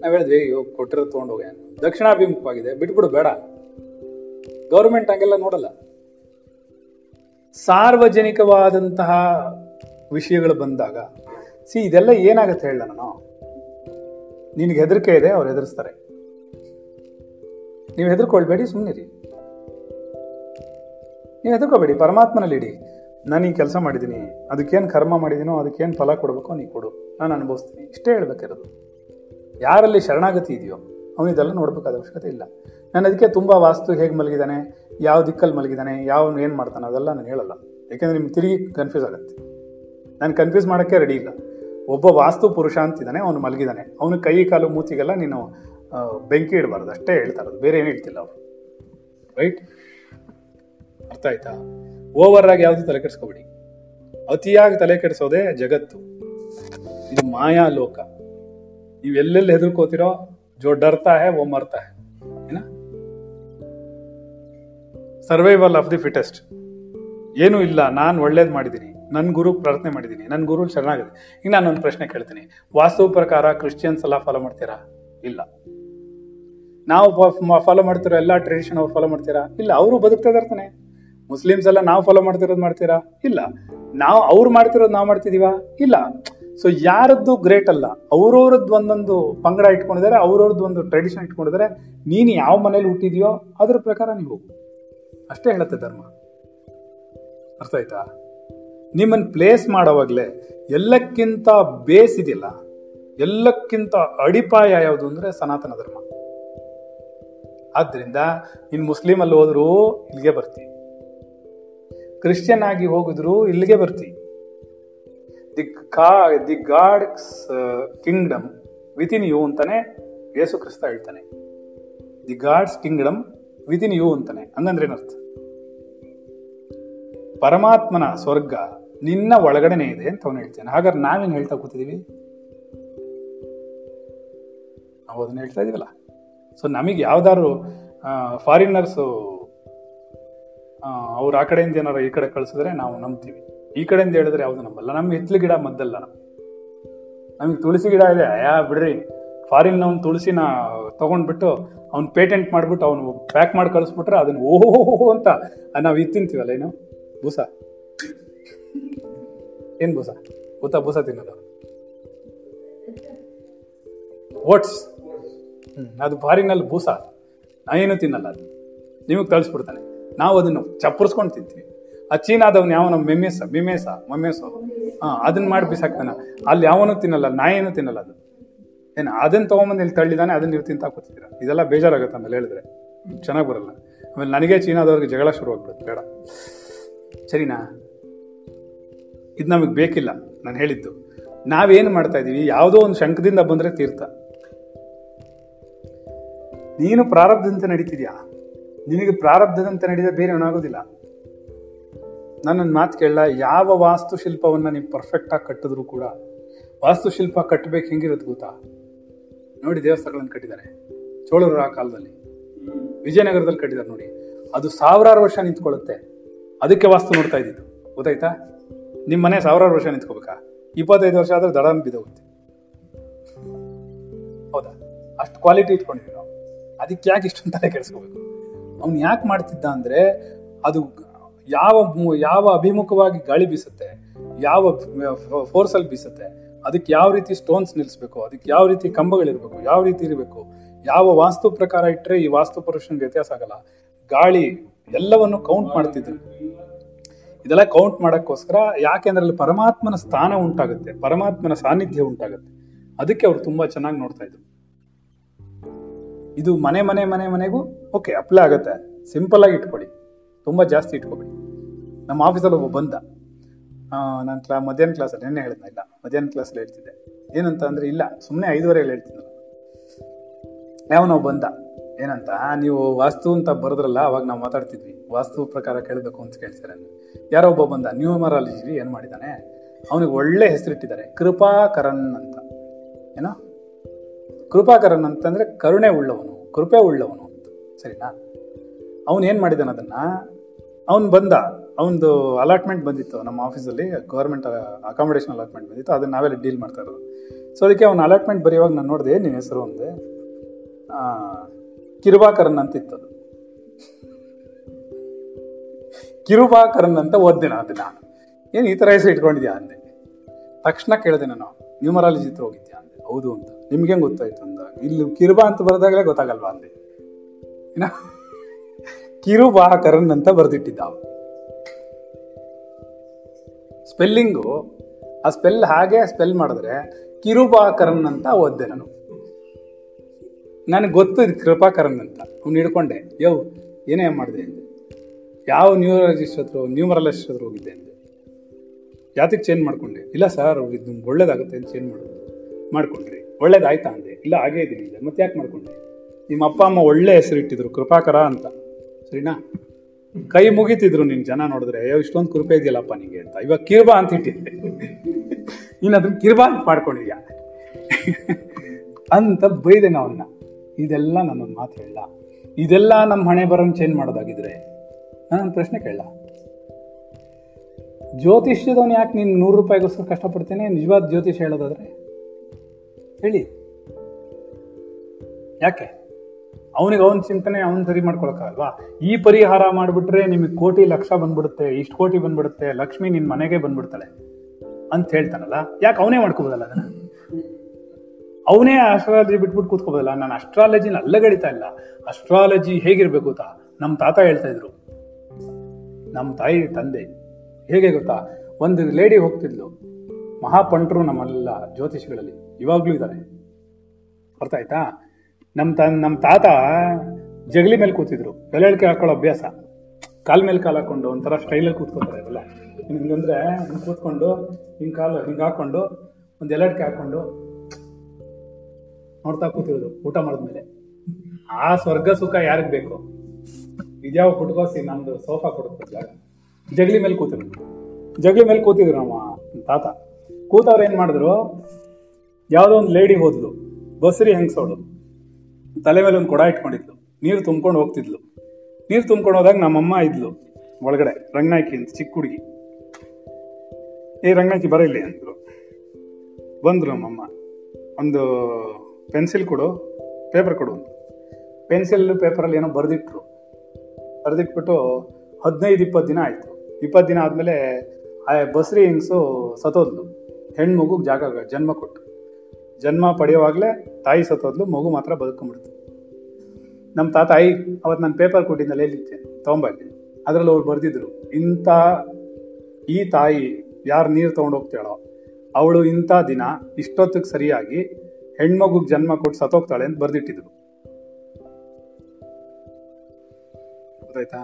ನಾವ್ ಹೇಳಿದ್ವಿ ಕೊಟ್ಟಿರೋ ತಗೊಂಡೋಗ. ದಕ್ಷಿಣಾಭಿಮುಖವಾಗಿದೆ. ಬಿಟ್ಬಿಡು, ಬೇಡ. ಗೌರ್ಮೆಂಟ್ ಹಂಗೆಲ್ಲ ನೋಡಲ್ಲ. ಸಾರ್ವಜನಿಕವಾದಂತಹ ವಿಷಯಗಳು ಬಂದಾಗ, ಸಿ, ಇದೆಲ್ಲ ಏನಾಗುತ್ತೆ ಹೇಳ ನಾನು. ನಿನಗೆ ಹೆದರಿಕೆ ಇದೆ, ಅವ್ರು ಹೆದರ್ಸ್ತಾರೆ. ನೀವು ಹೆದರ್ಕೊಳ್ಬೇಡಿ ಸುಮ್ಮನಿರಿ ನೀವು ಹೆದರ್ಕೋಬೇಡಿ ಪರಮಾತ್ಮನಲ್ಲಿ ಇಡಿ ನಾನು ಈ ಕೆಲಸ ಮಾಡಿದ್ದೀನಿ ಅದಕ್ಕೇನು ಕರ್ಮ ಮಾಡಿದ್ದೀನೋ ಅದಕ್ಕೇನು ಫಲ ಕೊಡಬೇಕೋ ನೀ ಕೊಡು, ನಾನು ಅನುಭವಿಸ್ತೀನಿ, ಇಷ್ಟೇ ಹೇಳ್ಬೇಕಿರೋದು. ಯಾರಲ್ಲಿ ಶರಣಾಗತಿ ಇದೆಯೋ, ಅವನು ಇದೆಲ್ಲ ನೋಡ್ಬೇಕಾದ ಅವಶ್ಯಕತೆ ಇಲ್ಲ. ನಾನು ಅದಕ್ಕೆ ತುಂಬ ವಾಸ್ತು ಹೇಗೆ ಮಲಗಿದಾನೆ, ಯಾವ ದಿಕ್ಕಲ್ಲಿ ಮಲಗಿದಾನೆ, ಯಾವ ಏನು ಮಾಡ್ತಾನೆ, ಅದೆಲ್ಲ ನಾನು ಹೇಳಲ್ಲ. ಯಾಕೆಂದರೆ ನಿಮ್ಗೆ ತಿರುಗಿ ಕನ್ಫ್ಯೂಸ್ ಆಗುತ್ತೆ. ನಾನು ಕನ್ಫ್ಯೂಸ್ ಮಾಡೋಕ್ಕೆ ರೆಡಿ ಇಲ್ಲ. ಒಬ್ಬ ವಾಸ್ತು ಪುರುಷ ಅಂತಿದ್ದಾನೆ ಅವನು ಮಲಗಿದಾನೆ. ಅವನು ಕೈ, ಕಾಲು, ಮೂತಿಗೆಲ್ಲ ನೀನು ಬೆಂಕಿ ಇಡಬಾರ್ದು, ಅಷ್ಟೇ ಹೇಳ್ತಾರದು ಬೇರೆ ಏನು ಹೇಳ್ತಿಲ್ಲ ಅವರು. ರೈಟ್ ಅರ್ಥ ಆಯ್ತಾ ಓವರ್ ಆಗಿ ಯಾವುದು ತಲೆ ಕೆಡಿಸ್ಕೋಬೇಡಿ. ಅತಿಯಾಗಿ ತಲೆ ಕೆಡಿಸೋದೇ ಜಗತ್ತು. ಇದು ಮಾಯಾ ಲೋಕ. ನೀವು ಎಲ್ಲೆಲ್ಲಿ ಹೆದರ್ಕೋತಿರೋ ಜೋ ಡರ್ತಾ ಹೇ ಓ ಮರ್ತಾ ಹೇ ಏನ? ಸರ್ವೈವಲ್ ಆಫ್ ದಿ ಫಿಟೆಸ್ಟ್ ಏನೂ ಇಲ್ಲ, ನಾನು ಒಳ್ಳೇದು ಮಾಡಿದ್ದೀನಿ. ನನ್ನ ಗುರು ಪ್ರಾರ್ಥನೆ ಮಾಡಿದ್ದೀನಿ. ನನ್ನ ಗುರು ಚೆನ್ನಾಗಿದೆ ಈಗ ನಾನು ಒಂದು ಪ್ರಶ್ನೆ ಕೇಳ್ತೀನಿ. ವಾಸ್ತು ಪ್ರಕಾರ ಕ್ರಿಶ್ಚಿಯನ್ಸ್ ಎಲ್ಲ ಫಾಲೋ ಮಾಡ್ತೀರಾ? ಇಲ್ಲ. ನಾವು ಫಾಲೋ ಮಾಡ್ತಿರೋ ಎಲ್ಲ ಟ್ರೆಡಿಷನ್ ಅವ್ರು ಫಾಲೋ ಮಾಡ್ತೀರಾ? ಇಲ್ಲ, ಅವರು ಬದುಕ್ತಾ ಇದಾರ್ತಾನೆ ಮುಸ್ಲಿಮ್ಸ್ ಎಲ್ಲ ನಾವು ಫಾಲೋ ಮಾಡ್ತಿರೋದು ಮಾಡ್ತೀರಾ? ಇಲ್ಲ. ನಾವು ಅವ್ರು ಮಾಡ್ತಿರೋದು ನಾವು ಮಾಡ್ತಿದೀವಾ? ಇಲ್ಲ. ಸೊ ಯಾರದ್ದು ಗ್ರೇಟ್ ಅಲ್ಲ ಅವ್ರವ್ರದ್ದು ಒಂದೊಂದು ಪಂಗಡ ಇಟ್ಕೊಂಡಿದ್ದಾರೆ ಅವ್ರವ್ರದ್ದು ಒಂದು ಟ್ರೆಡಿಷನ್ ಇಟ್ಕೊಂಡಿದ್ದಾರೆ ನೀನು ಯಾವ ಮನೇಲಿ ಹುಟ್ಟಿದ್ಯೋ ಅದ್ರ ಪ್ರಕಾರ ನೀವು ಅಷ್ಟೇ ಹೇಳುತ್ತೆ ಧರ್ಮ. ಅರ್ಥ ಆಯ್ತಾ? ನಿಮ್ಮನ್ನು ಪ್ಲೇಸ್ ಮಾಡೋವಾಗ್ಲೇ ಎಲ್ಲಕ್ಕಿಂತ ಬೇಸ್ ಇದೆಯಲ್ಲ ಎಲ್ಲಕ್ಕಿಂತ ಅಡಿಪಾಯ ಯಾವುದು ಅಂದ್ರೆ ಸನಾತನ ಧರ್ಮ. ಆದ್ದರಿಂದ ನೀನು ಮುಸ್ಲಿಂ ಹೋದರೂ ಇಲ್ಲಿಗೆ ಬರ್ತಿ. ಕ್ರಿಶ್ಚಿಯನ್ ಆಗಿ ಹೋಗಿದ್ರು ಇಲ್ಲಿಗೆ ಬರ್ತಿ. ದಿ ಕಾ the God's kingdom with you ಅಂತಾನೆ ಯೇಸು ಕ್ರಿಸ್ತ ಹೇಳ್ತಾನೆ. The God's kingdom with you ಅಂತಾನೆ. ಹಂಗಂದ್ರೆ ಏನರ್ಥ ಪರಮಾತ್ಮನ ಸ್ವರ್ಗ ನಿನ್ನ ಒಳಗಡೆನೆ ಇದೆ ಅಂತ ಅವನು ಹೇಳ್ತಾನೆ. ಹಾಗಾದ್ರೆ ನಾವೇನು ಹೇಳ್ತಾ ಕೂತಿದೀವಿ? ನಾವು ಅದನ್ನ ಹೇಳ್ತಾ ಇದೀವಲ್ಲ. ಸೊ ನಮಗೆ ಯಾವ್ದಾದ್ರು ಫಾರಿನರ್ಸು ಅವ್ರು ಆ ಕಡೆಯಿಂದ ಏನಾರು ಈ ಕಡೆ ಕಳ್ಸಿದ್ರೆ ನಾವು ನಂಬ್ತೀವಿ. ಈ ಕಡೆಯಿಂದ ಹೇಳಿದ್ರೆ ಯಾವ್ದು ನಂಬಲ್ಲ. ನಮ್ಗೆ ಹಿತ್ಲು ಗಿಡ ಮದ್ದಲ್ಲ. ನಮಗೆ ತುಳಸಿ ಗಿಡ ಇದೆ. ಯಾ ಬಿಡ್ರಿ. ಫಾರಿನ್ ಅವ್ನು ತುಳಸಿನ ತಗೊಂಡ್ಬಿಟ್ಟು ಅವ್ನು ಪೇಟೆಂಟ್ ಮಾಡ್ಬಿಟ್ಟು ಅವ್ನು ಪ್ಯಾಕ್ ಮಾಡಿ ಕಳಿಸ್ಬಿಟ್ರೆ ಅದನ್ನ ಓಹೋ ಅಂತ ನಾವು ಇದು ತಿಂತೀವಲ್ಲ ಏನು ಬೂಸ? ಏನ್ ಬೂಸ? ಗೊತ್ತಾ? ಬೂಸ ತಿನ್ನೋದು. ಓಟ್ಸ್. ಹ್ಮ್, ಅದು ಫಾರಿನಲ್ಲಿ ಬೂಸ. ಏನು ತಿನ್ನಲ್ಲ. ಅದು ನಿಮಗೆ ಕಳಿಸ್ಬಿಡ್ತಾನೆ ನಾವು ಅದನ್ನು ಚಪ್ಪರ್ಸ್ಕೊಂಡು ತಿಂತೀವಿ ಆ ಚೀನಾದವ್ನು ಯಾವನ ಮೆಮೇಸ, ಮಿಮೇಸ ಮಮ್ಮೆಸೋ ಹಾ ಅದನ್ನ ಮಾಡಿ ಬಿಸಾಕ್ತಾನ. ಅಲ್ಲಿ ಯಾವನು ತಿನ್ನಲ್ಲ, ನಾಯಿನು ತಿನ್ನಲ್ಲ ಅದು. ಏನ ಅದನ್ನ ತೊಗೊಂಬಂದು ಇಲ್ಲಿ ತಳ್ಳಿದಾನೆ ಅದನ್ನ ನೀವು ತಿಂತಾ ಕೂತಿದ್ದೀರಾ? ಇದೆಲ್ಲ ಬೇಜಾರಾಗುತ್ತೆ ಆಮೇಲೆ ಹೇಳಿದ್ರೆ. ಚೆನ್ನಾಗಿ ಬರಲ್ಲ. ಆಮೇಲೆ ನನಗೆ ಚೀನಾದವ್ರಿಗೆ ಜಗಳ ಶುರು ಆಗ್ಬಿಡುತ್ತೆ, ಬೇಡ. ಸರಿನಾ? ಇದು ನಮಗೆ ಬೇಕಿಲ್ಲ, ನಾನು ಹೇಳಿದ್ದು. ನಾವೇನು ಮಾಡ್ತಾ ಇದೀವಿ? ಯಾವುದೋ ಒಂದು ಶಂಕದಿಂದ ಬಂದ್ರೆ ತೀರ್ಥ. ನೀನು ಪ್ರಾರಬ್ಧದಂತೆ ನಡೀತಿದ್ಯಾ? ನಿನಗೆ ಪ್ರಾರಬ್ಧದಂತೆ ನಡೆದ ಬೇರೆ ಏನಾಗೋದಿಲ್ಲ. ನನ್ನನ್ನು ಮಾತು ಕೇಳಲ್ಲ ಯಾವ ವಾಸ್ತುಶಿಲ್ಪವನ್ನ ನೀವು ಪರ್ಫೆಕ್ಟ್ ಆಗಿ ಕಟ್ಟಿದ್ರು ಕೂಡ, ವಾಸ್ತುಶಿಲ್ಪ ಕಟ್ಟಬೇಕು ಹೆಂಗಿರುತ್ತೆ ಗೊತ್ತಾ? ನೋಡಿ ದೇವಸ್ಥಾನಗಳನ್ನು ಕಟ್ಟಿದ್ದಾರೆ. ಚೋಳರು ಆ ಕಾಲದಲ್ಲಿ. ವಿಜಯನಗರದಲ್ಲಿ ಕಟ್ಟಿದ್ದಾರೆ ನೋಡಿ. ಅದು ಸಾವಿರಾರು ವರ್ಷ ನಿಂತ್ಕೊಳ್ಳುತ್ತೆ. ಅದಕ್ಕೆ ವಾಸ್ತು ನೋಡ್ತಾ ಇದ್ದಿದ್ದು. ಗೊತ್ತಾಯ್ತಾ? ನಿಮ್ಮ ಮನೆ ಸಾವಿರಾರು ವರ್ಷ ನಿಂತ್ಕೋಬೇಕಾ? ಇಪ್ಪತ್ತೈದು ವರ್ಷ ಆದ್ರೆ ದಡ ಬಿದ್ದೋಗುತ್ತೆ. ಹೌದಾ? ಅಷ್ಟು ಕ್ವಾಲಿಟಿ ಇಟ್ಕೊಂಡಿದ್ವಿ ನಾವು ಅದಕ್ಕೆ ಯಾಕೆ ಇಷ್ಟೊಂದು ತಲೆ ಕೆಡಿಸ್ಕೋಬೇಕು? ಅವ್ನು ಯಾಕೆ ಮಾಡ್ತಿದ್ದ ಅಂದ್ರೆ ಅದು ಯಾವ ಯಾವ ಅಭಿಮುಖವಾಗಿ ಗಾಳಿ ಬೀಸುತ್ತೆ, ಯಾವ ಫೋರ್ಸ್ ಅಲ್ಲಿ ಬೀಸುತ್ತೆ, ಅದಕ್ಕೆ ಯಾವ ರೀತಿ ಸ್ಟೋನ್ಸ್ ನಿಲ್ಲಿಸ್ಬೇಕು ಅದಕ್ಕೆ ಯಾವ ರೀತಿ ಕಂಬಗಳಿರ್ಬೇಕು, ಯಾವ ರೀತಿ ಇರಬೇಕು, ಯಾವ ವಾಸ್ತು ಪ್ರಕಾರ ಇಟ್ಟರೆ ಈ ವಾಸ್ತು ಪುರುಷನ್ಗೆ ವ್ಯತ್ಯಾಸ ಆಗಲ್ಲ. ಗಾಳಿ ಎಲ್ಲವನ್ನು ಕೌಂಟ್ ಮಾಡ್ತಿದ್ರು. ಇದೆಲ್ಲ ಕೌಂಟ್ ಮಾಡೋಕ್ಕೋಸ್ಕರ ಯಾಕೆಂದ್ರೆ ಅಲ್ಲಿ ಪರಮಾತ್ಮನ ಸ್ಥಾನ ಉಂಟಾಗುತ್ತೆ, ಪರಮಾತ್ಮನ ಸಾನ್ನಿಧ್ಯ ಉಂಟಾಗುತ್ತೆ. ಅದಕ್ಕೆ ಅವ್ರು ತುಂಬಾ ಚೆನ್ನಾಗಿ ನೋಡ್ತಾ ಇದ್ರು. ಇದು ಮನೆ ಮನೆ ಮನೆ, ಮನೆಗೂ ಓಕೆ ಅಪ್ಲೈ ಆಗುತ್ತೆ. ಸಿಂಪಲ್ ಆಗಿ ಇಟ್ಕೊಳ್ಳಿ ತುಂಬ ಜಾಸ್ತಿ ಇಟ್ಕೊಬೇಡಿ. ನಮ್ಮ ಆಫೀಸಲ್ಲಿ ಒಬ್ಬ ಬಂದ. ನಾನು ಕ್ಲಾ, ಮಧ್ಯಾಹ್ನ ಕ್ಲಾಸಲ್ಲಿ ನೆನ್ನೆ ಹೇಳಿದ್ನ, ಇಲ್ಲ, ಮಧ್ಯಾಹ್ನ ಕ್ಲಾಸಲ್ಲಿ ಹೇಳ್ತಿದ್ದೆ. ಏನಂತ ಅಂದ್ರೆ, ಇಲ್ಲ ಸುಮ್ಮನೆ ಐದುವರೆಗೆ ಹೇಳ್ತಿದ್ದೆ ಯಾವನೋ ಬಂದ. ಏನಂತ ನೀವು ವಾಸ್ತು ಅಂತ ಬರೆದ್ರಲ್ಲ, ಅವಾಗ ನಾವು ಮಾತಾಡ್ತಿದ್ವಿ. ವಾಸ್ತು ಪ್ರಕಾರ ಕೇಳಬೇಕು ಅಂತ ಕೇಳ್ತಾರೆ ಯಾರೋ ಒಬ್ಬ ಬಂದ, ನ್ಯೂಮರಾಲಜಿ ಏನು ಮಾಡಿದಾನೆ? ಅವನಿಗೆ ಒಳ್ಳೆ ಹೆಸರಿಟ್ಟಿದ್ದಾರೆ, ಕೃಪಾಕರನ್ ಅಂತ. ಏನೋ? ಕೃಪಾಕರನ್ ಅಂತಂದ್ರೆ ಕರುಣೆ ಉಳ್ಳವನು, ಕೃಪೆ ಉಳ್ಳವನು ಅಂತ. ಸರಿನಾ? ಅವನು ಏನ್ ಮಾಡಿದಾನ ಅದನ್ನ? ಅವನು ಬಂದ, ಅವನದು ಅಲಾಟ್ಮೆಂಟ್ ಬಂದಿತ್ತು ನಮ್ಮ ಆಫೀಸಲ್ಲಿ ಗೌರ್ಮೆಂಟ್ ಅಕಾಮಿಡೇಷನ್ ಅಲಾಟ್ಮೆಂಟ್ ಬಂದಿತ್ತು, ಅದನ್ನ ನಾವೆಲ್ಲ ಡೀಲ್ ಮಾಡ್ತಾ ಇರೋದು. ಸೊ ಅದಕ್ಕೆ ಅವ್ನ ಅಲಾಟ್ಮೆಂಟ್ ಬರೆಯುವಾಗ ನಾನು ನೋಡಿದೆ ನಿನ್ನ ಹೆಸರು ಅಂದೆ? ಕಿರುಬಾಕರನ್ ಅಂತ ಇತ್ತು ಅದು. ಕಿರುಬಾಕರನ್ ಅಂತ ಓದ್ದೆ ನಾನು ಅದನ್ನ. ಏನು ಈ ಥರ ಹೆಸರು ಇಟ್ಕೊಂಡಿದ್ಯಾ ಅಂದೆ. ತಕ್ಷಣ ಕೇಳಿದೆ ನಾನು, ನ್ಯೂಮರಾಲಜಿ ಹತ್ರ ಹೋಗಿದ್ಯಾ ಅಂದೆ. ಹೌದು ಅಂತ. ನಿಮ್ಗೆ ಗೊತ್ತಾಯ್ತು ಅಂದ? ಇಲ್ಲಿ ಕಿರುಬ ಅಂತ ಬರೆದಾಗಲೇ ಗೊತ್ತಾಗಲ್ವಾ ಅಂದೆ ಏನ? ಕಿರುವಾಹಕರನ್ ಅಂತ ಬರೆದಿಟ್ಟಿದ್ದ ಅವ್ನು. ಸ್ಪೆಲ್ಲಿಂಗು, ಆ ಸ್ಪೆಲ್ ಹಾಗೆ ಸ್ಪೆಲ್ ಮಾಡಿದ್ರೆ ಕಿರುಬಾಕರನ್ ಅಂತ ಓದ್ದೆ ನಾನು. ನನಗೆ ಗೊತ್ತು ಇದು ಕೃಪಾಕರನ್ ಅಂತ. ಅವ್ನು ಹಿಡ್ಕೊಂಡೆ, ಯೋ, ಏನೇ ಮಾಡಿದೆ ಅಂದೆ. ಯಾವ ನ್ಯೂರಾಲಜಿಸ್ಟ್ ಹತ್ರ ನ್ಯೂಮರಾಲಜಿಸ್ಟ್ ಹತ್ರ ಹೋಗಿದ್ದೆ ಅಂದೆ. ಯಾತಕ್ಕೆ ಚೇಂಜ್ ಮಾಡ್ಕೊಂಡೆ? ಇಲ್ಲ ಸರ್ ಇದು ಒಳ್ಳೇದಾಗುತ್ತೆ ಅಂತ ಚೇಂಜ್ ಮಾಡೋದು. ಮಾಡ್ಕೊಂಡ್ರಿ. ಒಳ್ಳೇದಾಯ್ತಾ ಅಂದೆ. ಇಲ್ಲ, ಹಾಗೇ ಇದೀನಿ ಅಂದೆ. ಮತ್ತೆ ಯಾಕೆ ಮಾಡ್ಕೊಂಡೆ? ನಿಮ್ಮ ಅಪ್ಪ, ಅಮ್ಮ ಒಳ್ಳೆ ಹೆಸರು ಇಟ್ಟಿದ್ರು, ಕೃಪಾಕರ ಅಂತ. ಸರಿನಾ? ಕೈ ಮುಗಿತಿದ್ರು ನಿನ್ ಜನ ನೋಡಿದ್ರೆ, ಅಯ್ಯೋ, ಇಷ್ಟೊಂದು ಕೃಪೆ ಇದೆಯಲ್ಲಪ್ಪ ನಿಂಗೆ ಅಂತ. ಇವಾಗ ಕಿರ್ಬಾ ಅಂತ ಇಟ್ಟಿದ್ದೆ. ನೀನು ಅದನ್ನ ಕಿರ್ಬಾ ಅಂತ ಮಾಡ್ಕೊಂಡಿದ್ಯಾ? ಅಂತ ಬೈದೆ ಅವನ್ನ ಇದೆಲ್ಲ ನನ್ನೊಂದು ಮಾತು ಹೇಳ ಇದೆಲ್ಲ ನಮ್ಮ ಹಣೆ ಬರೋನ್ ಚೇಂಜ್ ಮಾಡೋದಾಗಿದ್ರೆ, ನಾನು ಪ್ರಶ್ನೆ ಕೇಳ ಜ್ಯೋತಿಷ್ಯದವನು ಯಾಕೆ ನೀನು ನೂರು ರೂಪಾಯಿಗೋಸ್ಕರ ಕಷ್ಟಪಡ್ತೇನೆ? ನಿಜವಾದ ಜ್ಯೋತಿಷ್ ಹೇಳೋದಾದ್ರೆ? ಹೇಳಿ. ಯಾಕೆ? ಅವನಿಗೆ ಅವನ ಚಿಂತನೆ ಅವನ್ ಸರಿ ಮಾಡ್ಕೊಳಕ್ಕಾಗಲ್ವಾ? ಈ ಪರಿಹಾರ ಮಾಡಿಬಿಟ್ರೆ ನಿಮಗೆ ಕೋಟಿ ಲಕ್ಷ ಬಂದ್ಬಿಡುತ್ತೆ, ಇಷ್ಟು ಕೋಟಿ ಬಂದ್ಬಿಡುತ್ತೆ, ಲಕ್ಷ್ಮಿ ನಿನ್ ಮನೆಗೆ ಬಂದ್ಬಿಡ್ತಾಳೆ ಅಂತ ಹೇಳ್ತಾನಲ್ಲ, ಯಾಕೆ ಅವನೇ ಮಾಡ್ಕೋಬೋದಲ್ಲ ಅದನ್ನ? ಅವನೇ ಆಸ್ಟ್ರಾಲಜಿ ಬಿಟ್ಬಿಟ್ಟು ಕೂತ್ಕೋಬೋದಲ್ಲ, ನಾನು ಅಸ್ಟ್ರಾಲಜಿನ ಅಲ್ಲಗಳಿತಾ ಇಲ್ಲ. ಅಸ್ಟ್ರಾಲಜಿ ಹೇಗಿರ್ಬೇಕು ಗೊತ್ತಾ? ನಮ್ಮ ತಾತ ಹೇಳ್ತಾ ಇದ್ರು. ನಮ್ಮ ತಾಯಿ ತಂದೆ, ಹೇಗೆ ಗೊತ್ತಾ? ಒಂದು ಲೇಡಿ ಹೋಗ್ತಿದ್ಲು, ಮಹಾಪಂಟ್ರು ನಮ್ಮಲ್ಲ ಜ್ಯೋತಿಷಿಗಳಲ್ಲಿ. ಇವಾಗ್ಲೂ ಇದ್ದಾರೆ ಅರ್ಥ ಆಯ್ತಾ? ನಮ್ಮ ತ ನಮ್ಮ ತಾತ ಜಗಲಿ ಮೇಲೆ ಕೂತಿದ್ರು. ಬೆಲೆಳಿಕೆ ಹಾಕೊಳ್ಳೋ ಅಭ್ಯಾಸ. ಕಾಲ್ ಮೇಲೆ ಕಾಲ್ ಹಾಕೊಂಡು ಒಂಥರ ಸ್ಟೈಲಲ್ಲಿ ಕೂತ್ಕೊತಾರೆ ಇವೆಲ್ಲ. ಹಿಂಗಂದ್ರೆ ಹಿಂಗ್ ಕೂತ್ಕೊಂಡು, ಹಿಂಗ್ ಕಾಲು, ಹಿಂಗ್ ಹಾಕೊಂಡು, ಒಂದ್ ಎಲಡ್ಕೆ ಹಾಕೊಂಡು ನೋಡ್ತಾ ಕೂತಿರೋದು ಊಟ ಮಾಡಿದ್ಮೇಲೆ. ಆ ಸ್ವರ್ಗ ಸುಖ ಯಾರಿಗ್ ಬೇಕು? ನಿಜಾವ ಕುಟ್ಕೋಸಿ ನಮ್ದು ಸೋಫಾ ಕೊಡುತ್ತೆ ಜಾಗ. ಜಗಲಿ ಮೇಲೆ ಕೂತಿದ್ರು. ಜಗಲಿ ಮೇಲೆ ಕೂತಿದ್ರು ನಮ್ಮ ತಾತ. ಕೂತವ್ರು ಏನ್ ಮಾಡಿದ್ರು? ಯಾವ್ದೋ ಒಂದು ಲೇಡಿ ಹೋದ್ಲು. ಬಸರಿ ಹೆಂಗಸೋಳು ತಲೆ ಮೇಲೆ ಒಂದು ಕೊಡ ಇಟ್ಕೊಂಡಿದ್ಲು. ನೀರು ತುಂಬ್ಕೊಂಡು ಹೋಗ್ತಿದ್ಲು. ನೀರು ತುಂಬ್ಕೊಂಡು ಹೋದಾಗ ನಮ್ಮಮ್ಮ ಇದ್ಲು. ಒಳಗಡೆ ರಂಗನಾಯ್ಕಿ ಅಂತ, ಚಿಕ್ಕ ಹುಡುಗಿ. ಏ, ರಂಗನಾಯ್ಕಿ ಬರ ಇಲ್ಲಿ ಅಂದ್ರು. ಬಂದ್ರು ನಮ್ಮಮ್ಮ. ಒಂದು ಪೆನ್ಸಿಲ್ ಕೊಡು ಪೇಪರ್ ಕೊಡು ಪೆನ್ಸಿಲ್ ಪೇಪರಲ್ಲಿ ಏನೋ ಬರೆದಿಟ್ರು. ಬರೆದಿಟ್ಬಿಟ್ಟು ಹದಿನೈದು, ಇಪ್ಪತ್ತು ದಿನ ಆಯ್ತು. ಇಪ್ಪತ್ತು ದಿನ ಆದ್ಮೇಲೆ ಆ ಬಸ್ರಿ ಹೆಂಗ್ಸು ಸತೋದ್ಲು ಹೆಣ್ಣು ಮಗುಗೆ ಜಾಗ, ಜನ್ಮ ಕೊಟ್ಟು. ಜನ್ಮ ಪಡೆಯುವಾಗಲೇ ತಾಯಿ ಸತ್ತೋದ್ಲು, ಮಗು ಮಾತ್ರ ಬದುಕೊಂಡ್ಬಿಡ್ತು. ನಮ್ಮ ತಾತ, ಐ ಅವತ್ತು ನಾನು ಪೇಪರ್ ಕೊಟ್ಟಿದ್ದಲ್ಲಿ ಎಲ್ಲಿದ್ದೆ ತೊಗೊಂಬಲ್ಲಿ. ಅದರಲ್ಲಿ ಅವ್ರು ಬರೆದಿದ್ರು, ಇಂಥ ಈ ತಾಯಿ ಯಾರು ನೀರು ತೊಗೊಂಡು ಹೋಗ್ತಾಳೋ, ಅವಳು ಇಂಥ ದಿನ ಇಷ್ಟೊತ್ತಿಗೆ ಸರಿಯಾಗಿ ಹೆಣ್ಮಗುಗ್ ಜನ್ಮ ಕೊಟ್ಟು ಸತ್ತೋಗ್ತಾಳೆ ಅಂತ ಬರ್ದಿಟ್ಟಿದ್ರು. ಗೊತ್ತಾಯ್ತಾ?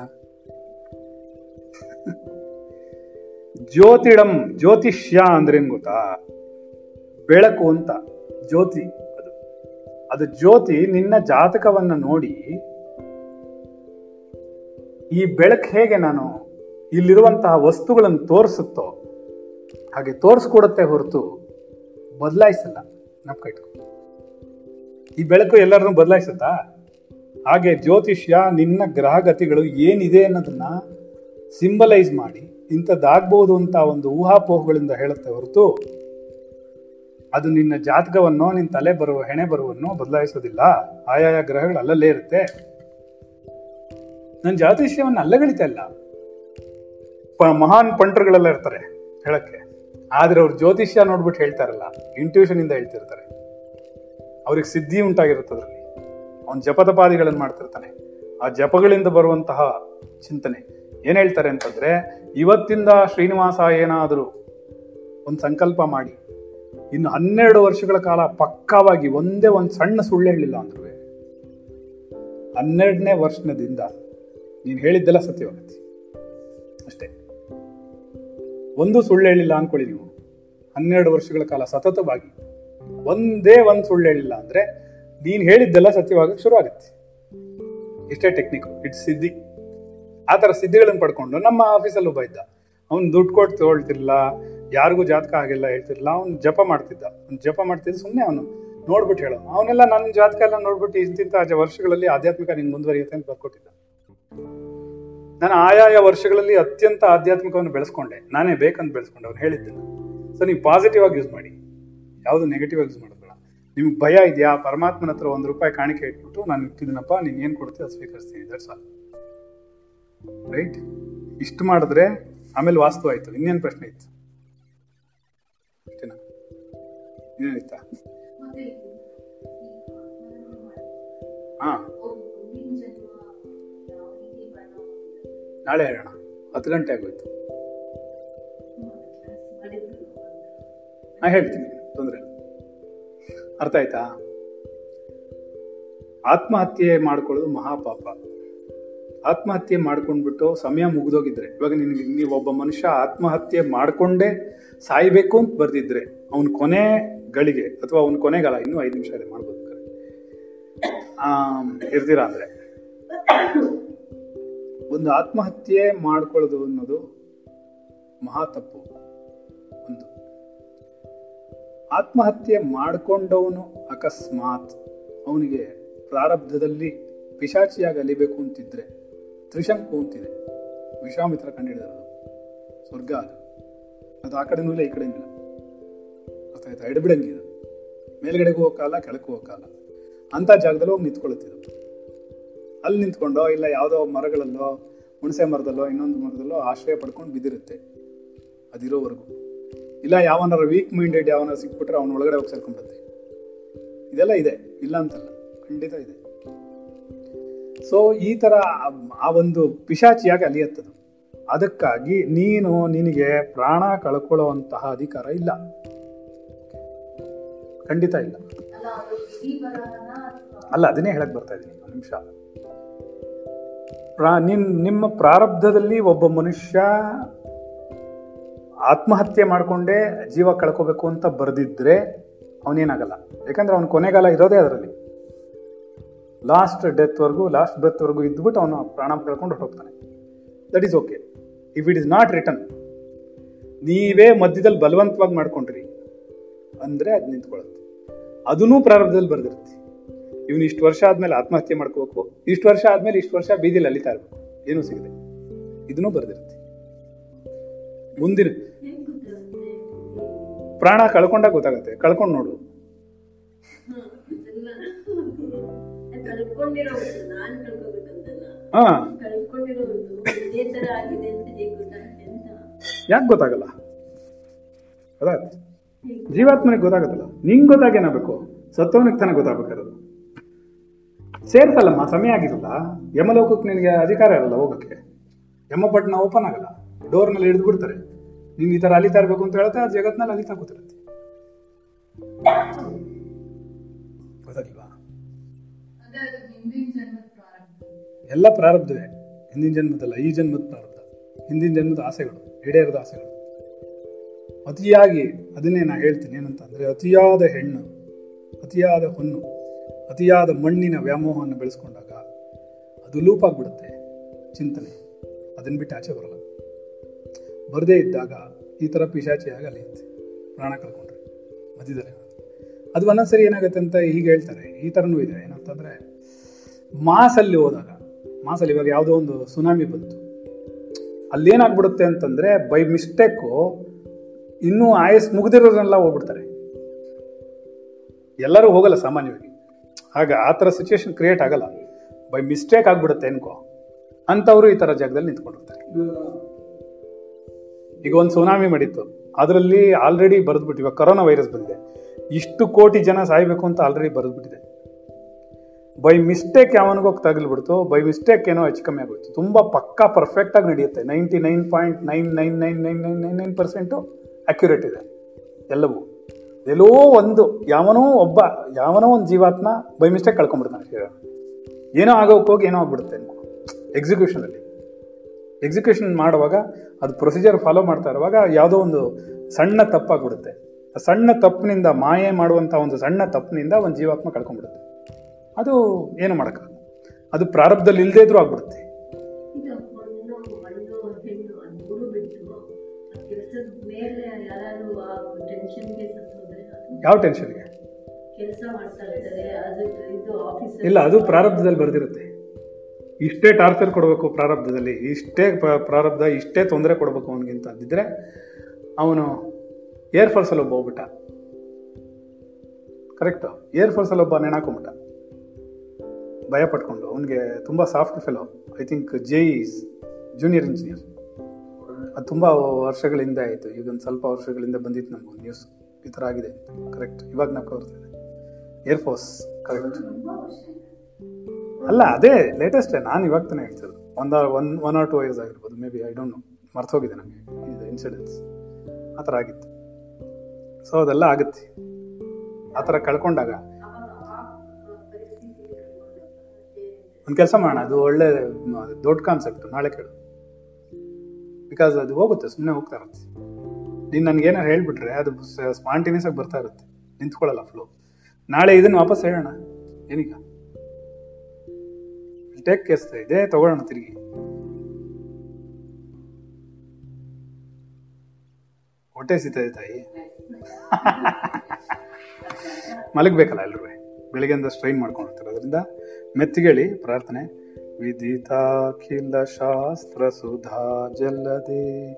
ಜ್ಯೋತಿಡಂ ಜ್ಯೋತಿಷ್ಯ ಅಂದ್ರೇನ್ ಗೊತ್ತಾ? ಬೆಳಕು ಅಂತ. ಜ್ಯೋತಿ ಅದು. ಅದು ಜ್ಯೋತಿ ನಿನ್ನ ಜಾತಕವನ್ನು ನೋಡಿ ಈ ಬೆಳಕು ಹೇಗೆ ನಾನು ಇಲ್ಲಿರುವಂತಹ ವಸ್ತುಗಳನ್ನು ತೋರಿಸುತ್ತೋ ಹಾಗೆ ತೋರಿಸ್ಕೊಡುತ್ತೆ ಹೊರತು ಬದಲಾಯಿಸಲ್ಲ. ನಮ್ಮ ಕೈಟ್ಕೊ. ಈ ಬೆಳಕು ಎಲ್ಲರನ್ನು ಬದಲಾಯಿಸುತ್ತಾ? ಹಾಗೆ ಜ್ಯೋತಿಷ್ಯ ನಿನ್ನ ಗ್ರಹಗತಿಗಳು ಏನಿದೆ ಅನ್ನೋದನ್ನ ಸಿಂಬಲೈಸ್ ಮಾಡಿ ಇಂಥದ್ದಾಗ್ಬೋದು ಅಂತ ಒಂದು ಊಹಾಪೋಹಗಳಿಂದ ಹೇಳುತ್ತೆ ಹೊರತು ಅದು ನಿನ್ನ ಜಾತಕವನ್ನು ನಿನ್ನ ತಲೆ ಬರುವ ಹೆಣೆ ಬರುವನ್ನು ಬದಲಾಯಿಸೋದಿಲ್ಲ. ಆಯಾಯ ಗ್ರಹಗಳು ಅಲ್ಲಲ್ಲೇ ಇರುತ್ತೆ. ನನ್ನ ಜ್ಯೋತಿಷ್ಯವನ್ನು ಅಲ್ಲಗಳಿತಾ ಇಲ್ಲ. ಮಹಾನ್ ಪಂಟ್ರುಗಳೆಲ್ಲ ಇರ್ತಾರೆ ಹೇಳಕ್ಕೆ. ಆದ್ರೆ ಅವ್ರು ಜ್ಯೋತಿಷ್ಯ ನೋಡ್ಬಿಟ್ಟು ಹೇಳ್ತಾರಲ್ಲ ಇಂಟ್ಯೂಷನ್ ಇಂದ ಹೇಳ್ತಿರ್ತಾರೆ ಅವ್ರಿಗೆ ಸಿದ್ಧಿ ಉಂಟಾಗಿರುತ್ತೆ ಅದರಲ್ಲಿ. ಅವ್ನು ಜಪತಪಾದಿಗಳನ್ನು ಮಾಡ್ತಿರ್ತಾನೆ. ಆ ಜಪಗಳಿಂದ ಬರುವಂತಹ ಚಿಂತನೆ. ಏನ್ ಹೇಳ್ತಾರೆ ಅಂತಂದ್ರೆ, ಇವತ್ತಿಂದ ಶ್ರೀನಿವಾಸ ಏನಾದರೂ ಒಂದು ಸಂಕಲ್ಪ ಮಾಡಿ. ಇನ್ನು ಹನ್ನೆರಡು ವರ್ಷಗಳ ಕಾಲ ಪಕ್ಕವಾಗಿ ಒಂದೇ ಒಂದು ಸಣ್ಣ ಸುಳ್ಳು ಹೇಳಿಲ್ಲ ಅಂದ್ರು ಹನ್ನೆರಡನೇ ವರ್ಷದಿಂದ ನೀನು ಹೇಳಿದ್ದೆಲ್ಲ ಸತ್ಯವಾಗತ್ತೆ. ಅಷ್ಟೇ. ಒಂದು ಸುಳ್ಳು ಹೇಳಿಲ್ಲ ಅನ್ಕೊಳ್ಳಿ ನೀವು. ಹನ್ನೆರಡು ವರ್ಷಗಳ ಕಾಲ ಸತತವಾಗಿ ಒಂದೇ ಒಂದು ಸುಳ್ಳು ಹೇಳಿಲ್ಲ ಅಂದ್ರೆ ನೀನ್ ಹೇಳಿದ್ದೆಲ್ಲ ಸತ್ಯವಾಗಕ್ಕೆ ಶುರು ಆಗುತ್ತೆ ಇಷ್ಟೇ ಟೆಕ್ನಿಕ್ ಇಟ್ಸ್ ಸಿದ್ಧಿ. ಆ ಥರ ಸಿದ್ಧಿಗಳನ್ನು ಪಡ್ಕೊಂಡು ನಮ್ಮ ಆಫೀಸಲ್ಲಿ ಒಬ್ಬ ಇದ್ದ. ಅವ್ನು ದುಡ್ಡು ಕೊಟ್ಟು ತಗೊಳ್ತಿರ್ಲಿಲ್ಲ. ಯಾರಿಗೂ ಜಾತಕ ಆಗಿಲ್ಲ ಹೇಳ್ತಿರ್ಲಿಲ್ಲ. ಅವ್ನು ಜಪ ಮಾಡ್ತಿದ್ದ. ಅವ್ನು ಜಪ ಮಾಡ್ತಿದ್ದ ಸುಮ್ಮನೆ ಅವನು ನೋಡ್ಬಿಟ್ಟು ಹೇಳೋ. ಅವನೆಲ್ಲ ನನ್ನ ಜಾತಕ ಎಲ್ಲ ನೋಡ್ಬಿಟ್ಟು ಇಂತಿಂತ ವರ್ಷಗಳಲ್ಲಿ ಆಧ್ಯಾತ್ಮಿಕ ನಿನ್ ಮುಂದುವರಿಯುತ್ತೆ ಅಂತ ಬರ್ಕೊಟ್ಟಿದ್ದ. ನಾನು ಆಯಾಯ ವರ್ಷಗಳಲ್ಲಿ ಅತ್ಯಂತ ಆಧ್ಯಾತ್ಮಿಕವನ್ನು ಬೆಳೆಸ್ಕೊಂಡೆ. ನಾನೇ ಬೇಕಂತ ಬೆಳೆಸ್ಕೊಂಡೆ ಅವ್ನು ಹೇಳಿದ್ದೆ. ಸೊ ನೀವು ಪಾಸಿಟಿವ್ ಆಗಿ ಯೂಸ್ ಮಾಡಿ. ಯಾವುದು ನೆಗೆಟಿವ್ ಆಗಿ ಯೂಸ್ ಮಾಡೋದಲ್ಲ ನಿಮ್ಗೆ ಭಯ ಇದೆಯಾ? ಪರಮಾತ್ಮನ ಹತ್ರ ಒಂದು ರೂಪಾಯಿ ಕಾಣಿಕೆ ಇಟ್ಬಿಟ್ಟು ನಾನು ಇಟ್ಟಿದ್ದೀನಪ್ಪ, ನೀನು ಏನು ಕೊಡ್ತೀಯ ಅದು ಸ್ವೀಕರಿಸ್ತೀನಿ. ದಟ್ಸ್ ಆಲ್ ರೈಟ್ ಇಷ್ಟು ಮಾಡಿದ್ರೆ ಆಮೇಲೆ ವಾಸ್ತು ಆಯಿತು. ಇನ್ನೇನು ಪ್ರಶ್ನೆ ಇತ್ತು? ಹಾ? ನಾಳೆ ಹೇಳೋಣ ಹತ್ತು ಗಂಟೆ ಆಗೋಯ್ತು ನಾ ಹೇಳ್ತೀನಿ ತೊಂದರೆ ಅರ್ಥ ಆಯ್ತಾ ಆತ್ಮಹತ್ಯೆ ಮಾಡ್ಕೊಳ್ಳೋದು ಮಹಾಪಾಪ ಆತ್ಮಹತ್ಯೆ ಮಾಡ್ಕೊಂಡ್ಬಿಟ್ಟು ಸಮಯ ಮುಗಿದೋಗಿದ್ರೆ ಇವಾಗ ನಿನ್ಗೆ ನೀವು ಒಬ್ಬ ಮನುಷ್ಯ ಆತ್ಮಹತ್ಯೆ ಮಾಡ್ಕೊಂಡೇ ಸಾಯ್ಬೇಕು ಅಂತ ಬರ್ದಿದ್ರೆ ಅವನ ಕೊನೆ ಗಳಿಗೆ ಅಥವಾ ಅವನ ಕೊನೆಗಾಲ ಇನ್ನೂ ಐದು ನಿಮಿಷ ಇದೆ ಮಾಡ್ಬೋದು ಆ ಇರ್ತೀರಾ ಅಂದ್ರೆ? ಒಂದು ಆತ್ಮಹತ್ಯೆ ಮಾಡ್ಕೊಳ್ಳೋದು ಅನ್ನೋದು ಮಹಾ ತಪ್ಪು ಒಂದು. ಆತ್ಮಹತ್ಯೆ ಮಾಡ್ಕೊಂಡವನು ಅಕಸ್ಮಾತ್ ಅವನಿಗೆ ಪ್ರಾರಬ್ಧದಲ್ಲಿ ಪಿಶಾಚಿಯಾಗಿ ಅಲಿಬೇಕು ಅಂತಿದ್ರೆ ತ್ರಿಶಂಕು ಅಂತಿದೆ. ವಿಶ್ವಾಮಿತ್ರ ಕಂಡಿಡಿದ್ರು ಸ್ವರ್ಗ ಅದು. ಅದು ಆ ಕಡೆನೂ ಇಲ್ಲ, ಈ ಕಡೆನೂ ಇಲ್ಲ. ಅರ್ಥ ಆಯ್ತಾ ಎಡಬಿಡಂಗಿದು ಮೇಲ್ಗಡೆಗೂ ಹೋಗಲ್ಲ ಕೆಳಕ್ಕೂ ಹೋಗೋ ಕಾಲ ಅಂತ ಜಾಗದಲ್ಲಿ ಹೋಗಿ ನಿಂತ್ಕೊಳ್ತಿದ್ರು ಅಲ್ಲಿ ನಿಂತ್ಕೊಂಡೋ, ಇಲ್ಲ ಯಾವುದೋ ಮರಗಳಲ್ಲೋ, ಹುಣಸೆ ಮರದಲ್ಲೋ, ಇನ್ನೊಂದು ಮರದಲ್ಲೋ ಆಶ್ರಯ ಪಡ್ಕೊಂಡು ಬಿದ್ದಿರುತ್ತೆ. ಅದಿರೋವರೆಗೂ. ಇಲ್ಲ ಯಾವನಾರ ವೀಕ್ ಮೈಂಡೆಡ್ ಯಾವನಾರ ಸಿಕ್ಬಿಟ್ರೆ ಅವನ ಒಳಗಡೆ ಹೋಗಿ ಸೇರ್ಕೊಂಡ್ಬಿಡುತ್ತೆ. ಇದೆಲ್ಲ ಇದೆ. ಇಲ್ಲ ಅಂತಲ್ಲ. ಖಂಡಿತ ಇದೆ. ಸೊ ಈ ತರ ಆ- ಆ ಒಂದು ಪಿಶಾಚಿಯಾಗಿ ಅಲಿಯತ್ತದು. ಅದಕ್ಕಾಗಿ ನೀನು ನಿನಗೆ ಪ್ರಾಣ ಕಳ್ಕೊಳ್ಳುವಂತಹ ಅಧಿಕಾರ ಇಲ್ಲ. ಖಂಡಿತ ಇಲ್ಲ. ಅಲ್ಲ, ಅದನ್ನೇ ಹೇಳಕ್ ಬರ್ತಾ ಇದ್ದೀನಿ ನಿಮಿಷ. ನಿನ್, ನಿಮ್ಮ ಪ್ರಾರಬ್ಧದಲ್ಲಿ ಒಬ್ಬ ಮನುಷ್ಯ ಆತ್ಮಹತ್ಯೆ ಮಾಡ್ಕೊಂಡೇ ಜೀವ ಕಳ್ಕೋಬೇಕು ಅಂತ ಬರೆದಿದ್ರೆ ಅವನೇನಾಗಲ್ಲ. ಯಾಕಂದ್ರೆ ಅವನ ಕೊನೆಗಾಲ ಇರೋದೇ ಅದರಲ್ಲಿ. ಲಾಸ್ಟ್ ಡೆತ್ವರೆಗೂ ಲಾಸ್ಟ್ ಬ್ರೆತ್ವರೆಗೂ ಇದ್ಬಿಟ್ಟು ಅವನು ಪ್ರಾಣ ಕಳ್ಕೊಂಡು ಹೋಗ್ತಾನೆ that is okay if it is not return ನೀವೇ ಮಧ್ಯದಲ್ಲಿ ಬಲವಂತವಾಗಿ ಮಾಡ್ಕೊಂಡ್ರಿ. ಅಂದ್ರೆ ಅದು ನಿಂತ್ಕೊಳ್ಳುತ್ತೆ ಅದನ್ನೂ ಪ್ರಾರಂಭದಲ್ಲಿ ಬರ್ದಿರ್ತಿ ಇವನು ಇಷ್ಟು ವರ್ಷ ಆದ್ಮೇಲೆ ಆತ್ಮಹತ್ಯೆ ಮಾಡ್ಕೋಬೇಕು. ಇಷ್ಟು ವರ್ಷ ಆದ್ಮೇಲೆ ಇಷ್ಟು ವರ್ಷ ಬೀದಿಲಿ ಅಲಿತಾ ಇರ್ಬೇಕು. ಏನೂ ಸಿಗದೆ. ಇದನ್ನೂ ಬರ್ದಿರ್ತಿ ಮುಂದಿನ ಪ್ರಾಣ ಕಳ್ಕೊಂಡಾಗ ಗೊತ್ತಾಗತ್ತೆ. ಕಳ್ಕೊಂಡು ನೋಡು. ಹಾ. ಯಾಕೆ ಗೊತ್ತಾಗಲ್ಲ? ಗೊತ್ತಾಗತ್ತೆ ಜೀವಾತ್ಮನಿಗೆ ಗೊತ್ತಾಗುತ್ತಲ್ಲ. ನಿಂಗೆ ಗೊತ್ತಾಗೇನಾಗಬೇಕು ಸತ್ತವನಿಗೆ ತಾನೇ ಗೊತ್ತಾಗಬೇಕಾರದು ಸೇರ್ಸಲ್ಲಮ್ಮ, ಸಮಯ ಆಗಿರಲ್ಲ. ಯಮಲೋಕಕ್ಕೆ ನಿನಗೆ ಅಧಿಕಾರ ಇರಲ್ಲ ಹೋಗಕ್ಕೆ. ಯಮಪಟ್ಟಣ ಓಪನ್ ಆಗಲ್ಲ. ಡೋರ್ನಲ್ಲಿ ಹಿಡಿದು ಬಿಡ್ತಾರೆ. ನೀನು ಈ ತರ ಅಲಿತಾ ಇರಬೇಕು ಅಂತ ಹೇಳ್ತಾ ಆ ಜಗತ್ನಲ್ಲಿ ಅಲಿತಾ ಕೂತಿರುತ್ತೆ ಎಲ್ಲ ಪ್ರಾರಬ್ಧವೇ. ಹಿಂದಿನ ಜನ್ಮದಲ್ಲ, ಈ ಜನ್ಮದ ಪ್ರಾರಬ್ಧ. ಹಿಂದಿನ ಜನ್ಮದ ಆಸೆಗಳು, ಈಡೇರದ ಆಸೆಗಳು. ಅತಿಯಾಗಿ ಅದನ್ನೇ ನಾ ಹೇಳ್ತೀನಿ ಏನಂತ ಅಂದ್ರೆ ಅತಿಯಾದ ಹೆಣ್ಣು, ಅತಿಯಾದ ಹೊನ್ನು ಅತಿಯಾದ ಮಣ್ಣಿನ ವ್ಯಾಮೋಹವನ್ನು ಬೆಳೆಸ್ಕೊಂಡಾಗ ಅದು ಲೂಪ್ ಆಗ್ಬಿಡುತ್ತೆ ಚಿಂತನೆ. ಅದನ್ನ ಬಿಟ್ಟು ಆಚೆ ಬರಲ್ಲ. ಬರದೇ ಇದ್ದಾಗ ಈ ತರ ಪಿಶಾಚಿಯಾಗಿ ಅಲಿಯುತ್ತೆ ಪ್ರಾಣ ಕಳ್ಕೊಂಡ್ರೆ. ಅದು ಒಂದೊಂದ್ಸರಿ ಏನಾಗುತ್ತೆ ಅಂತ ಹೀಗೆ ಹೇಳ್ತಾರೆ. ಈ ಥರನೂ ಇದೆ. ಏನಂತಂದ್ರೆ ಮಾಸಲ್ಲಿ ಹೋದಾಗ, ಮಾಸಲ್ಲಿ ಇವಾಗ ಯಾವುದೋ ಒಂದು ಸುನಾಮಿ ಬಂತು. ಅಲ್ಲೇನಾಗ್ಬಿಡುತ್ತೆ ಅಂತಂದ್ರೆ ಬೈ ಮಿಸ್ಟೇಕು ಇನ್ನೂ ಆಯಸ್ ಮುಗಿದಿರೋದನ್ನೆಲ್ಲ ಹೋಗ್ಬಿಡ್ತಾರೆ. ಎಲ್ಲರೂ ಹೋಗಲ್ಲ ಸಾಮಾನ್ಯವಾಗಿ. ಆಗ ಆ ಥರ ಸಿಚುವೇಶನ್ ಕ್ರಿಯೇಟ್ ಆಗಲ್ಲ. ಬೈ ಮಿಸ್ಟೇಕ್ ಆಗ್ಬಿಡುತ್ತೆ ಅನ್ಕೋ. ಅಂಥವರು ಈ ಥರ ಜಾಗದಲ್ಲಿ ನಿಂತ್ಕೊಂಡಿರ್ತಾರೆ. ಈಗ ಒಂದು ಸುನಾಮಿ ಮಾಡಿತ್ತು. ಅದರಲ್ಲಿ ಆಲ್ರೆಡಿ ಬರೆದ್ಬಿಟ್ಟು ಇವಾಗ ಕರೋನಾ ವೈರಸ್ ಬಂದಿದೆ. ಇಷ್ಟು ಕೋಟಿ ಜನ ಸಾಯ್ಬೇಕು ಅಂತ ಆಲ್ರೆಡಿ ಬರೆದ್ಬಿಟ್ಟಿದೆ. ಬೈ ಮಿಸ್ಟೇಕ್ ಯಾವನಿಗೋ ತಗಲ್ಬಿಡ್ತು. ಬೈ ಮಿಸ್ಟೇಕ್ ಏನೋ ಹೆಚ್ಚು ಕಮ್ಮಿ ಆಗ್ಬಿಡ್ತು ತುಂಬ ಪಕ್ಕಾ ಪರ್ಫೆಕ್ಟಾಗಿ ನಡೆಯುತ್ತೆ. Ninety nine point nine nine nine nine nine nine nine percent accurate ಇದೆ. ಎಲ್ಲವೂ. ಎಲ್ಲೋ ಒಂದು, ಯಾವನೋ ಒಬ್ಬ, ಯಾವನೋ ಒಂದು ಜೀವಾತ್ಮ ಬೈ ಮಿಸ್ಟೇಕ್ ಕಳ್ಕೊಂಡ್ಬಿಡ್ತಾನೆ ಹೇಳೋ ಏನೋ ಆಗೋಕೆ ಹೋಗಿ ಏನೋ ಆಗ್ಬಿಡುತ್ತೆ ಎಕ್ಸಿಕ್ಯೂಷನಲ್ಲಿ ಎಕ್ಸಿಕ್ಯೂಷನ್ ಮಾಡುವಾಗ ಅದು ಪ್ರೊಸೀಜರ್ ಫಾಲೋ ಮಾಡ್ತಾ ಇರುವಾಗ ಯಾವುದೋ ಒಂದು ಸಣ್ಣ ತಪ್ಪಾಗ್ಬಿಡುತ್ತೆ. ಆ ಸಣ್ಣ ತಪ್ಪಿನಿಂದ ಮಾಯೆ ಮಾಡುವಂಥ ಒಂದು ಸಣ್ಣ ತಪ್ಪಿನಿಂದ ಒಂದು ಜೀವಾತ್ಮ ಕಳ್ಕೊಂಡ್ಬಿಡುತ್ತೆ. ಅದು ಏನು ಮಾಡೋಕ್ಕಾಗಲ್ಲ. ಅದು ಪ್ರಾರಬ್ಧದಲ್ಲಿ ಇಲ್ಲದೇ ಇದ್ರೂ ಆಗ್ಬಿಡುತ್ತೆ. ಯಾವ ಟೆನ್ಷನ್ಗೆ ಇಲ್ಲ ಅದು ಪ್ರಾರಬ್ಧದಲ್ಲಿ ಬರೆದಿರುತ್ತೆ. ಇಷ್ಟೇ ಟಾರ್ಚರ್ ಕೊಡಬೇಕು ಪ್ರಾರಬ್ಧದಲ್ಲಿ ಇಷ್ಟೇ ಪ್ರಾರಬ್ಧ ಇಷ್ಟೇ ತೊಂದರೆ ಕೊಡಬೇಕು ಅವನಿಗಿಂತ ಅಂದಿದ್ರೆ ಅವನು ಏರ್ ಫೋರ್ಸಲ್ಲಿ ಒಬ್ಬ ಹೋಗ್ಬಿಟ್ಟ. ಕರೆಕ್ಟ್ ಏರ್ ಫೋರ್ಸಲ್ಲಿ ಒಬ್ಬ ನೆಣಾಕೊಂಬಿಟ್ಟ ಭಯ ಪಟ್ಕೊಂಡು. ಅವನಿಗೆ ತುಂಬ soft fellow I think J is junior engineer ಅದು ತುಂಬ ವರ್ಷಗಳಿಂದ ಆಯಿತು. ಈಗ ಒಂದು ಸ್ವಲ್ಪ ವರ್ಷಗಳಿಂದ ಬಂದಿತ್ತು ನಮ್ಗೆ ನ್ಯೂಸ್ ಈ ಥರ ಆಗಿದೆ. ಕರೆಕ್ಟ್ ಇವಾಗ ನಾವು ಬರ್ತಿದೆ ಏರ್ಫೋರ್ಸ್ ಕರೆಕ್ಟ್ ಅಲ್ಲ, ಅದೇ ಲೇಟೆಸ್ಟ್ ನಾನು ಇವಾಗ ತಾನೇ ಹೇಳ್ತಿರೋದು. ಒಂದ one one or two years ಆಗಿರ್ಬೋದು may be I don't know ಮರ್ತೋಗಿದೆ ನನಗೆ ಇದು ಇನ್ಸಿಡೆನ್ಸ್ ಆ ಥರ ಆಗಿತ್ತು. ಸೊ ಅದೆಲ್ಲ ಆಗುತ್ತೆ. ಆ ಥರ ಕಳ್ಕೊಂಡಾಗ. ಒಂದು ಕೆಲಸ ಮಾಡೋಣ, ಅದು ಒಳ್ಳೆ ದೊಡ್ಡ ಕಾನ್ಸೆಪ್ಟ್ ನಾಳೆ ಕೇಳು. ಬಿಕಾಸ್ ಅದು ಹೋಗುತ್ತೆ ಸುಮ್ಮನೆ ಹೋಗ್ತಾ ನೀನು ನನ್ಗೆ ಏನಾರು ಹೇಳ್ಬಿಟ್ರೆ ಅದು ಸ್ಪಾಂಟೇನಿಯಸ್ ಆಗಿ ಬರ್ತಾ ಇರುತ್ತೆ. ನಿಂತ್ಕೊಳ್ಳಲ್ಲ ಫ್ಲೋ ನಾಳೆ ಇದನ್ನ ವಾಪಸ್ ಹೇಳೋಣ. ಏನೀಗ? ಟೇಕ್ ಕೇಸ್ ಇದೆ ತಗೊಳ್ಳೋಣ ತಿರುಗಿ. ಹೊಟ್ಟೆ ಸಿಗ್ತದೆ ತಾಯಿ. <laughs> ಮಲಗ್ಬೇಕಲ್ಲ ಎಲ್ರೂ? ಬೆಳಿಗ್ಗೆಯಿಂದ ಸ್ಟ್ರೈನ್ ಮಾಡ್ಕೊಂಡಿರ್ತಾರೆ. ಅದರಿಂದ ಮೆತ್ತಿಗೇಳಿ ಪ್ರಾರ್ಥನೆ. ವಿದಿತಾಖಿಲ ಶಾಸ್ತ್ರ ಸುಧಾ ಜಲ್ಲದೆ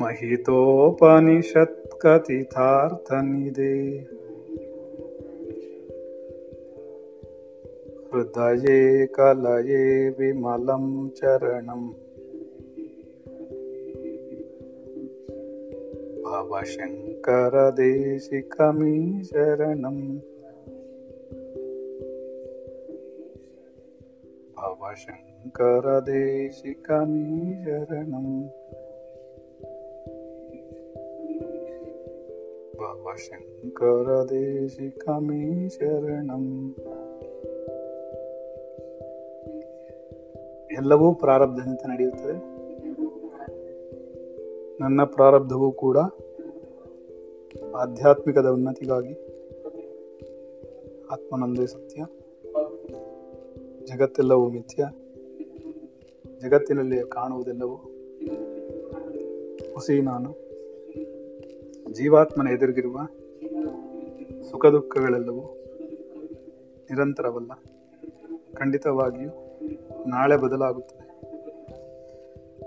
महितोपनिषत्कथितार्थनिदे। हृदये कलये विमलं चरणम्। भवशङ्करदेशिकमीशरणम्। भवशङ्करदेशिकमीशरणम्। शरणम् भवशङ्करदेशिकमी शरणम् भवशङ्करदेशिकमी शरणम् ಎಲ್ಲವೂ ಪ್ರಾರಬ್ಧದಂತೆ ನಡೆಯುತ್ತದೆ ನನ್ನ ಪ್ರಾರಬ್ಧವೂ ಕೂಡ ಆಧ್ಯಾತ್ಮಿಕದ ಉನ್ನತಿಗಾಗಿ ಆತ್ಮನಂದೇ ಸತ್ಯ ಜಗತ್ತೆಲ್ಲವೂ ಮಿಥ್ಯ ಜಗತ್ತಿನಲ್ಲಿ ಕಾಣುವುದೆಲ್ಲವೂ ಹುಸಿ ನಾನು ಜೀವಾತ್ಮನ ಎದುರಿಗಿರುವ ಸುಖ ದುಃಖಗಳೆಲ್ಲವೂ ನಿರಂತರವಲ್ಲ. ಖಂಡಿತವಾಗಿಯೂ ನಾಳೆ ಬದಲಾಗುತ್ತದೆ.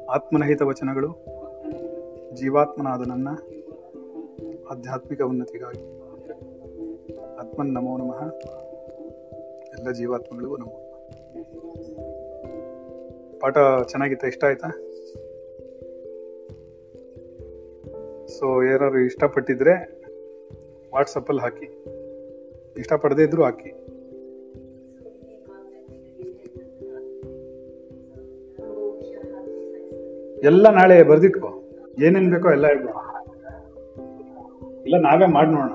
ಆತ್ಮನಹಿತ ವಚನಗಳು ಜೀವಾತ್ಮನಾದ ನನ್ನ ಆಧ್ಯಾತ್ಮಿಕ ಉನ್ನತಿಗಾಗಿ. ಆತ್ಮನ್ ನಮೋ ನಮಃ. ಎಲ್ಲ ಜೀವಾತ್ಮಗಳಿಗೂ ನಮೋ. ಪಾಠ ಚೆನ್ನಾಗಿತ್ತ? ಇಷ್ಟ ಆಯ್ತಾ? ಸೊ ಯಾರು ಇಷ್ಟಪಟ್ಟಿದ್ರೆ ವಾಟ್ಸಪ್ಪಲ್ಲಿ ಹಾಕಿ. ಇಷ್ಟಪಡದೇ ಇದ್ರೂ ಹಾಕಿ. ಎಲ್ಲ ನಾಳೆ ಬರ್ದಿಟ್ಕೋ. ಏನೇನ್ ಬೇಕೋ ಎಲ್ಲ ಹೇಳ್ಬೋ ಇಲ್ಲ, ನಾವೇ ಮಾಡಿ ನೋಡೋಣ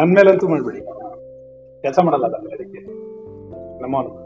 ನನ್ ಮೇಲಂತೂ ಮಾಡ್ಬೇಡಿ. ಕೆಲಸ ಮಾಡಲ್ಲ ಅದಕ್ಕೆ. ನಮೋ ನಮಃ